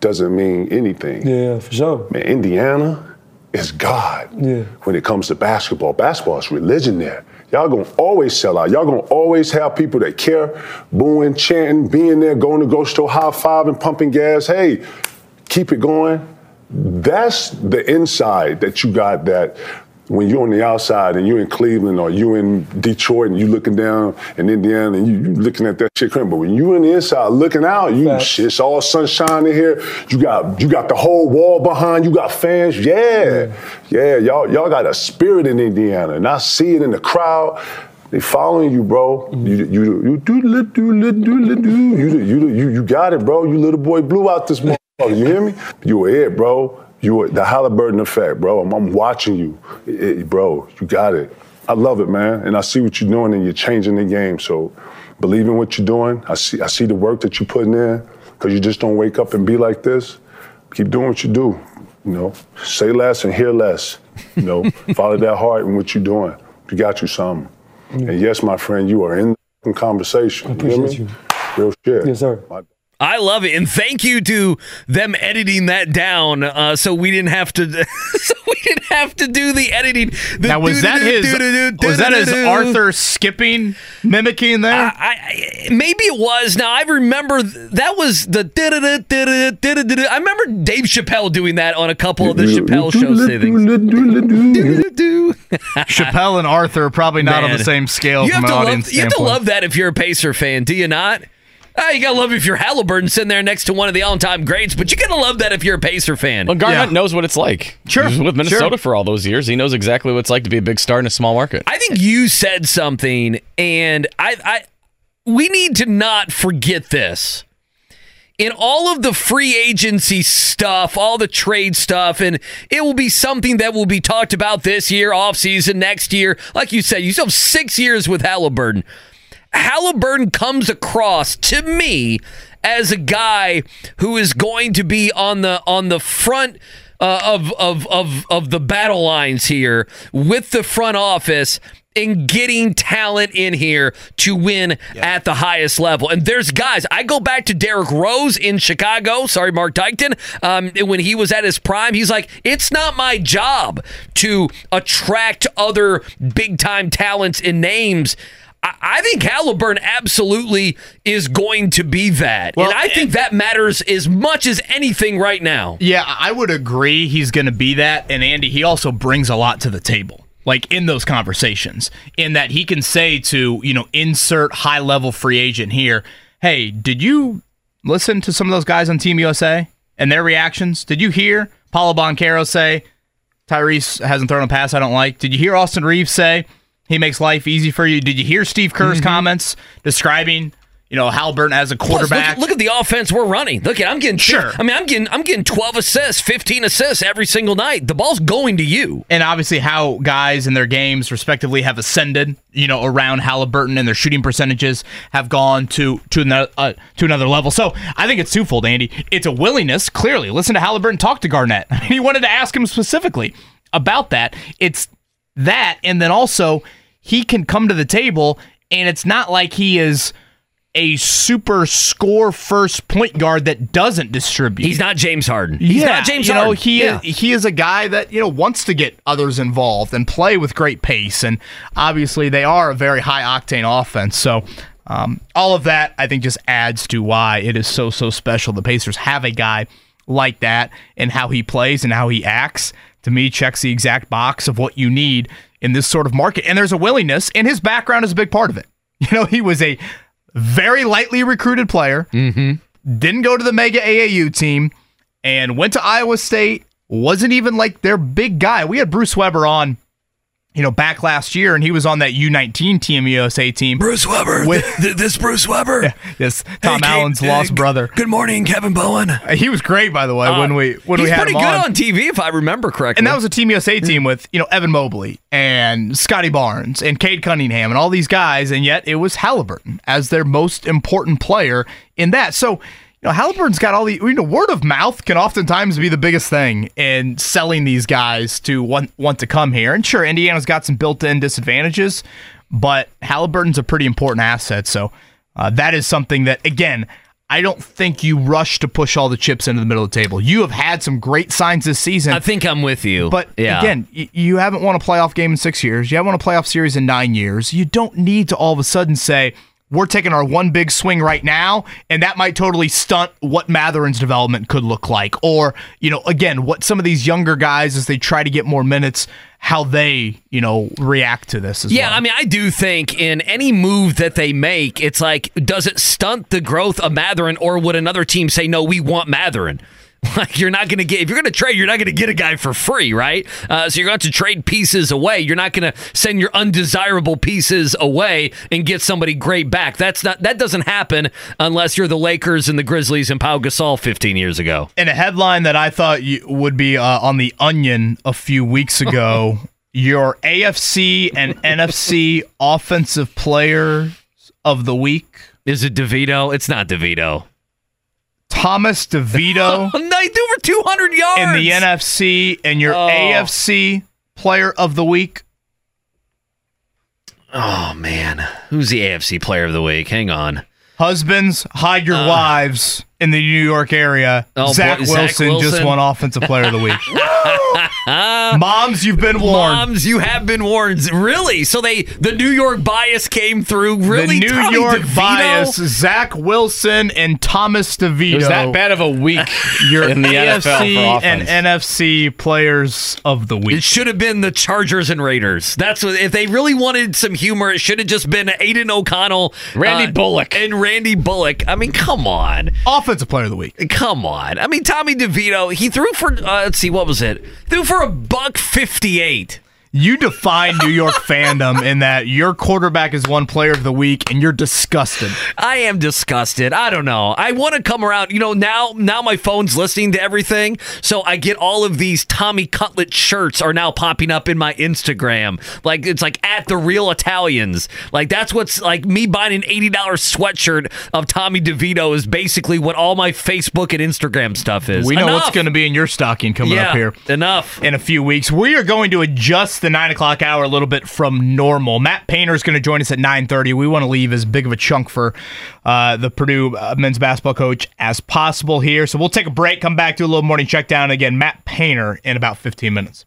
S13: doesn't mean anything.
S12: Yeah, for sure.
S13: Man, Indiana is God
S12: Yeah.
S13: when it comes to basketball. Basketball is religion there. Y'all gonna always sell out. Y'all gonna always have people that care, booing, chanting, being there, going to go store, high five and pumping gas. Hey, keep it going. That's the inside that you got that when you're on the outside and you're in Cleveland or you're in Detroit and you looking down in Indiana and you, you looking at that shit crazy. But when you're in the inside looking out, you shit, it's all sunshine in here. You got you got the whole wall behind. You got fans. Yeah, yeah. Y'all y'all got a spirit in Indiana, and I see it in the crowd. They following you, bro. Mm-hmm. You you you do do do do do. You you you you got it, bro. You little boy blew out this motherfucker. You hear me? You were it, bro. You were the Haliburton effect, bro. I'm, I'm watching you, It- it- bro. You got it. I love it, man, and I see what you're doing, and you're changing the game. So believe in what you're doing. I see I see the work that you're putting in, because you just don't wake up and be like this. Keep doing what you do. You know, say less and hear less. You know, [LAUGHS] follow that heart and what you're doing. You got you something. And yes, my friend, you are in the conversation. I
S12: appreciate
S13: you. Real shit.
S12: Yes, sir.
S1: I love it, and thank you to them editing that down, uh, so we didn't have to. [LAUGHS] so we didn't have to do the editing. The
S8: Now was that his was that his. Arthur skipping mimicking there?
S1: I, maybe it was. Now I remember th- that was the. I remember Dave Chappelle doing that on a couple of the Chappelle shows. Say things.
S8: Chappelle and Arthur are probably not on
S1: Man.
S8: the same scale
S1: You
S8: from
S1: have,
S8: an
S1: to
S8: audience
S1: love, you have to
S8: standpoint.
S1: love that if you're a Pacer fan, do you not? Ah, you gotta love if you're Haliburton sitting there next to one of the all-time greats, but you gotta love that if you're a Pacer fan.
S3: Well, Garnett knows what it's like.
S1: Sure,
S3: He was with Minnesota
S1: sure.
S3: for all those years. He knows exactly what it's like to be a big star in a small market.
S1: I think you said something, and I, I, we need to not forget this. In all of the free agency stuff, all the trade stuff, and it will be something that will be talked about this year, offseason, next year. Like you said, you still have six years with Haliburton. Haliburton comes across to me as a guy who is going to be on the on the front uh, of of of of the battle lines here with the front office in getting talent in here to win at the highest level. And there's guys, I go back to Derrick Rose in Chicago. Sorry, Mark Dykton. Um, when he was at his prime, he's like, it's not my job to attract other big time talents and names. I- I think Haliburton absolutely is going to be that. and I think that matters as much as anything right now.
S2: Yeah, I would agree he's going to be that. And Andy, he also brings a lot to the table. Like in those conversations, in that he can say to, you know, insert high level free agent here, hey, did you listen to some of those guys on Team USA and their reactions? Did you hear Paolo Banchero say, Tyrese hasn't thrown a pass I don't like? Did you hear Austin Reaves say he makes life easy for you? Did you hear Steve Kerr's comments describing, you know, Haliburton as a
S1: Plus, look-
S2: quarterback?
S1: look, at the offense we're running. Look at I'm getting
S2: Sure.
S1: I mean, I'm getting I'm getting 12 assists, 15 assists every single night. The ball's going to you.
S2: and obviously how guys in their games respectively have ascended, you know, around Haliburton and their shooting percentages have gone to to another uh, to another level. So I think it's twofold, Andy. It's a willingness, clearly. Listen to Haliburton talk to Garnett. [LAUGHS] he wanted to ask him specifically about that. It's that, and then also he can come to the table, and it's not like he is a super score first point guard that doesn't distribute.
S1: He's not James Harden. He's
S2: yeah,
S1: not James
S2: you know,
S1: Harden.
S2: he
S1: Yeah.
S2: is, he is a guy that you know wants to get others involved and play with great pace, and obviously they are a very high octane offense. So um, all of that, I think, just adds to why it is so so special. The Pacers have a guy like that, and how he plays and how he acts. To me, checks the exact box of what you need in this sort of market, and there's a willingness, and his background is a big part of it. [LAUGHS] You know, he was a very lightly recruited player mm-hmm. didn't go to the mega AAU team and went to Iowa State. Wasn't even like their big guy. We had Bruce Weber on, you know, back last year, and he was on that U19 Team USA team.
S1: Bruce Weber.
S2: With
S1: this Bruce Weber. [LAUGHS]
S2: yes, Tom
S1: Hey,
S2: Allen's
S1: Kate,
S2: lost
S1: uh,
S2: brother.
S1: Good morning, Kevin Bowen.
S2: Uh, he was great, by the way, uh, when we when we had
S1: pretty
S2: him
S1: good
S2: on.
S1: on TV, if I remember correctly.
S2: And that was a Team USA team mm. with, you know, Evan Mobley and Scottie Barnes and Cade Cunningham and all these guys, and yet it was Haliburton as their most important player in that. So, you know, Haliburton's got all the, you know, word of mouth can oftentimes be the biggest thing in selling these guys to want, want to come here. And sure, Indiana's got some built in disadvantages, but Haliburton's a pretty important asset. So uh, that is something that, again, I don't think you rush to push all the chips into the middle of the table. You have had some great signs this season.
S1: I think I'm with you.
S2: But
S1: yeah.
S2: again, you haven't won a playoff game in six years. You haven't won a playoff series in nine years. You don't need to all of a sudden say, we're taking our one big swing right now, and that might totally stunt what Mathurin's development could look like. Or, you know, again, what some of these younger guys, as they try to get more minutes, how they, you know, react to this as
S1: Yeah,
S2: well.
S1: I mean, I do think in any move that they make, it's like, does it stunt the growth of Mathurin, or would another team say, no, we want Mathurin? [LAUGHS] Like you're not going to get if you're going to trade, you're not going to get a guy for free, right? Uh, so you're going to have to trade pieces away. You're not going to send your undesirable pieces away and get somebody great back. That's not that doesn't happen unless you're the Lakers and the Grizzlies and Pau Gasol 15 years ago.
S2: And a headline that I thought you, would be uh, on the Onion a few weeks [LAUGHS] ago: your AFC and [LAUGHS] NFC offensive player of the week.
S1: Is it DeVito? It's not DeVito.
S2: Thomas DeVito [LAUGHS]
S1: Oh, no, he threw for 200 yards
S2: in the NFC, and your
S1: Oh.
S2: AFC player of the week.
S1: Oh man, who's the AFC Player of the Week? Hang on.
S2: Husbands, hide your wives in the New York area.
S1: Uh. Oh,
S2: Zach,
S1: boy,
S2: Wilson
S1: Zach Wilson.
S2: just won Offensive Player of the Week. [LAUGHS] [LAUGHS] [LAUGHS] Moms, you've been warned.
S1: Moms, you have been warned. Really? So they the New York bias came through. Really?
S2: the New
S1: Tommy
S2: York
S1: DeVito?
S2: bias, Zach Wilson and Thomas DeVito.
S3: It was that bad of a week [LAUGHS]
S2: Your
S3: in the NFL
S2: AFC
S3: for
S2: and. NFC players of the week.
S1: It should have been the Chargers and Raiders. That's what if they really wanted some humor, it should have just been Aidan O'Connell,
S3: Randy
S1: uh,
S3: Bullock.
S1: and Randy Bullock. I mean, come on.
S2: Offensive player of the week.
S1: Come on. I mean, Tommy DeVito, he threw for, uh, let's see, what was it? Threw for a buck 58.
S2: You define New York [LAUGHS] fandom in that your quarterback is one player of the week and you're disgusted.
S1: I am disgusted. I don't know. I want to come around. You know, now now my phone's listening to everything, so I get all of these Tommy Cutlet shirts are now popping up in my Instagram. Like it's like at the real Italians. Like that's what's like me buying an eighty dollars sweatshirt of Tommy DeVito is basically what all my Facebook and Instagram stuff is.
S2: We know
S1: Enough.
S2: what's going to be in your stocking coming
S1: yeah,
S2: up here.
S1: Enough.
S2: in a few weeks. We are going to adjust the nine o'clock hour a little bit from normal. Matt Painter is going to join us at nine thirty. We want to leave as big of a chunk for uh, the Purdue uh, men's basketball coach as possible here. So we'll take a break, come back, do a little morning check down again. Matt Painter in about fifteen minutes.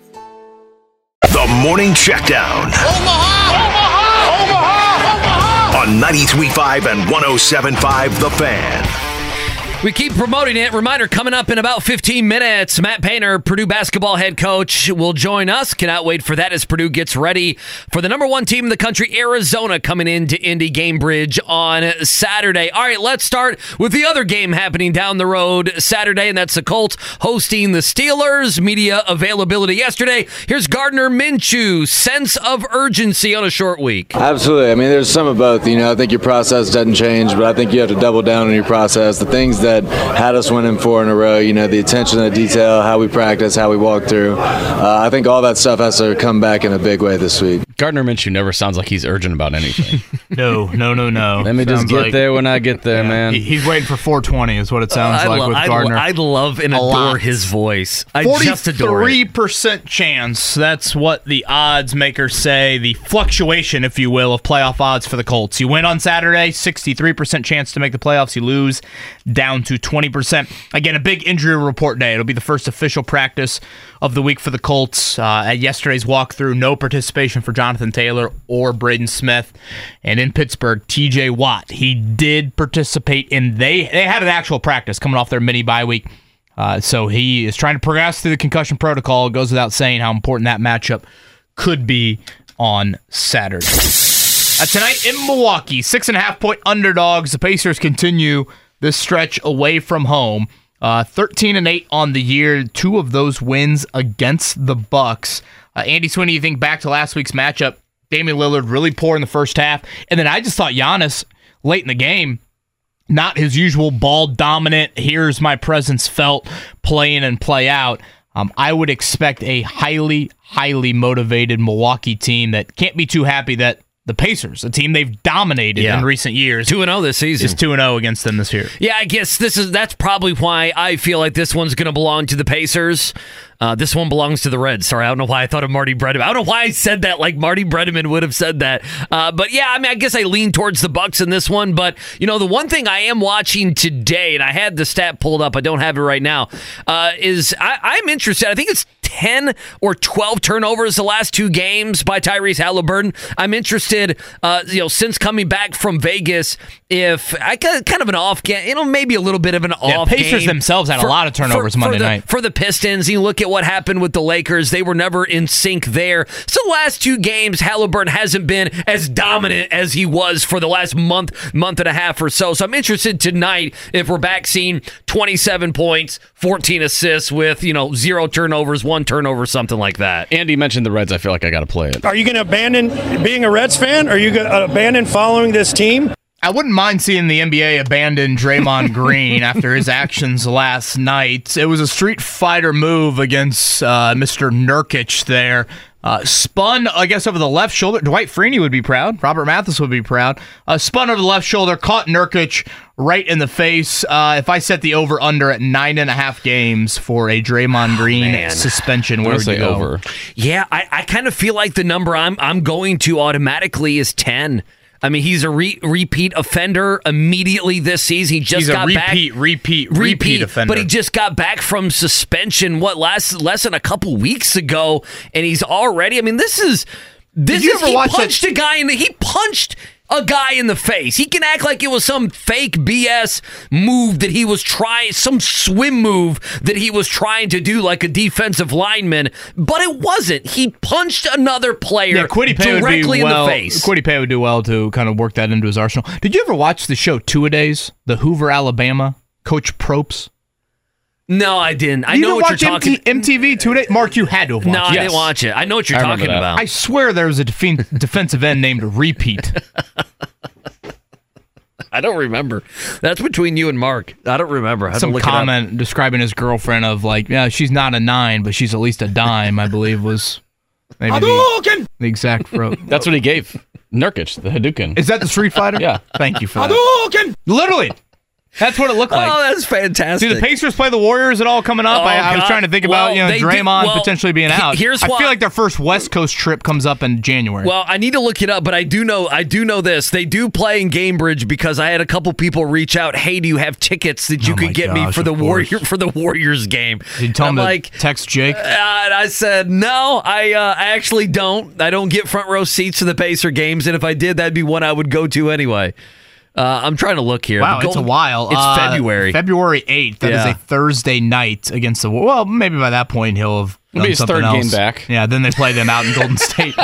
S4: The Morning Checkdown. Omaha! Omaha! Omaha! Omaha! On 93.5 and 107.5 The Fan.
S1: We keep promoting it. Reminder coming up in about 15 minutes. Matt Painter, Purdue basketball head coach, will join us. Cannot wait for that as Purdue gets ready for the number one team in the country, Arizona, coming into Indy Gainbridge on Saturday. All right, let's start with the other game happening down the road Saturday, and that's the Colts hosting the Steelers. Media availability yesterday. Here's Gardner Minshew. Sense of urgency on a short week.
S14: Absolutely. I mean, there's some of both. You know, I think your process doesn't change, but I think you have to double down on your process. The things that had us winning four in a row, you know, the attention to detail, how we practice, how we walk through. Uh, I think all that stuff has to come back in a big way this week.
S3: Gardner Minshew never sounds like he's urgent about anything. [LAUGHS]
S2: No, no, no, no.
S3: Let me just get
S2: like-
S3: there when I get there, man.
S2: He- He's waiting for 420, is what it sounds
S1: I,
S2: like
S1: lo-
S2: with
S1: I,
S2: Gardner.
S1: I love and adore
S2: lot.
S1: his voice. I just adore it.
S2: 43% chance. That's what the odds makers say. The fluctuation, if you will, of playoff odds for the Colts. You win on Saturday, 63% chance to make the playoffs. You lose to 20%. Again, a big injury report day. It'll be the first official practice of the week for the Colts. Uh, at yesterday's walkthrough, no participation for Jonathan Taylor or Braden Smith. And in Pittsburgh, TJ Watt, he did participate in they they had an actual practice coming off their mini bye week. Uh, so he is trying to progress through the concussion protocol. It goes without saying how important that matchup could be on Saturday. Uh, tonight in Milwaukee, six and a half point underdogs. The Pacers continue this stretch away from home. Uh, 13 and 8 on the year. Two of those wins against the Bucks. Uh, Andy Sweeney, you think back to last week's matchup? Damian Lillard really poor in the first half, and then I just thought Giannis late in the game not his usual ball dominant, here's my presence felt, play in and play out. Um, I would expect a highly, highly motivated Milwaukee team that can't be too happy that the Pacers, a team they've dominated
S1: Yeah.
S2: in recent years,
S1: 2 0 this season.
S2: is 2 0 against them this year.
S1: Yeah, I guess this is that's probably why I feel like this one's going to belong to the Pacers. Uh, this one belongs to the Reds. Sorry, I don't know why I thought of Marty Brennaman. I don't know why I said that like Marty Brennaman would have said that. Uh, but yeah, I mean, I guess I lean towards the Bucks in this one. But you know, the one thing I am watching today, and I had the stat pulled up, I don't have it right now, uh, is I, I'm interested. I think it's 10 or 12 turnovers the last two games by Tyrese Haliburton. I'm interested, uh, you know, since coming back from Vegas, if I kind of an off game, you know, maybe a little bit of an
S2: Yeah,
S1: off
S2: Pacers
S1: game
S2: themselves had a lot of turnovers Monday
S1: the,
S2: night.
S1: For the Pistons, you look at what happened with the Lakers, they were never in sync there. So the last two games, Haliburton hasn't been as dominant as he was for the last month, month and a half or so. So I'm interested tonight if we're back seeing 27 points, 14 assists with, you know, zero turnovers, one turnover, something like that.
S3: Andy mentioned the Reds. I feel like I got to play it.
S15: Are you going to abandon being a Reds fan? Are you going to abandon following this team?
S2: I wouldn't mind seeing the NBA abandon Draymond [LAUGHS] Green after his actions last night. It was a Street Fighter move against uh, Mr. Nurkic there. Uh, spun, I guess, over the left shoulder. Dwight Freeney would be proud. Robert Mathis would be proud. Uh, spun over the left shoulder, caught Nurkic right in the face. Uh, if I set the over under at nine and a half games for a Draymond Green
S1: man.
S2: suspension, where
S3: I'm
S2: would you
S3: say
S2: go?
S3: over.
S1: Yeah, I, I kind of feel like the number I'm I'm going to automatically is 10. I mean, he's a re- repeat offender immediately this season. He just
S2: He's a
S1: got back.
S2: repeat, repeat, repeat offender.
S1: But he just got back from suspension. What last less than a couple weeks ago, and he's already. I mean, this is this
S2: Did you
S1: is
S2: ever
S1: he
S2: watch that-
S1: punched a guy the he punched a guy in the face. He can act like it was some fake BS move that he was trying, some swim move that he was trying to do like a defensive lineman, but it wasn't. He punched another player
S2: Yeah, Kwity Paye
S1: directly in
S2: well.
S1: the face.
S2: Kwity Paye would do well to kind of work that into his arsenal. Did you ever watch the show Two A Days, the Hoover, Alabama, Coach Propst?
S1: No, I didn't. I
S2: you
S1: know
S2: didn't
S1: what
S2: watch
S1: you're talking.
S2: MT- MTV Two A Days. Mark, you had to have watched.
S1: No, I
S2: it.
S1: didn't watch it. I know what you're
S2: I
S1: talking about.
S2: I swear there was a defen- [LAUGHS] defensive end named Repeat. [LAUGHS]
S1: I don't remember. That's between you and Mark. I don't remember. I had
S2: Some
S1: look it up.
S2: comment describing his girlfriend of like, yeah, she's not a nine, but she's at least a dime. I believe was maybe the, the exact quote. [LAUGHS]
S3: That's what he gave Nurkic, the Hadouken.
S2: Is that the Street Fighter?
S3: Yeah.
S2: Thank you for that. Literally. That's what it looked like.
S1: Oh, that's fantastic.
S2: Do the Pacers play the Warriors at all coming up?
S1: Oh,
S2: I, I was trying to think
S1: Well,
S2: about you know Draymond
S1: well,
S2: potentially being out.
S1: here's
S2: I
S1: why-
S2: feel like their first West Coast trip comes up in January.
S1: Well, I need to look it up, but I do know I do know this. They do play in Gainbridge because I had a couple people reach out. Hey, do you have tickets that you
S2: Oh
S1: could get me for the Warrior [LAUGHS] for the Warriors game?
S2: Did you tell to
S1: like,
S2: text Jake?
S1: uh, and I said no. I uh, I actually don't. I don't get front row seats to the Pacer games, and if I did, that'd be one I would go to anyway. Uh, I'm trying to look here.
S2: Wow,
S1: The
S2: it's a while.
S1: It's
S2: Uh,
S1: February.
S2: February 8th. That is
S1: Yeah.
S2: a Thursday night against the. Well, maybe by that point he'll have.
S3: It'll
S2: done
S3: be his
S2: something
S3: third game
S2: else.
S3: back.
S2: Yeah, then they play them out in Golden [LAUGHS] State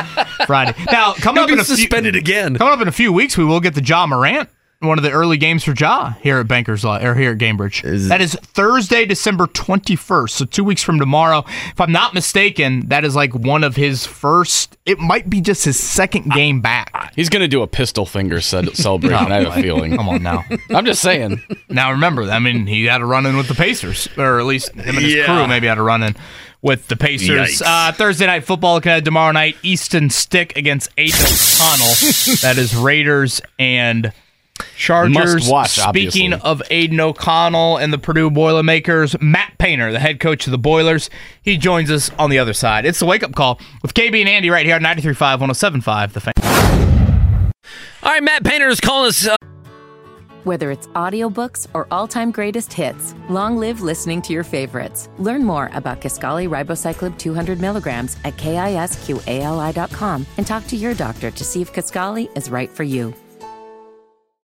S2: Friday. Now, coming
S1: He'll
S2: up
S1: be
S2: in a few,
S1: suspended again.
S2: coming up in a few weeks, we will get the Ja Morant, one of the early games for Ja here at Bankers Life or here at Gainbridge. that is Thursday, December 21st. So two weeks from tomorrow. If I'm not mistaken, that is like one of his first. It might be just his second game back.
S3: He's going to do a pistol finger ce- [LAUGHS] celebration. I have a feeling.
S2: Come on now.
S3: I'm just saying.
S2: Now remember, I mean, he had a run in with the Pacers, or at least him and his
S1: Yeah.
S2: crew maybe had a run in with the Pacers. Uh, Thursday night football looking at tomorrow night. Easton Stick against Aidan O'Connell. [LAUGHS] that is Raiders and Chargers.
S3: Watch,
S2: Speaking
S3: obviously.
S2: of Aidan O'Connell and the Purdue Boilermakers, Matt Painter, the head coach of the Boilers, he joins us on the other side. It's the wake up call with KB and Andy right here at 93.5, 107.5, The Fan.
S1: All right, Matt Painter is calling us. Uh,
S7: Whether it's audiobooks or all-time greatest hits, long live listening to your favorites. Learn more about Kisqali Ribociclib 200 milligrams at kisqali.com and talk to your doctor to see if Kisqali is right for you.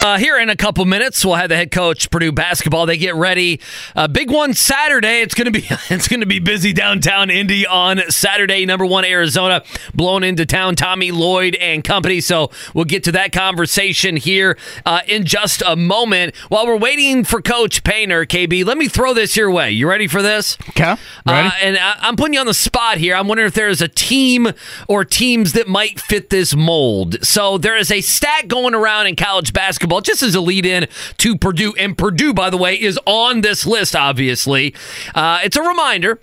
S1: Uh, here in a couple minutes, we'll have the head coach Purdue basketball. They get ready. Uh, big one Saturday. It's gonna be [LAUGHS] it's gonna be busy downtown Indy on Saturday. Number one Arizona blown into town. Tommy Lloyd and company. So we'll get to that conversation here uh, in just a moment. While we're waiting for Coach Painter, KB, let me throw this your way. You ready for this?
S2: Okay. Ready?
S1: Uh, and I, I'm putting you on the spot here. I'm wondering if there is a team or teams that might fit this mold. So there is a stat going around in college basketball, just as a lead in to Purdue. And Purdue, by the way, is on this list, obviously. Uh, it's a reminder.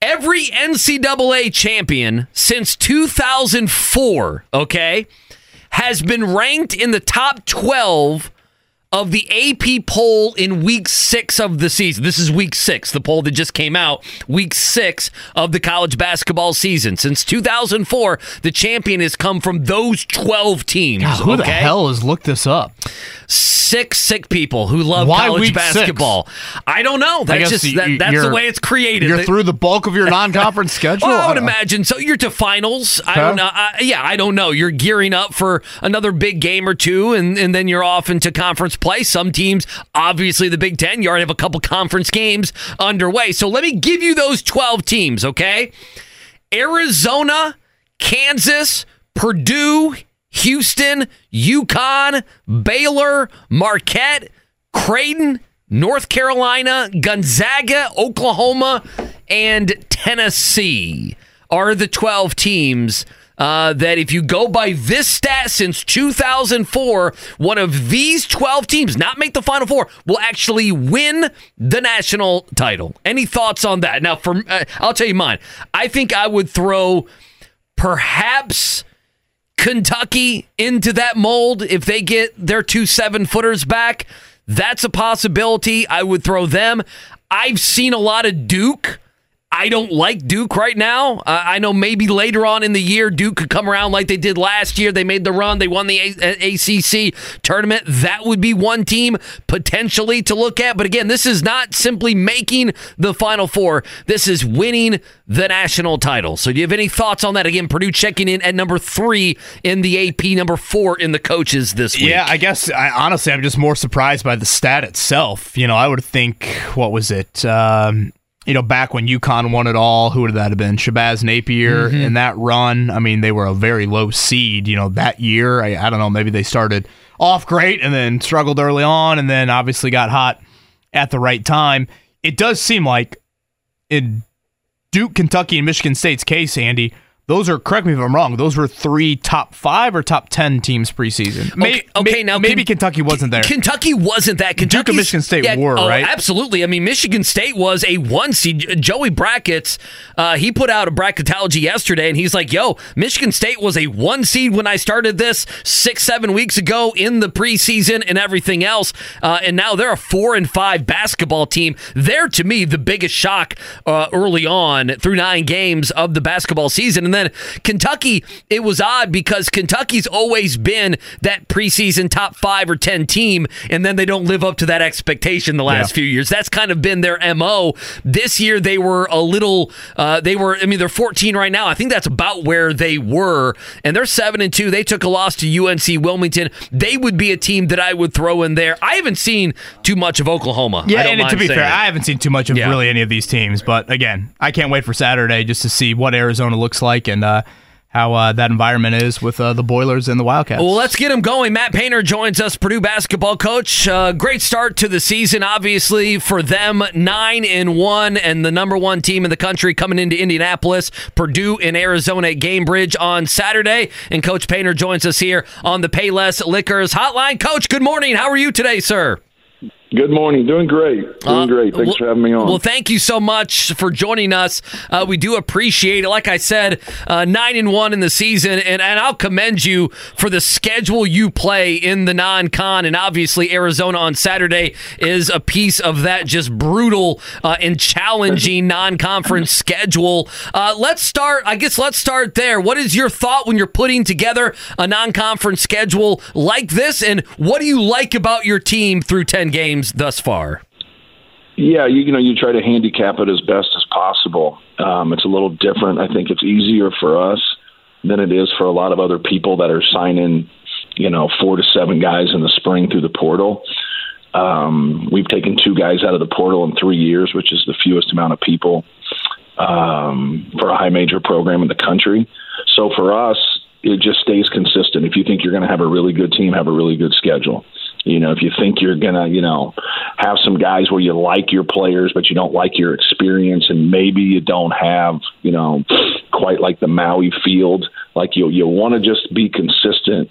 S1: Every NCAA champion since 2004, okay, has been ranked in the top 12 of the AP poll in week six of the season. This is week six, the poll that just came out, week six of the college basketball season. Since 2004, the champion has come from those 12 teams.
S2: God, who the hell has looked this up?
S1: Sick, sick people who love
S2: Why
S1: college
S2: week six?
S1: basketball. I don't know. That's just that, that's the way it's created.
S2: You're through the bulk of your [LAUGHS] non-conference schedule.
S1: well, I would
S2: Uh,
S1: imagine so. You're to finals. I don't know. I, yeah, I don't know. You're gearing up for another big game or two, and, and then you're off into conference play. Some teams, obviously, the Big Ten, you already have a couple conference games underway. So let me give you those 12 teams, okay? Arizona, Kansas, Purdue, Houston, UConn, Baylor, Marquette, Creighton, North Carolina, Gonzaga, Oklahoma, and Tennessee are the 12 teams uh, that, if you go by this stat since 2004, one of these 12 teams, not make the Final Four, will actually win the national title. Any thoughts on that? Now, for uh, I'll tell you mine. I think I would throw perhaps Kentucky into that mold if they get their two seven footers back. That's a possibility. I would throw them. I've seen a lot of Duke I don't like Duke right now. Uh, I know maybe later on in the year, Duke could come around like they did last year. They made the run, they won the A- ACC tournament. That would be one team potentially to look at. But again, this is not simply making the Final Four, this is winning the national title. So, do you have any thoughts on that? Again, Purdue checking in at number three in the AP, number four in the coaches this week.
S8: Yeah, I guess I, honestly, I'm just more surprised by the stat itself. You know, I would think, what was it? Um, you know, back when UConn won it all, who would that have been? Shabazz Napier
S1: Mhm.
S8: in that run. I mean, they were a very low seed, you know, that year. I, I don't know, maybe they started off great and then struggled early on and then obviously got hot at the right time. It does seem like in Duke, Kentucky, and Michigan State's case, Andy, those are, correct me if I'm wrong, those were three top five or top 10 teams preseason. May-
S1: okay,
S8: may-
S1: now
S8: maybe
S1: Ken-
S8: Kentucky wasn't there.
S1: Kentucky wasn't that.
S8: Duke
S1: Kentucky
S8: and Michigan State were, right?
S1: Absolutely. I mean, Michigan State was a one seed. Joey Brackets, uh, he put out a bracketology yesterday, and he's like, "Yo, Michigan State was a one seed when I started this six, seven weeks ago in the preseason and everything else, uh, and now they're a four and five basketball team. They're to me the biggest shock uh, early on through nine games of the basketball season, and then Kentucky. It was odd because Kentucky's always been that preseason top five or ten team, and then they don't live up to that expectation the last
S8: Yeah.
S1: few years. That's kind of been their mo. This year they were a little. Uh, they were. I mean, they're 14 right now. I think that's about where they were, and they're seven and two. They took a loss to UNC Wilmington. They would be a team that I would throw in there. I haven't seen too much of Oklahoma. I
S8: Yeah, and to be fair,
S1: it.
S8: I haven't seen too much of
S1: Yeah.
S8: really any of these teams. But again, I can't wait for Saturday just to see what Arizona looks like and uh, how uh, that environment is with uh, the Boilers and the Wildcats.
S1: Well, let's get him going. Matt Painter joins us, Purdue basketball coach. Uh, great start to the season, obviously for them, nine and one, and the number one team in the country coming into Indianapolis. Purdue in Arizona at Gainbridge on Saturday, and Coach Painter joins us here on the Payless Liquors Hotline. Coach, good morning. How are you today, sir?
S16: Good morning. Doing great. Doing
S1: Uh,
S16: great. Thanks
S1: well-
S16: for having me on.
S1: Well, thank you so much for joining us. Uh, we do appreciate it. Like I said, uh, nine and one in the season, and, and I'll commend you for the schedule you play in the non-con. And obviously, Arizona on Saturday is a piece of that just brutal uh, and challenging [LAUGHS] non-conference schedule. Uh, let's start. I guess let's start there. What is your thought when you're putting together a non-conference schedule like this, and what do you like about your team through ten games thus far?
S16: yeah, you, you know, you try to handicap it as best as possible. Um, it's a little different. I think it's easier for us than it is for a lot of other people that are signing, you know, four to seven guys in the spring through the portal. Um, we've taken two guys out of the portal in three years, which is the fewest amount of people um, for a high major program in the country. So for us, it just stays consistent. If you think you're going to have a really good team, have a really good schedule. You know, if you think you're to, you know, have some guys where you like your players, but you don't like your experience, and maybe you don't have, you know, quite like the Maui field, like you you want to just be consistent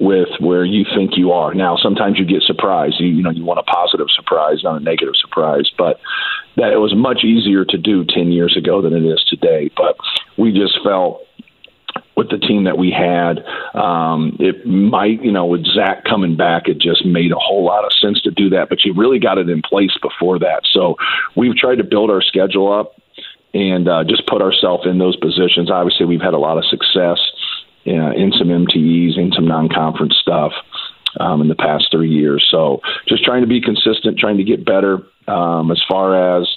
S16: with where you think you are. Now, sometimes you get surprised. You, you know, you want a positive surprise, not a negative surprise. But that it was much easier to do ten years ago than it is today. But we just felt with the team that we had, um, it might, you know, with Zach coming back, it just made a whole lot of sense to do that. But you really got it in place before that. So we've tried to build our schedule up and uh, just put ourselves in those positions. Obviously, we've had a lot of success uh, in some MTEs, in some non-conference stuff um, in the past three years. So just trying to be consistent, trying to get better um, as far as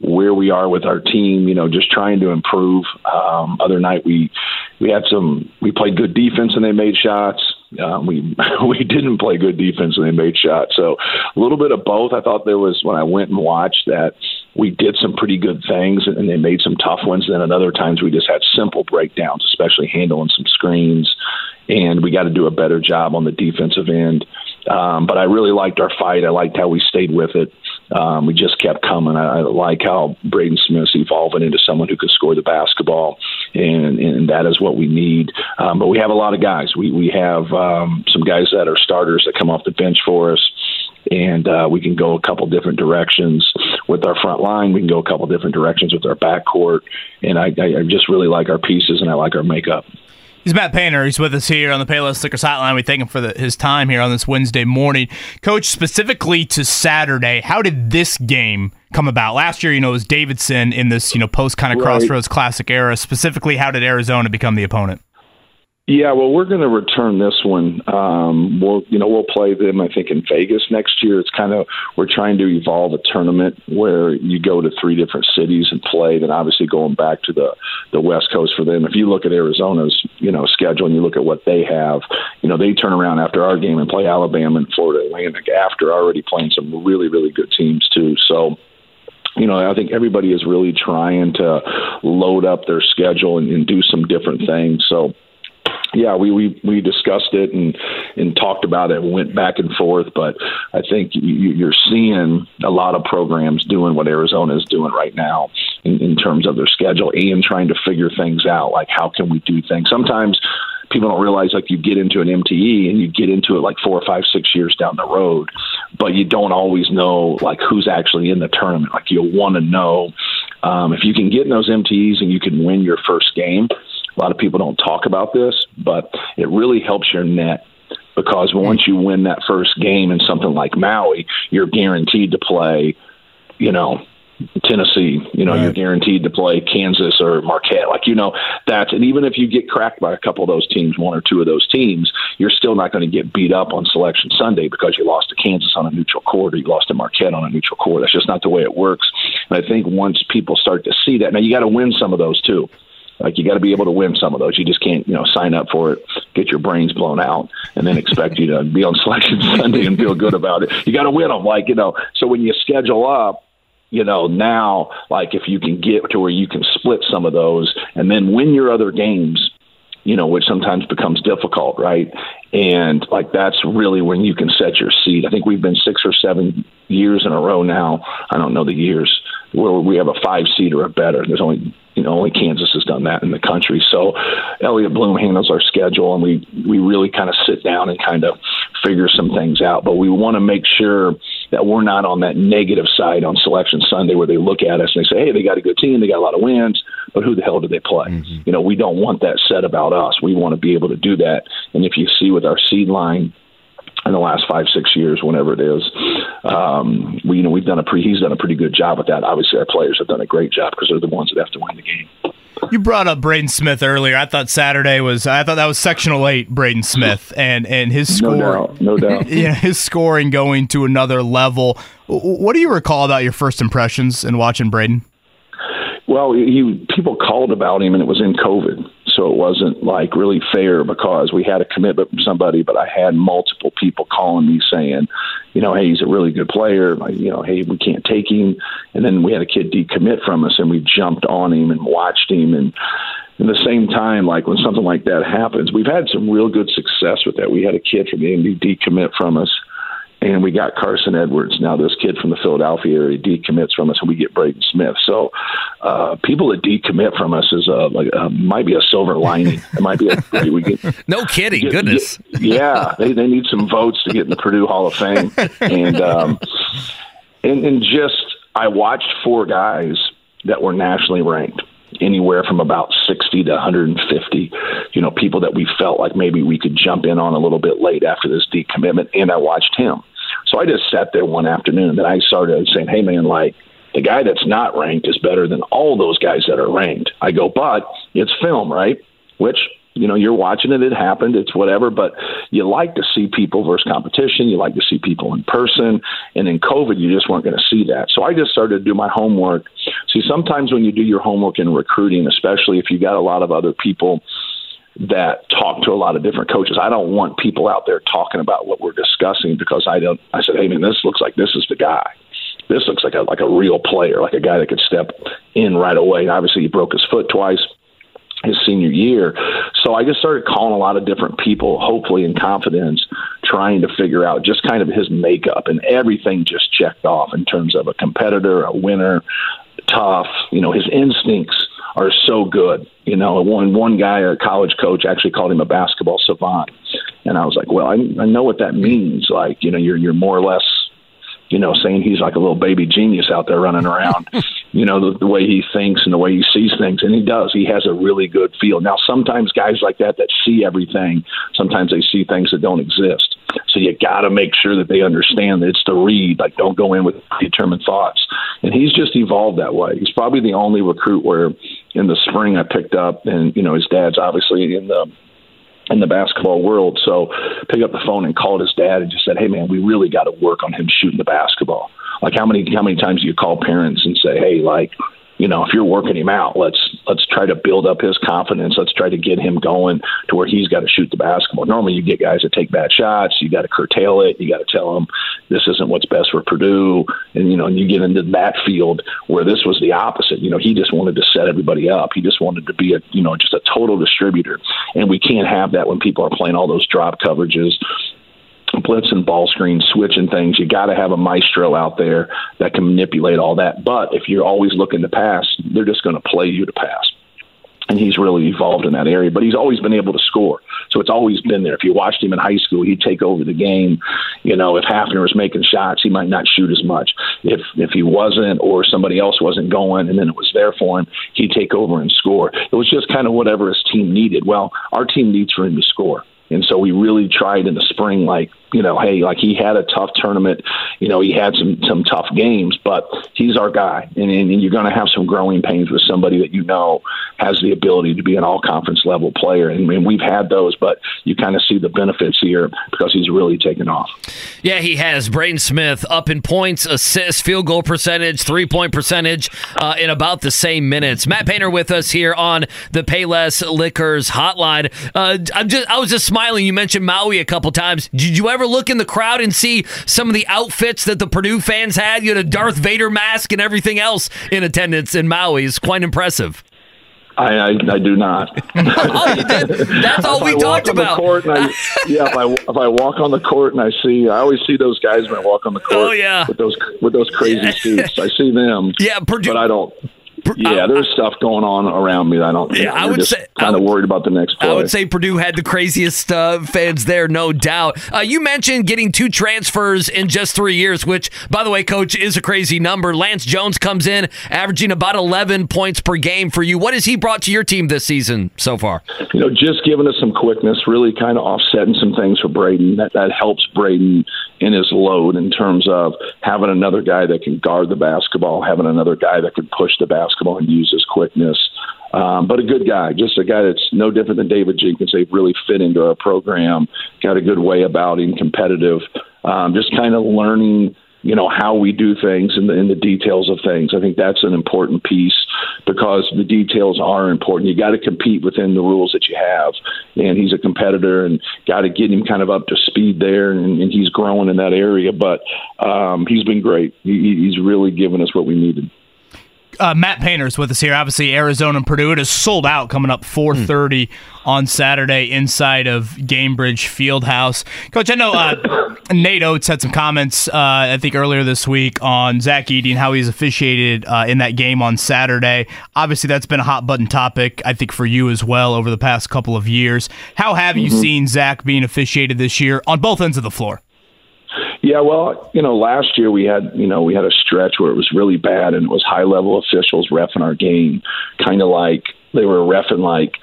S16: where we are with our team. You know, just trying to improve. Um, other night we we had some we played good defense and they made shots. Um, we [LAUGHS] we didn't play good defense and they made shots. So a little bit of both. I thought there was when I went and watched that we did some pretty good things and they made some tough ones. And Then at other times we just had simple breakdowns, especially handling some screens. And we got to do a better job on the defensive end. Um, but I really liked our fight. I liked how we stayed with it. Um, we just kept coming. I, I like how Braden Smith's evolving into someone who can score the basketball, and, and that is what we need. Um, but we have a lot of guys. We we have um, some guys that are starters that come off the bench for us, and uh, we can go a couple different directions with our front line. We can go a couple different directions with our backcourt, and I, I, I just really like our pieces and I like our makeup.
S8: He's Matt Painter. He's with us here on the Payless Liquors Hotline. We thank him for the, his time here on this Wednesday morning. Coach, specifically to Saturday, how did this game come about? Last year, you know, it was Davidson in this, you know, post kind of
S16: Right.
S8: crossroads classic era. Specifically, how did Arizona become the opponent?
S16: Yeah, well, we're going to return this one. Um, we'll, you know, we'll play them. I think in Vegas next year. It's kind of we're trying to evolve a tournament where you go to three different cities and play. Then obviously going back to the the West Coast for them. If you look at Arizona's, you know, schedule and you look at what they have, you know, they turn around after our game and play Alabama and Florida Atlantic after already playing some really really good teams too. So you know, I think everybody is really trying to load up their schedule and, and do some different things. So, yeah, we, we, we discussed it and, and talked about it and went back and forth. But I think you, you're seeing a lot of programs doing what Arizona is doing right now in, in terms of their schedule and trying to figure things out. Like, how can we do things? Sometimes people don't realize like you get into an MTE and you get into it like four or five, six years down the road, but you don't always know like who's actually in the tournament. Like you'll want to know um, if you can get in those MTEs and you can win your first game. A lot of people don't talk about this, but it really helps your net because once you win that first game in something like Maui, you're guaranteed to play, you know, Tennessee, you know, you're guaranteed to play Kansas or Marquette. Like, you know, that's, and even if you get cracked by a couple of those teams, one or two of those teams, you're still not going to get beat up on selection Sunday because you lost to Kansas on a neutral court or you lost to Marquette on a neutral court. That's just not the way it works. And I think once people start to see that, now you got to win some of those too. Like you got to be able to win some of those. You just can't, you know, sign up for it, get your brains blown out, and then expect you to be on [LAUGHS] selection Sunday and feel good about it. You got to win them, like you know. So when you schedule up, you know, now like if you can get to where you can split some of those and then win your other games, you know, which sometimes becomes difficult, right? And like that's really when you can set your seat. I think we've been six or seven years in a row now. I don't know the years where we have a five seed or a better. There's only you know only Kansas has done that in the country. So Elliot Bloom handles our schedule, and we we really kind of sit down and kind of figure some things out. But we want to make sure that we're not on that negative side on Selection Sunday where they look at us and they say, "Hey, they got a good team, they got a lot of wins, but who the hell did they play?" Mm-hmm. You know, we don't want that said about us. We want to be able to do that. And if you see with our seed line in the last five six years, whenever it is. Um, we you know we've done a pre he's done a pretty good job with that. Obviously, our players have done a great job because they're the ones that have to win the game.
S8: You brought up Braden Smith earlier. I thought Saturday was. I thought that was sectional eight, Braden Smith, and and his
S16: No
S8: score.
S16: doubt, no [LAUGHS] doubt.
S8: yeah, his scoring going to another level. What do you recall about your first impressions in watching Braden?
S16: Well, he people called about him, and it was in COVID, so it wasn't like really fair because we had a commitment from somebody, but I had multiple people calling me saying, you know, hey, he's a really good player. Like, you know, hey, we can't take him. And then we had a kid decommit from us, and we jumped on him and watched him, and at the same time, like when something like that happens, we've had some real good success with that. We had a kid from the Indy decommit from us, and we got Carson Edwards. Now this kid from the Philadelphia area decommits from us, and we get Braden Smith. So uh, people that decommit from us is a, like uh, might be a silver lining. [LAUGHS] It might be a we get.
S1: No kidding.
S16: get-
S1: Goodness.
S16: get- yeah, they they need some votes to get in the Purdue Hall of Fame, and um, and and just I watched four guys that were nationally ranked anywhere from about 60 to 150 you know people that we felt like maybe we could jump in on a little bit late after this decommitment and i watched him so i just sat there one afternoon and i started saying hey man like the guy that's not ranked is better than all those guys that are ranked. I go but it's film right? Which you know you're watching it it happened it's whatever but you like to see people versus competition you like to see people in person and in covid you just weren't going to see that. So i just started to do my homework. See sometimes when you do your homework in recruiting especially if you got a lot of other people that talk to a lot of different coaches. I don't want people out there talking about what we're discussing because I don't. I said, hey man, this looks like this is the guy. This looks like a like a real player, like a guy that could step in right away. And obviously, he broke his foot twice his senior year. So I just started calling a lot of different people, hopefully in confidence, trying to figure out just kind of his makeup and everything just checked off in terms of a competitor, a winner, tough, you know, his instincts are so good. You know, one one guy, a college coach, actually called him a basketball savant, and I was like, well, I, I know what that means. Like, you know, you're you're more or less, you know, saying he's like a little baby genius out there running around, [LAUGHS] you know, the, the way he thinks and the way he sees things. And he does. He has a really good feel. Now, sometimes guys like that that see everything, sometimes they see things that don't exist. So you got to make sure that they understand that it's the read. Like, don't go in with determined thoughts. And he's just evolved that way. He's probably the only recruit where in the spring I picked up, and you know, his dad's obviously in the in the basketball world. So pick up the phone and called his dad and just said, "Hey man, we really got to work on him shooting the basketball." Like how many how many times do you call parents and say, "Hey, like you know, if you're working him out, let's let's try to build up his confidence. Let's try to get him going to where he's got to shoot the basketball. Normally, you get guys that take bad shots. You got to curtail it. You got to tell them this isn't what's best for Purdue, and you know, and you get into that field where this was the opposite. You know, he just wanted to set everybody up. He just wanted to be a you know just a total distributor, and we can't have that when people are playing all those drop coverages blitz and ball screen, switching things. You got to have a maestro out there that can manipulate all that. But if you're always looking to pass, they're just going to play you to pass. And he's really evolved in that area, but he's always been able to score. So it's always been there. If you watched him in high school, he'd take over the game. You know, if Hafner was making shots, he might not shoot as much. If if he wasn't, or somebody else wasn't going, and then it was there for him, he'd take over and score. It was just kind of whatever his team needed. Well, our team needs for him to score. And so we really tried in the spring, like, you know, hey, like he had a tough tournament. You know, he had some some tough games, but he's our guy. And, and, you're going to have some growing pains with somebody that you know has the ability to be an all conference level player. And, we've had those, but you kind of see the benefits here because he's really taken off.
S1: Yeah, he has. Braden Smith up in points, assists, field goal percentage, three point percentage uh, in about the same minutes. Matt Painter with us here on the Payless Liquors hotline. Uh, I'm just, I was just smiling. You mentioned Maui a couple times. Did you ever look in the crowd and see some of the outfits that the Purdue fans had? You had a Darth Vader mask and everything else in attendance in Maui. It's quite impressive.
S16: I, I, I do not. [LAUGHS]
S1: oh, you did. That's [LAUGHS] all we
S16: If I walk
S1: talked about.
S16: court and I, [LAUGHS] yeah, if I if I walk on the court and I see, I always see those guys when I walk on the oh, court.
S1: Oh, yeah.
S16: with those with those crazy suits. I see them.
S1: Yeah, Purdue.
S16: But I don't. Yeah, there's stuff going on around me. that I don't.
S1: Yeah, I would
S16: just
S1: say-
S16: kind of worried about the next play.
S1: I would say Purdue had the craziest uh, fans there, no doubt. Uh, you mentioned getting two transfers in just three years, which, by the way, coach, is a crazy number. Lance Jones comes in, averaging about 11 points per game for you. What has he brought to your team this season so far?
S16: you know, just giving us some quickness, really kind of offsetting some things for Braden. That that helps Braden in his load in terms of having another guy that can guard the basketball, having another guy that can push the basketball and use his quickness. Um, but a good guy, just a guy that's no different than David Jenkins. They've really fit into our program, got a good way about him, competitive, um, just kind of learning you know how we do things and the, in the details of things. I think that's an important piece because the details are important. You got to compete within the rules that you have, and he's a competitor and got to get him kind of up to speed there, and, and he's growing in that area. But um, he's been great. He, he's really given us what we needed.
S8: Uh, Matt Painter's with us here. Obviously, Arizona and Purdue. It is sold out coming up 4:30 on Saturday inside of Gainbridge Fieldhouse. Coach, I know uh, [COUGHS] Nate Oats had some comments. Uh, I think earlier this week on Zach Edey and how he's officiated uh, in that game on Saturday. Obviously, that's been a hot button topic. I think for you as well over the past couple of years. How have you
S16: Mhm.
S8: seen Zach being officiated this year on both ends of the floor?
S16: Yeah, well, you know, last year we had, you know, we had a stretch where it was really bad and it was high level officials refing our game, kind of like they were refing like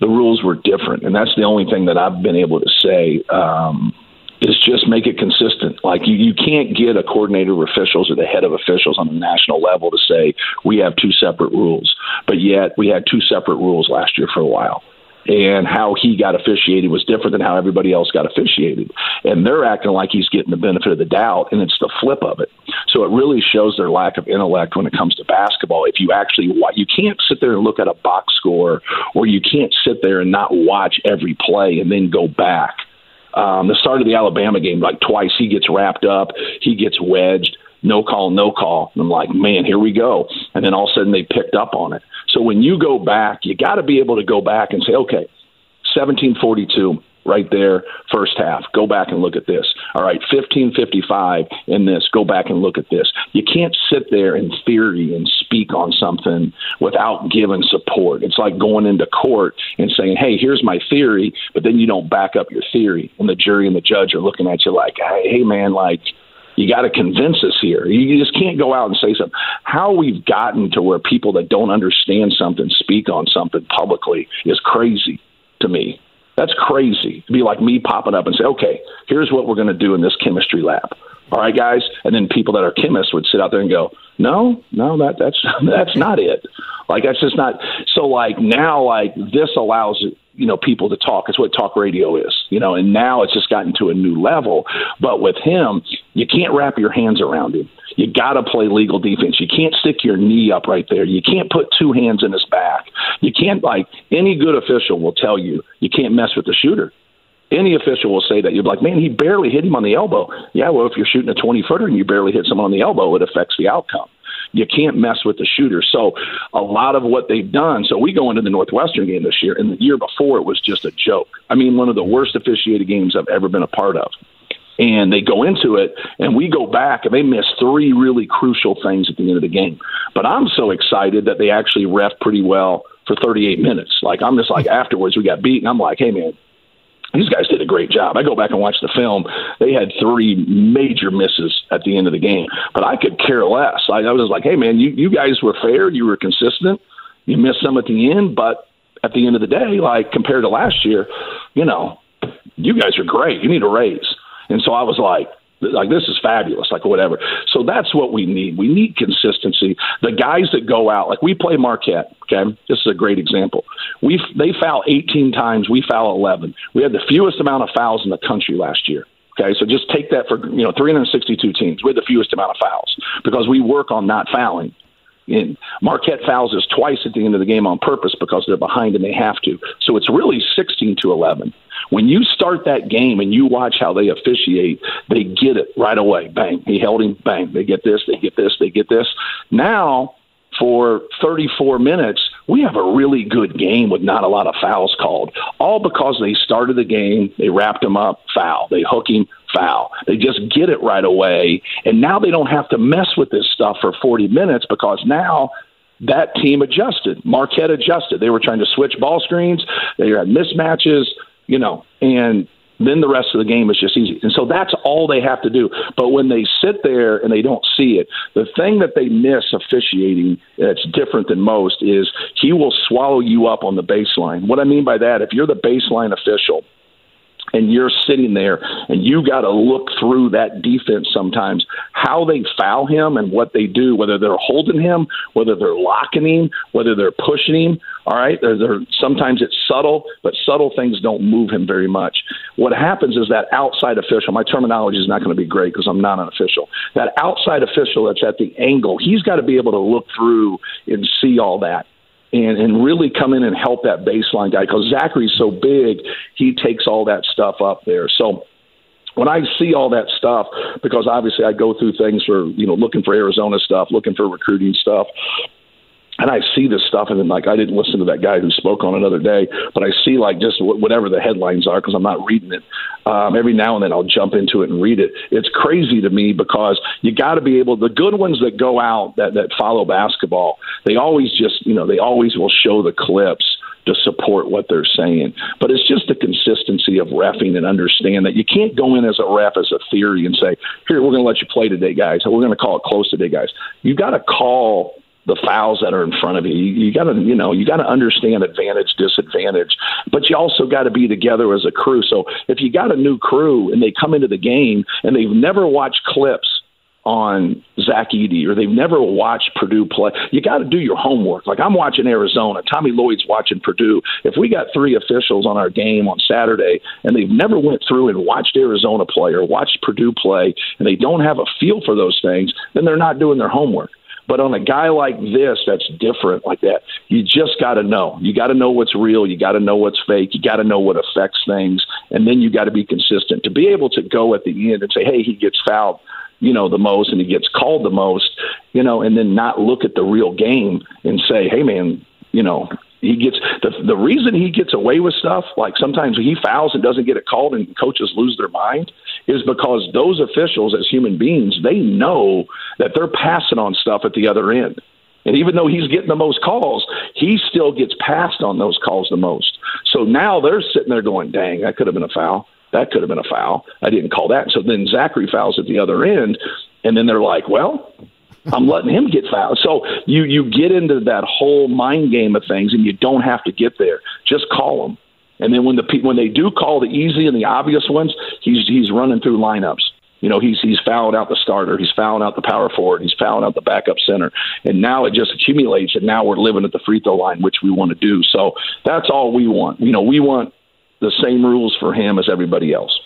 S16: the rules were different. And that's the only thing that I've been able to say. Um, is just make it consistent. Like you, you can't get a coordinator of officials or the head of officials on a national level to say we have two separate rules, but yet we had two separate rules last year for a while and how he got officiated was different than how everybody else got officiated. And they're acting like he's getting the benefit of the doubt, and it's the flip of it. So it really shows their lack of intellect when it comes to basketball. If you actually you can't sit there and look at a box score, or you can't sit there and not watch every play and then go back. Um, the start of the Alabama game, like twice, he gets wrapped up, he gets wedged no call, no call. And I'm like, man, here we go. And then all of a sudden they picked up on it. So when you go back, you got to be able to go back and say, okay, 1742 right there, first half. Go back and look at this. All right, 1555 in this. Go back and look at this. You can't sit there in theory and speak on something without giving support. It's like going into court and saying, hey, here's my theory, but then you don't back up your theory. And the jury and the judge are looking at you like, hey, hey man, like, You got to convince us here. You just can't go out and say something. How we've gotten to where people that don't understand something speak on something publicly is crazy to me. That's crazy. It'd be like me popping up and say, okay, here's what we're going to do in this chemistry lab. All right, guys. And then people that are chemists would sit out there and go, no, no, that that's [LAUGHS] that's not it. Like that's just not. So like now, like this allows you know people to talk. It's what talk radio is, you know. And now it's just gotten to a new level. But with him, you can't wrap your hands around him. You got to play legal defense. You can't stick your knee up right there. You can't put two hands in his back. You can't like any good official will tell you you can't mess with the shooter. Any official will say that. You're like, man, he barely hit him on the elbow. Yeah, well, if you're shooting a 20 footer and you barely hit someone on the elbow, it affects the outcome you can't mess with the shooter. So a lot of what they've done. So we go into the Northwestern game this year, and the year before it was just a joke. I mean, one of the worst officiated games I've ever been a part of. And they go into it, and we go back, and they miss three really crucial things at the end of the game. But I'm so excited that they actually ref pretty well for 38 minutes. Like I'm just like afterwards we got beaten. I'm like, hey man, these guys did a great job. I go back and watch the film. They had three major misses at the end of the game, but I could care less. I, I was like, hey, man, you, you guys were fair. You were consistent. You missed some at the end, but at the end of the day, like compared to last year, you know, you guys are great. You need a raise. And so I was like, like this is fabulous, like whatever. So that's what we need. We need consistency. The guys that go out, like we play Marquette. Okay, this is a great example. We they foul 18 times, we foul 11. We had the fewest amount of fouls in the country last year. Okay, so just take that for you know 362 teams. We had the fewest amount of fouls because we work on not fouling. And Marquette fouls us twice at the end of the game on purpose because they're behind and they have to. So it's really 16 to 11. When you start that game and you watch how they officiate, they get it right away. Bang, he held him. Bang, they get this, they get this, they get this. Now, for 34 minutes, we have a really good game with not a lot of fouls called, all because they started the game, they wrapped him up, foul. They hook him, foul. They just get it right away. And now they don't have to mess with this stuff for 40 minutes because now that team adjusted. Marquette adjusted. They were trying to switch ball screens, they had mismatches you know, and then the rest of the game is just easy. And so that's all they have to do. But when they sit there and they don't see it, the thing that they miss officiating that's different than most is he will swallow you up on the baseline. What I mean by that, if you're the baseline official, and you're sitting there and you got to look through that defense sometimes. How they foul him and what they do whether they're holding him whether they're locking him whether they're pushing him all right? They're, they're, sometimes it's subtle but subtle things don't move him very much. What happens is that outside official my terminology is not going to be great because i'm not an official. That outside official that's at the angle he's got to be able to look through and see all that and, and really come in and help that baseline guy because Zach Edey's so big, he takes all that stuff up there. So when I see all that stuff, because obviously I go through things for, you know, looking for Arizona stuff, looking for recruiting stuff, and I see this stuff, and then like I didn't listen to that guy who spoke on another day, but I see like just whatever the headlines are because I'm not reading it. Um, every now and then I'll jump into it and read it. It's crazy to me because you got to be able. The good ones that go out that that follow basketball, they always just you know they always will show the clips to support what they're saying. But it's just the consistency of refing and understand that you can't go in as a ref as a theory and say, here, we're going to let you play today, guys. We're going to call it close today, guys. You've got to call the fouls that are in front of you. You, you got to, you know, you got to understand advantage, disadvantage, but you also got to be together as a crew. So if you got a new crew and they come into the game and they've never watched clips on Zach Edey or they've never watched Purdue play. You got to do your homework. Like I'm watching Arizona, Tommy Lloyd's watching Purdue. If we got three officials on our game on Saturday and they've never went through and watched Arizona play or watched Purdue play and they don't have a feel for those things, then they're not doing their homework. But on a guy like this, that's different like that. You just got to know. You got to know what's real. You got to know what's fake. You got to know what affects things, and then you got to be consistent to be able to go at the end and say, "Hey, he gets fouled." you know the most and he gets called the most you know and then not look at the real game and say hey man you know he gets the the reason he gets away with stuff like sometimes he fouls and doesn't get it called and coaches lose their mind is because those officials as human beings they know that they're passing on stuff at the other end and even though he's getting the most calls he still gets passed on those calls the most so now they're sitting there going dang that could have been a foul That could have been a foul. I didn't call that. So then Zach Edey fouls at the other end, and then they're like, well, I'm letting him get fouled. So you you get into that whole mind game of things, and you don't have to get there. Just call them. And then when the when they do call the easy and the obvious ones, he's he's running through lineups. You know, he's he's fouling out the starter, he's fouling out the power forward, he's fouling out the backup center, and now it just accumulates. And now we're living at the free throw line, which we want to do. So that's all we want. You know, we want the same rules for him as everybody else.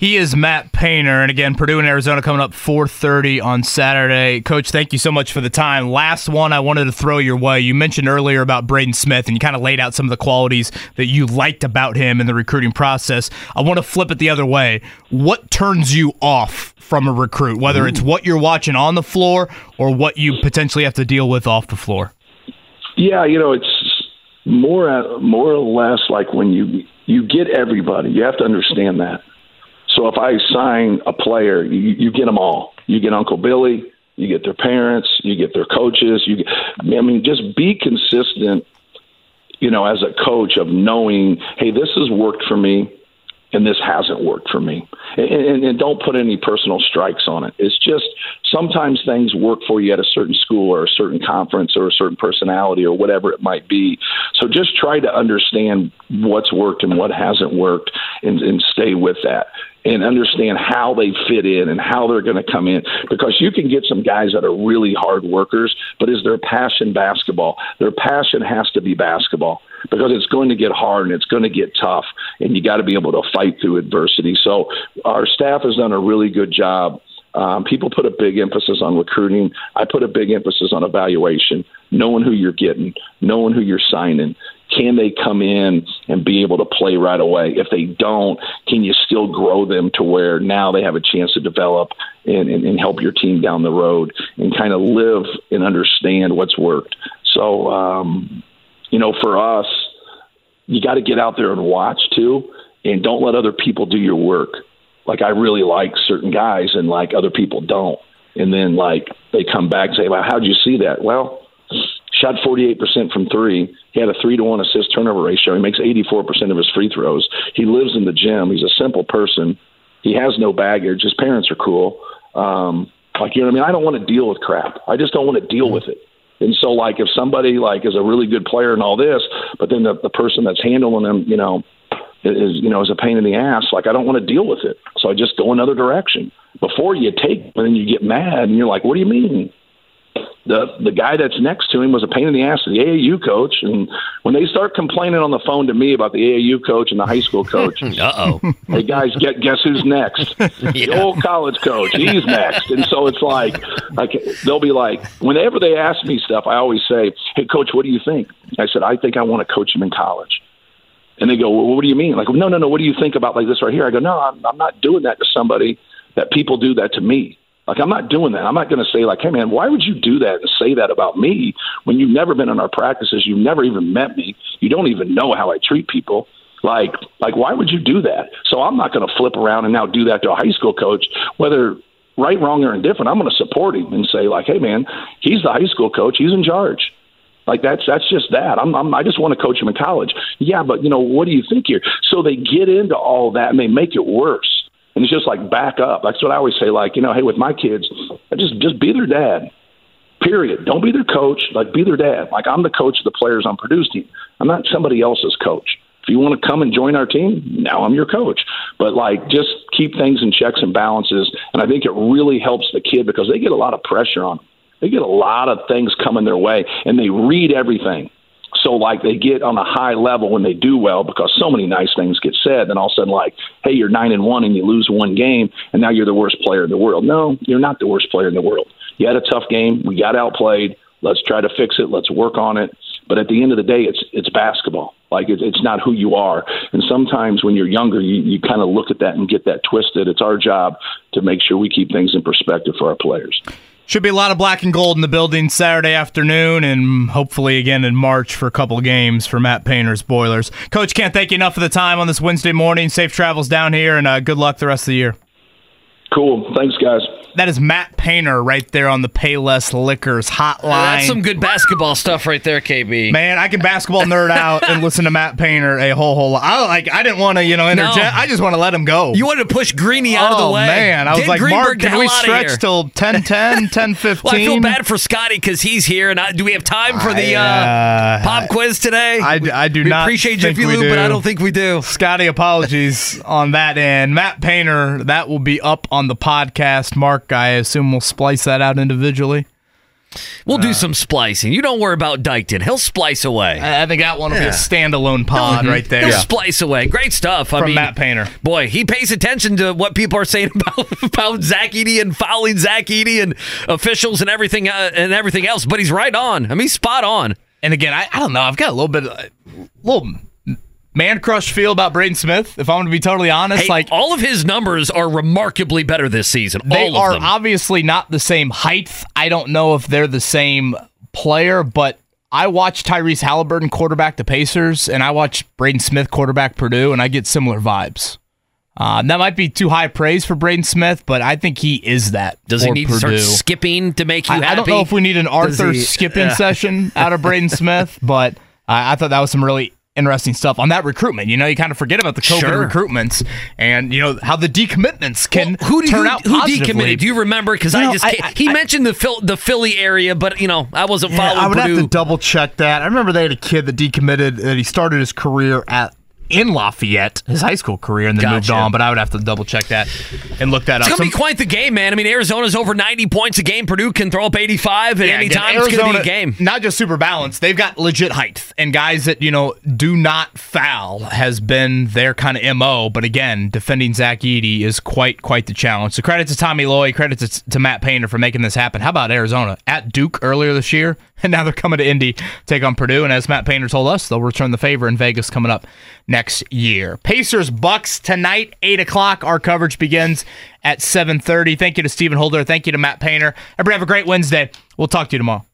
S8: He is Matt Painter, and again, Purdue and Arizona coming up 4:30 on Saturday. Coach, thank you so much for the time. Last one I wanted to throw your way. You mentioned earlier about Braden Smith, and you kind of laid out some of the qualities that you liked about him in the recruiting process. I want to flip it the other way. What turns you off from a recruit, whether it's what you're watching on the floor or what you potentially have to deal with off the floor?
S16: Yeah, you know, it's more more or less like when you you get everybody. You have to understand that. So if I sign a player, you, you get them all. You get Uncle Billy, you get their parents, you get their coaches. You, get, I mean, just be consistent. You know, as a coach, of knowing, hey, this has worked for me, and this hasn't worked for me. And, and, and don't put any personal strikes on it. It's just sometimes things work for you at a certain school or a certain conference or a certain personality or whatever it might be. So just try to understand what's worked and what hasn't worked and, and stay with that and understand how they fit in and how they're going to come in because you can get some guys that are really hard workers, but is their passion basketball? Their passion has to be basketball because it's going to get hard and it's going to get tough and you got to be able to fight through adversity. So our staff has done a really good job. Um, people put a big emphasis on recruiting. I put a big emphasis on evaluation, knowing who you're getting, knowing who you're signing, can they come in and be able to play right away? If they don't, can you still grow them to where now they have a chance to develop and, and, and help your team down the road and kind of live and understand what's worked? So, um, you know, for us, you got to get out there and watch too, and don't let other people do your work. Like I really like certain guys, and like other people don't. And then like they come back and say, "Well, how'd you see that?" Well, shot 48% from three. He had a three to one assist turnover ratio. He makes 84% of his free throws. He lives in the gym. He's a simple person. He has no baggage. His parents are cool. Um, like you know what I mean? I don't want to deal with crap. I just don't want to deal with it. And so, like, if somebody like is a really good player and all this, but then the, the person that's handling them, you know, is you know is a pain in the ass. Like, I don't want to deal with it. So I just go another direction. Before you take, and then you get mad, and you're like, "What do you mean?" The the guy that's next to him was a pain in the ass to the AAU coach, and when they start complaining on the phone to me about the AAU coach and the high school coach, [LAUGHS]
S1: uh oh,
S16: hey guys, get guess who's next? [LAUGHS] yeah. The old college coach, he's next, and so it's like like they'll be like whenever they ask me stuff, I always say, hey coach, what do you think? I said I think I want to coach him in college. And they go, well, what do you mean? Like, no, no, no. What do you think about like this right here? I go, no, I'm, I'm not doing that to somebody. That people do that to me. Like I'm not doing that. I'm not going to say like, "Hey man, why would you do that and say that about me when you've never been in our practices, you've never even met me, you don't even know how I treat people." Like, like why would you do that? So I'm not going to flip around and now do that to a high school coach, whether right, wrong, or indifferent. I'm going to support him and say like, "Hey man, he's the high school coach. He's in charge." Like that's that's just that. I'm, I'm I just want to coach him in college. Yeah, but you know what do you think here? So they get into all that and they make it worse. And it's just like back up. That's what I always say. Like you know, hey, with my kids, I just just be their dad. Period. Don't be their coach. Like be their dad. Like I'm the coach of the players Purdue's team. I'm not somebody else's coach. If you want to come and join our team, now I'm your coach. But like just keep things in checks and balances. And I think it really helps the kid because they get a lot of pressure on them. They get a lot of things coming their way and they read everything. So like they get on a high level when they do well because so many nice things get said. Then all of a sudden like, hey, you're nine and one and you lose one game and now you're the worst player in the world. No, you're not the worst player in the world. You had a tough game. We got outplayed. Let's try to fix it. Let's work on it. But at the end of the day, it's it's basketball. Like it's, it's not who you are. And sometimes when you're younger, you, you kind of look at that and get that twisted. It's our job to make sure we keep things in perspective for our players.
S8: Should be a lot of black and gold in the building Saturday afternoon and hopefully again in March for a couple games for Matt Painter's Boilers. Coach, can't thank you enough for the time on this Wednesday morning. Safe travels down here and uh, good luck the rest of the year.
S16: Cool. Thanks, guys.
S2: That is Matt Painter right there on the Payless Liquors hotline.
S1: That's some good basketball stuff right there, KB.
S2: Man, I can basketball nerd out and listen to Matt Painter a whole whole lot. I like. I didn't want to, you know, interject.
S1: No.
S2: I just want to let him go.
S1: You wanted to push Greeny out
S2: oh,
S1: of the way.
S2: man, I was
S1: Get
S2: like,
S1: Greenberg
S2: Mark,
S1: the
S2: can we stretch till [LAUGHS] 10, 10, 10, 15?
S1: Well, I feel bad for Scotty because he's here, and I, do we have time for the uh,
S2: uh,
S1: pop quiz today?
S2: I, I do
S1: we
S2: not
S1: appreciate
S2: think
S1: Jiffy
S2: we
S1: Lube, but
S2: do.
S1: I don't think we do.
S2: Scotty, apologies on that end. Matt Painter, that will be up on the podcast. Mark, I assume we'll splice that out individually.
S1: We'll
S2: Uh,
S1: do some splicing. You don't worry about Dykton. He'll splice away.
S2: I I think that one will be a standalone pod right there.
S1: He'll splice away. Great stuff. I
S2: From
S1: mean,
S2: Matt Painter.
S1: Boy, he pays attention to what people are saying [LAUGHS] about, about Zach Edey and fouling Zach Edey and officials and everything uh, and everything else. But he's right on. I mean, spot on.
S2: And again, I, I don't know. I've got a little bit, a little man crush feel about Braden Smith. If I'm going to be totally honest,
S1: Hey,
S2: like
S1: all of his numbers are remarkably better this season.
S2: they
S1: all
S2: are obviously not the same height. I don't know if they're the same player, but I watch Tyrese Haliburton quarterback the Pacers, and I watch Braden Smith quarterback Purdue, and I get similar vibes. Uh, that might be too high praise for Braden Smith, but I think he is that.
S1: Does he need
S2: Purdue.
S1: to start skipping to make you
S2: I,
S1: happy?
S2: I don't know if we need an Arthur
S1: he-
S2: skipping
S1: Yeah.
S2: session out of Braden [LAUGHS] Smith, but I, I thought that was some really interesting stuff on that recruitment. You know, you kind of forget about the COVID
S1: Sure.
S2: recruitments and you know how the decommitments can
S1: Who,
S2: turn
S1: who,
S2: out
S1: who
S2: positively.
S1: decommitted? Do you remember? Because
S2: You
S1: I just
S2: I-
S1: can't-
S2: I-
S1: he
S2: I-
S1: mentioned the Phil, the Philly area, but you know I wasn't
S17: Yeah,
S1: following
S17: I would
S1: Purdue.
S17: have to double check that. I remember they had a kid that decommitted that he started his career at in Lafayette, his high school career, and then moved on. But I would have to double check that and look that
S1: It's
S17: up.
S1: It's gonna be quite the game, man. I mean, Arizona's over 90 points a game. Purdue can throw up 85 at
S2: Yeah,
S1: any
S2: again,
S1: time. it's gonna be a
S2: Arizona,
S1: game.
S2: Not just super balanced. They've got legit height and guys that you know do not foul has been their kind of mo. But again, defending Zach Edey is quite quite the challenge. So credit to Tommy Lloyd, credit to, to Matt Painter for making this happen. How about Arizona at Duke earlier this year, [LAUGHS] and now they're coming to Indy take on Purdue. And as Matt Painter told us, they'll return the favor in Vegas coming up next year. Pacers Bucks tonight, eight o'clock. Our coverage begins at seven thirty. Thank you to Stephen Holder. Thank you to Matt Painter. Everybody have a great Wednesday. We'll talk to you tomorrow.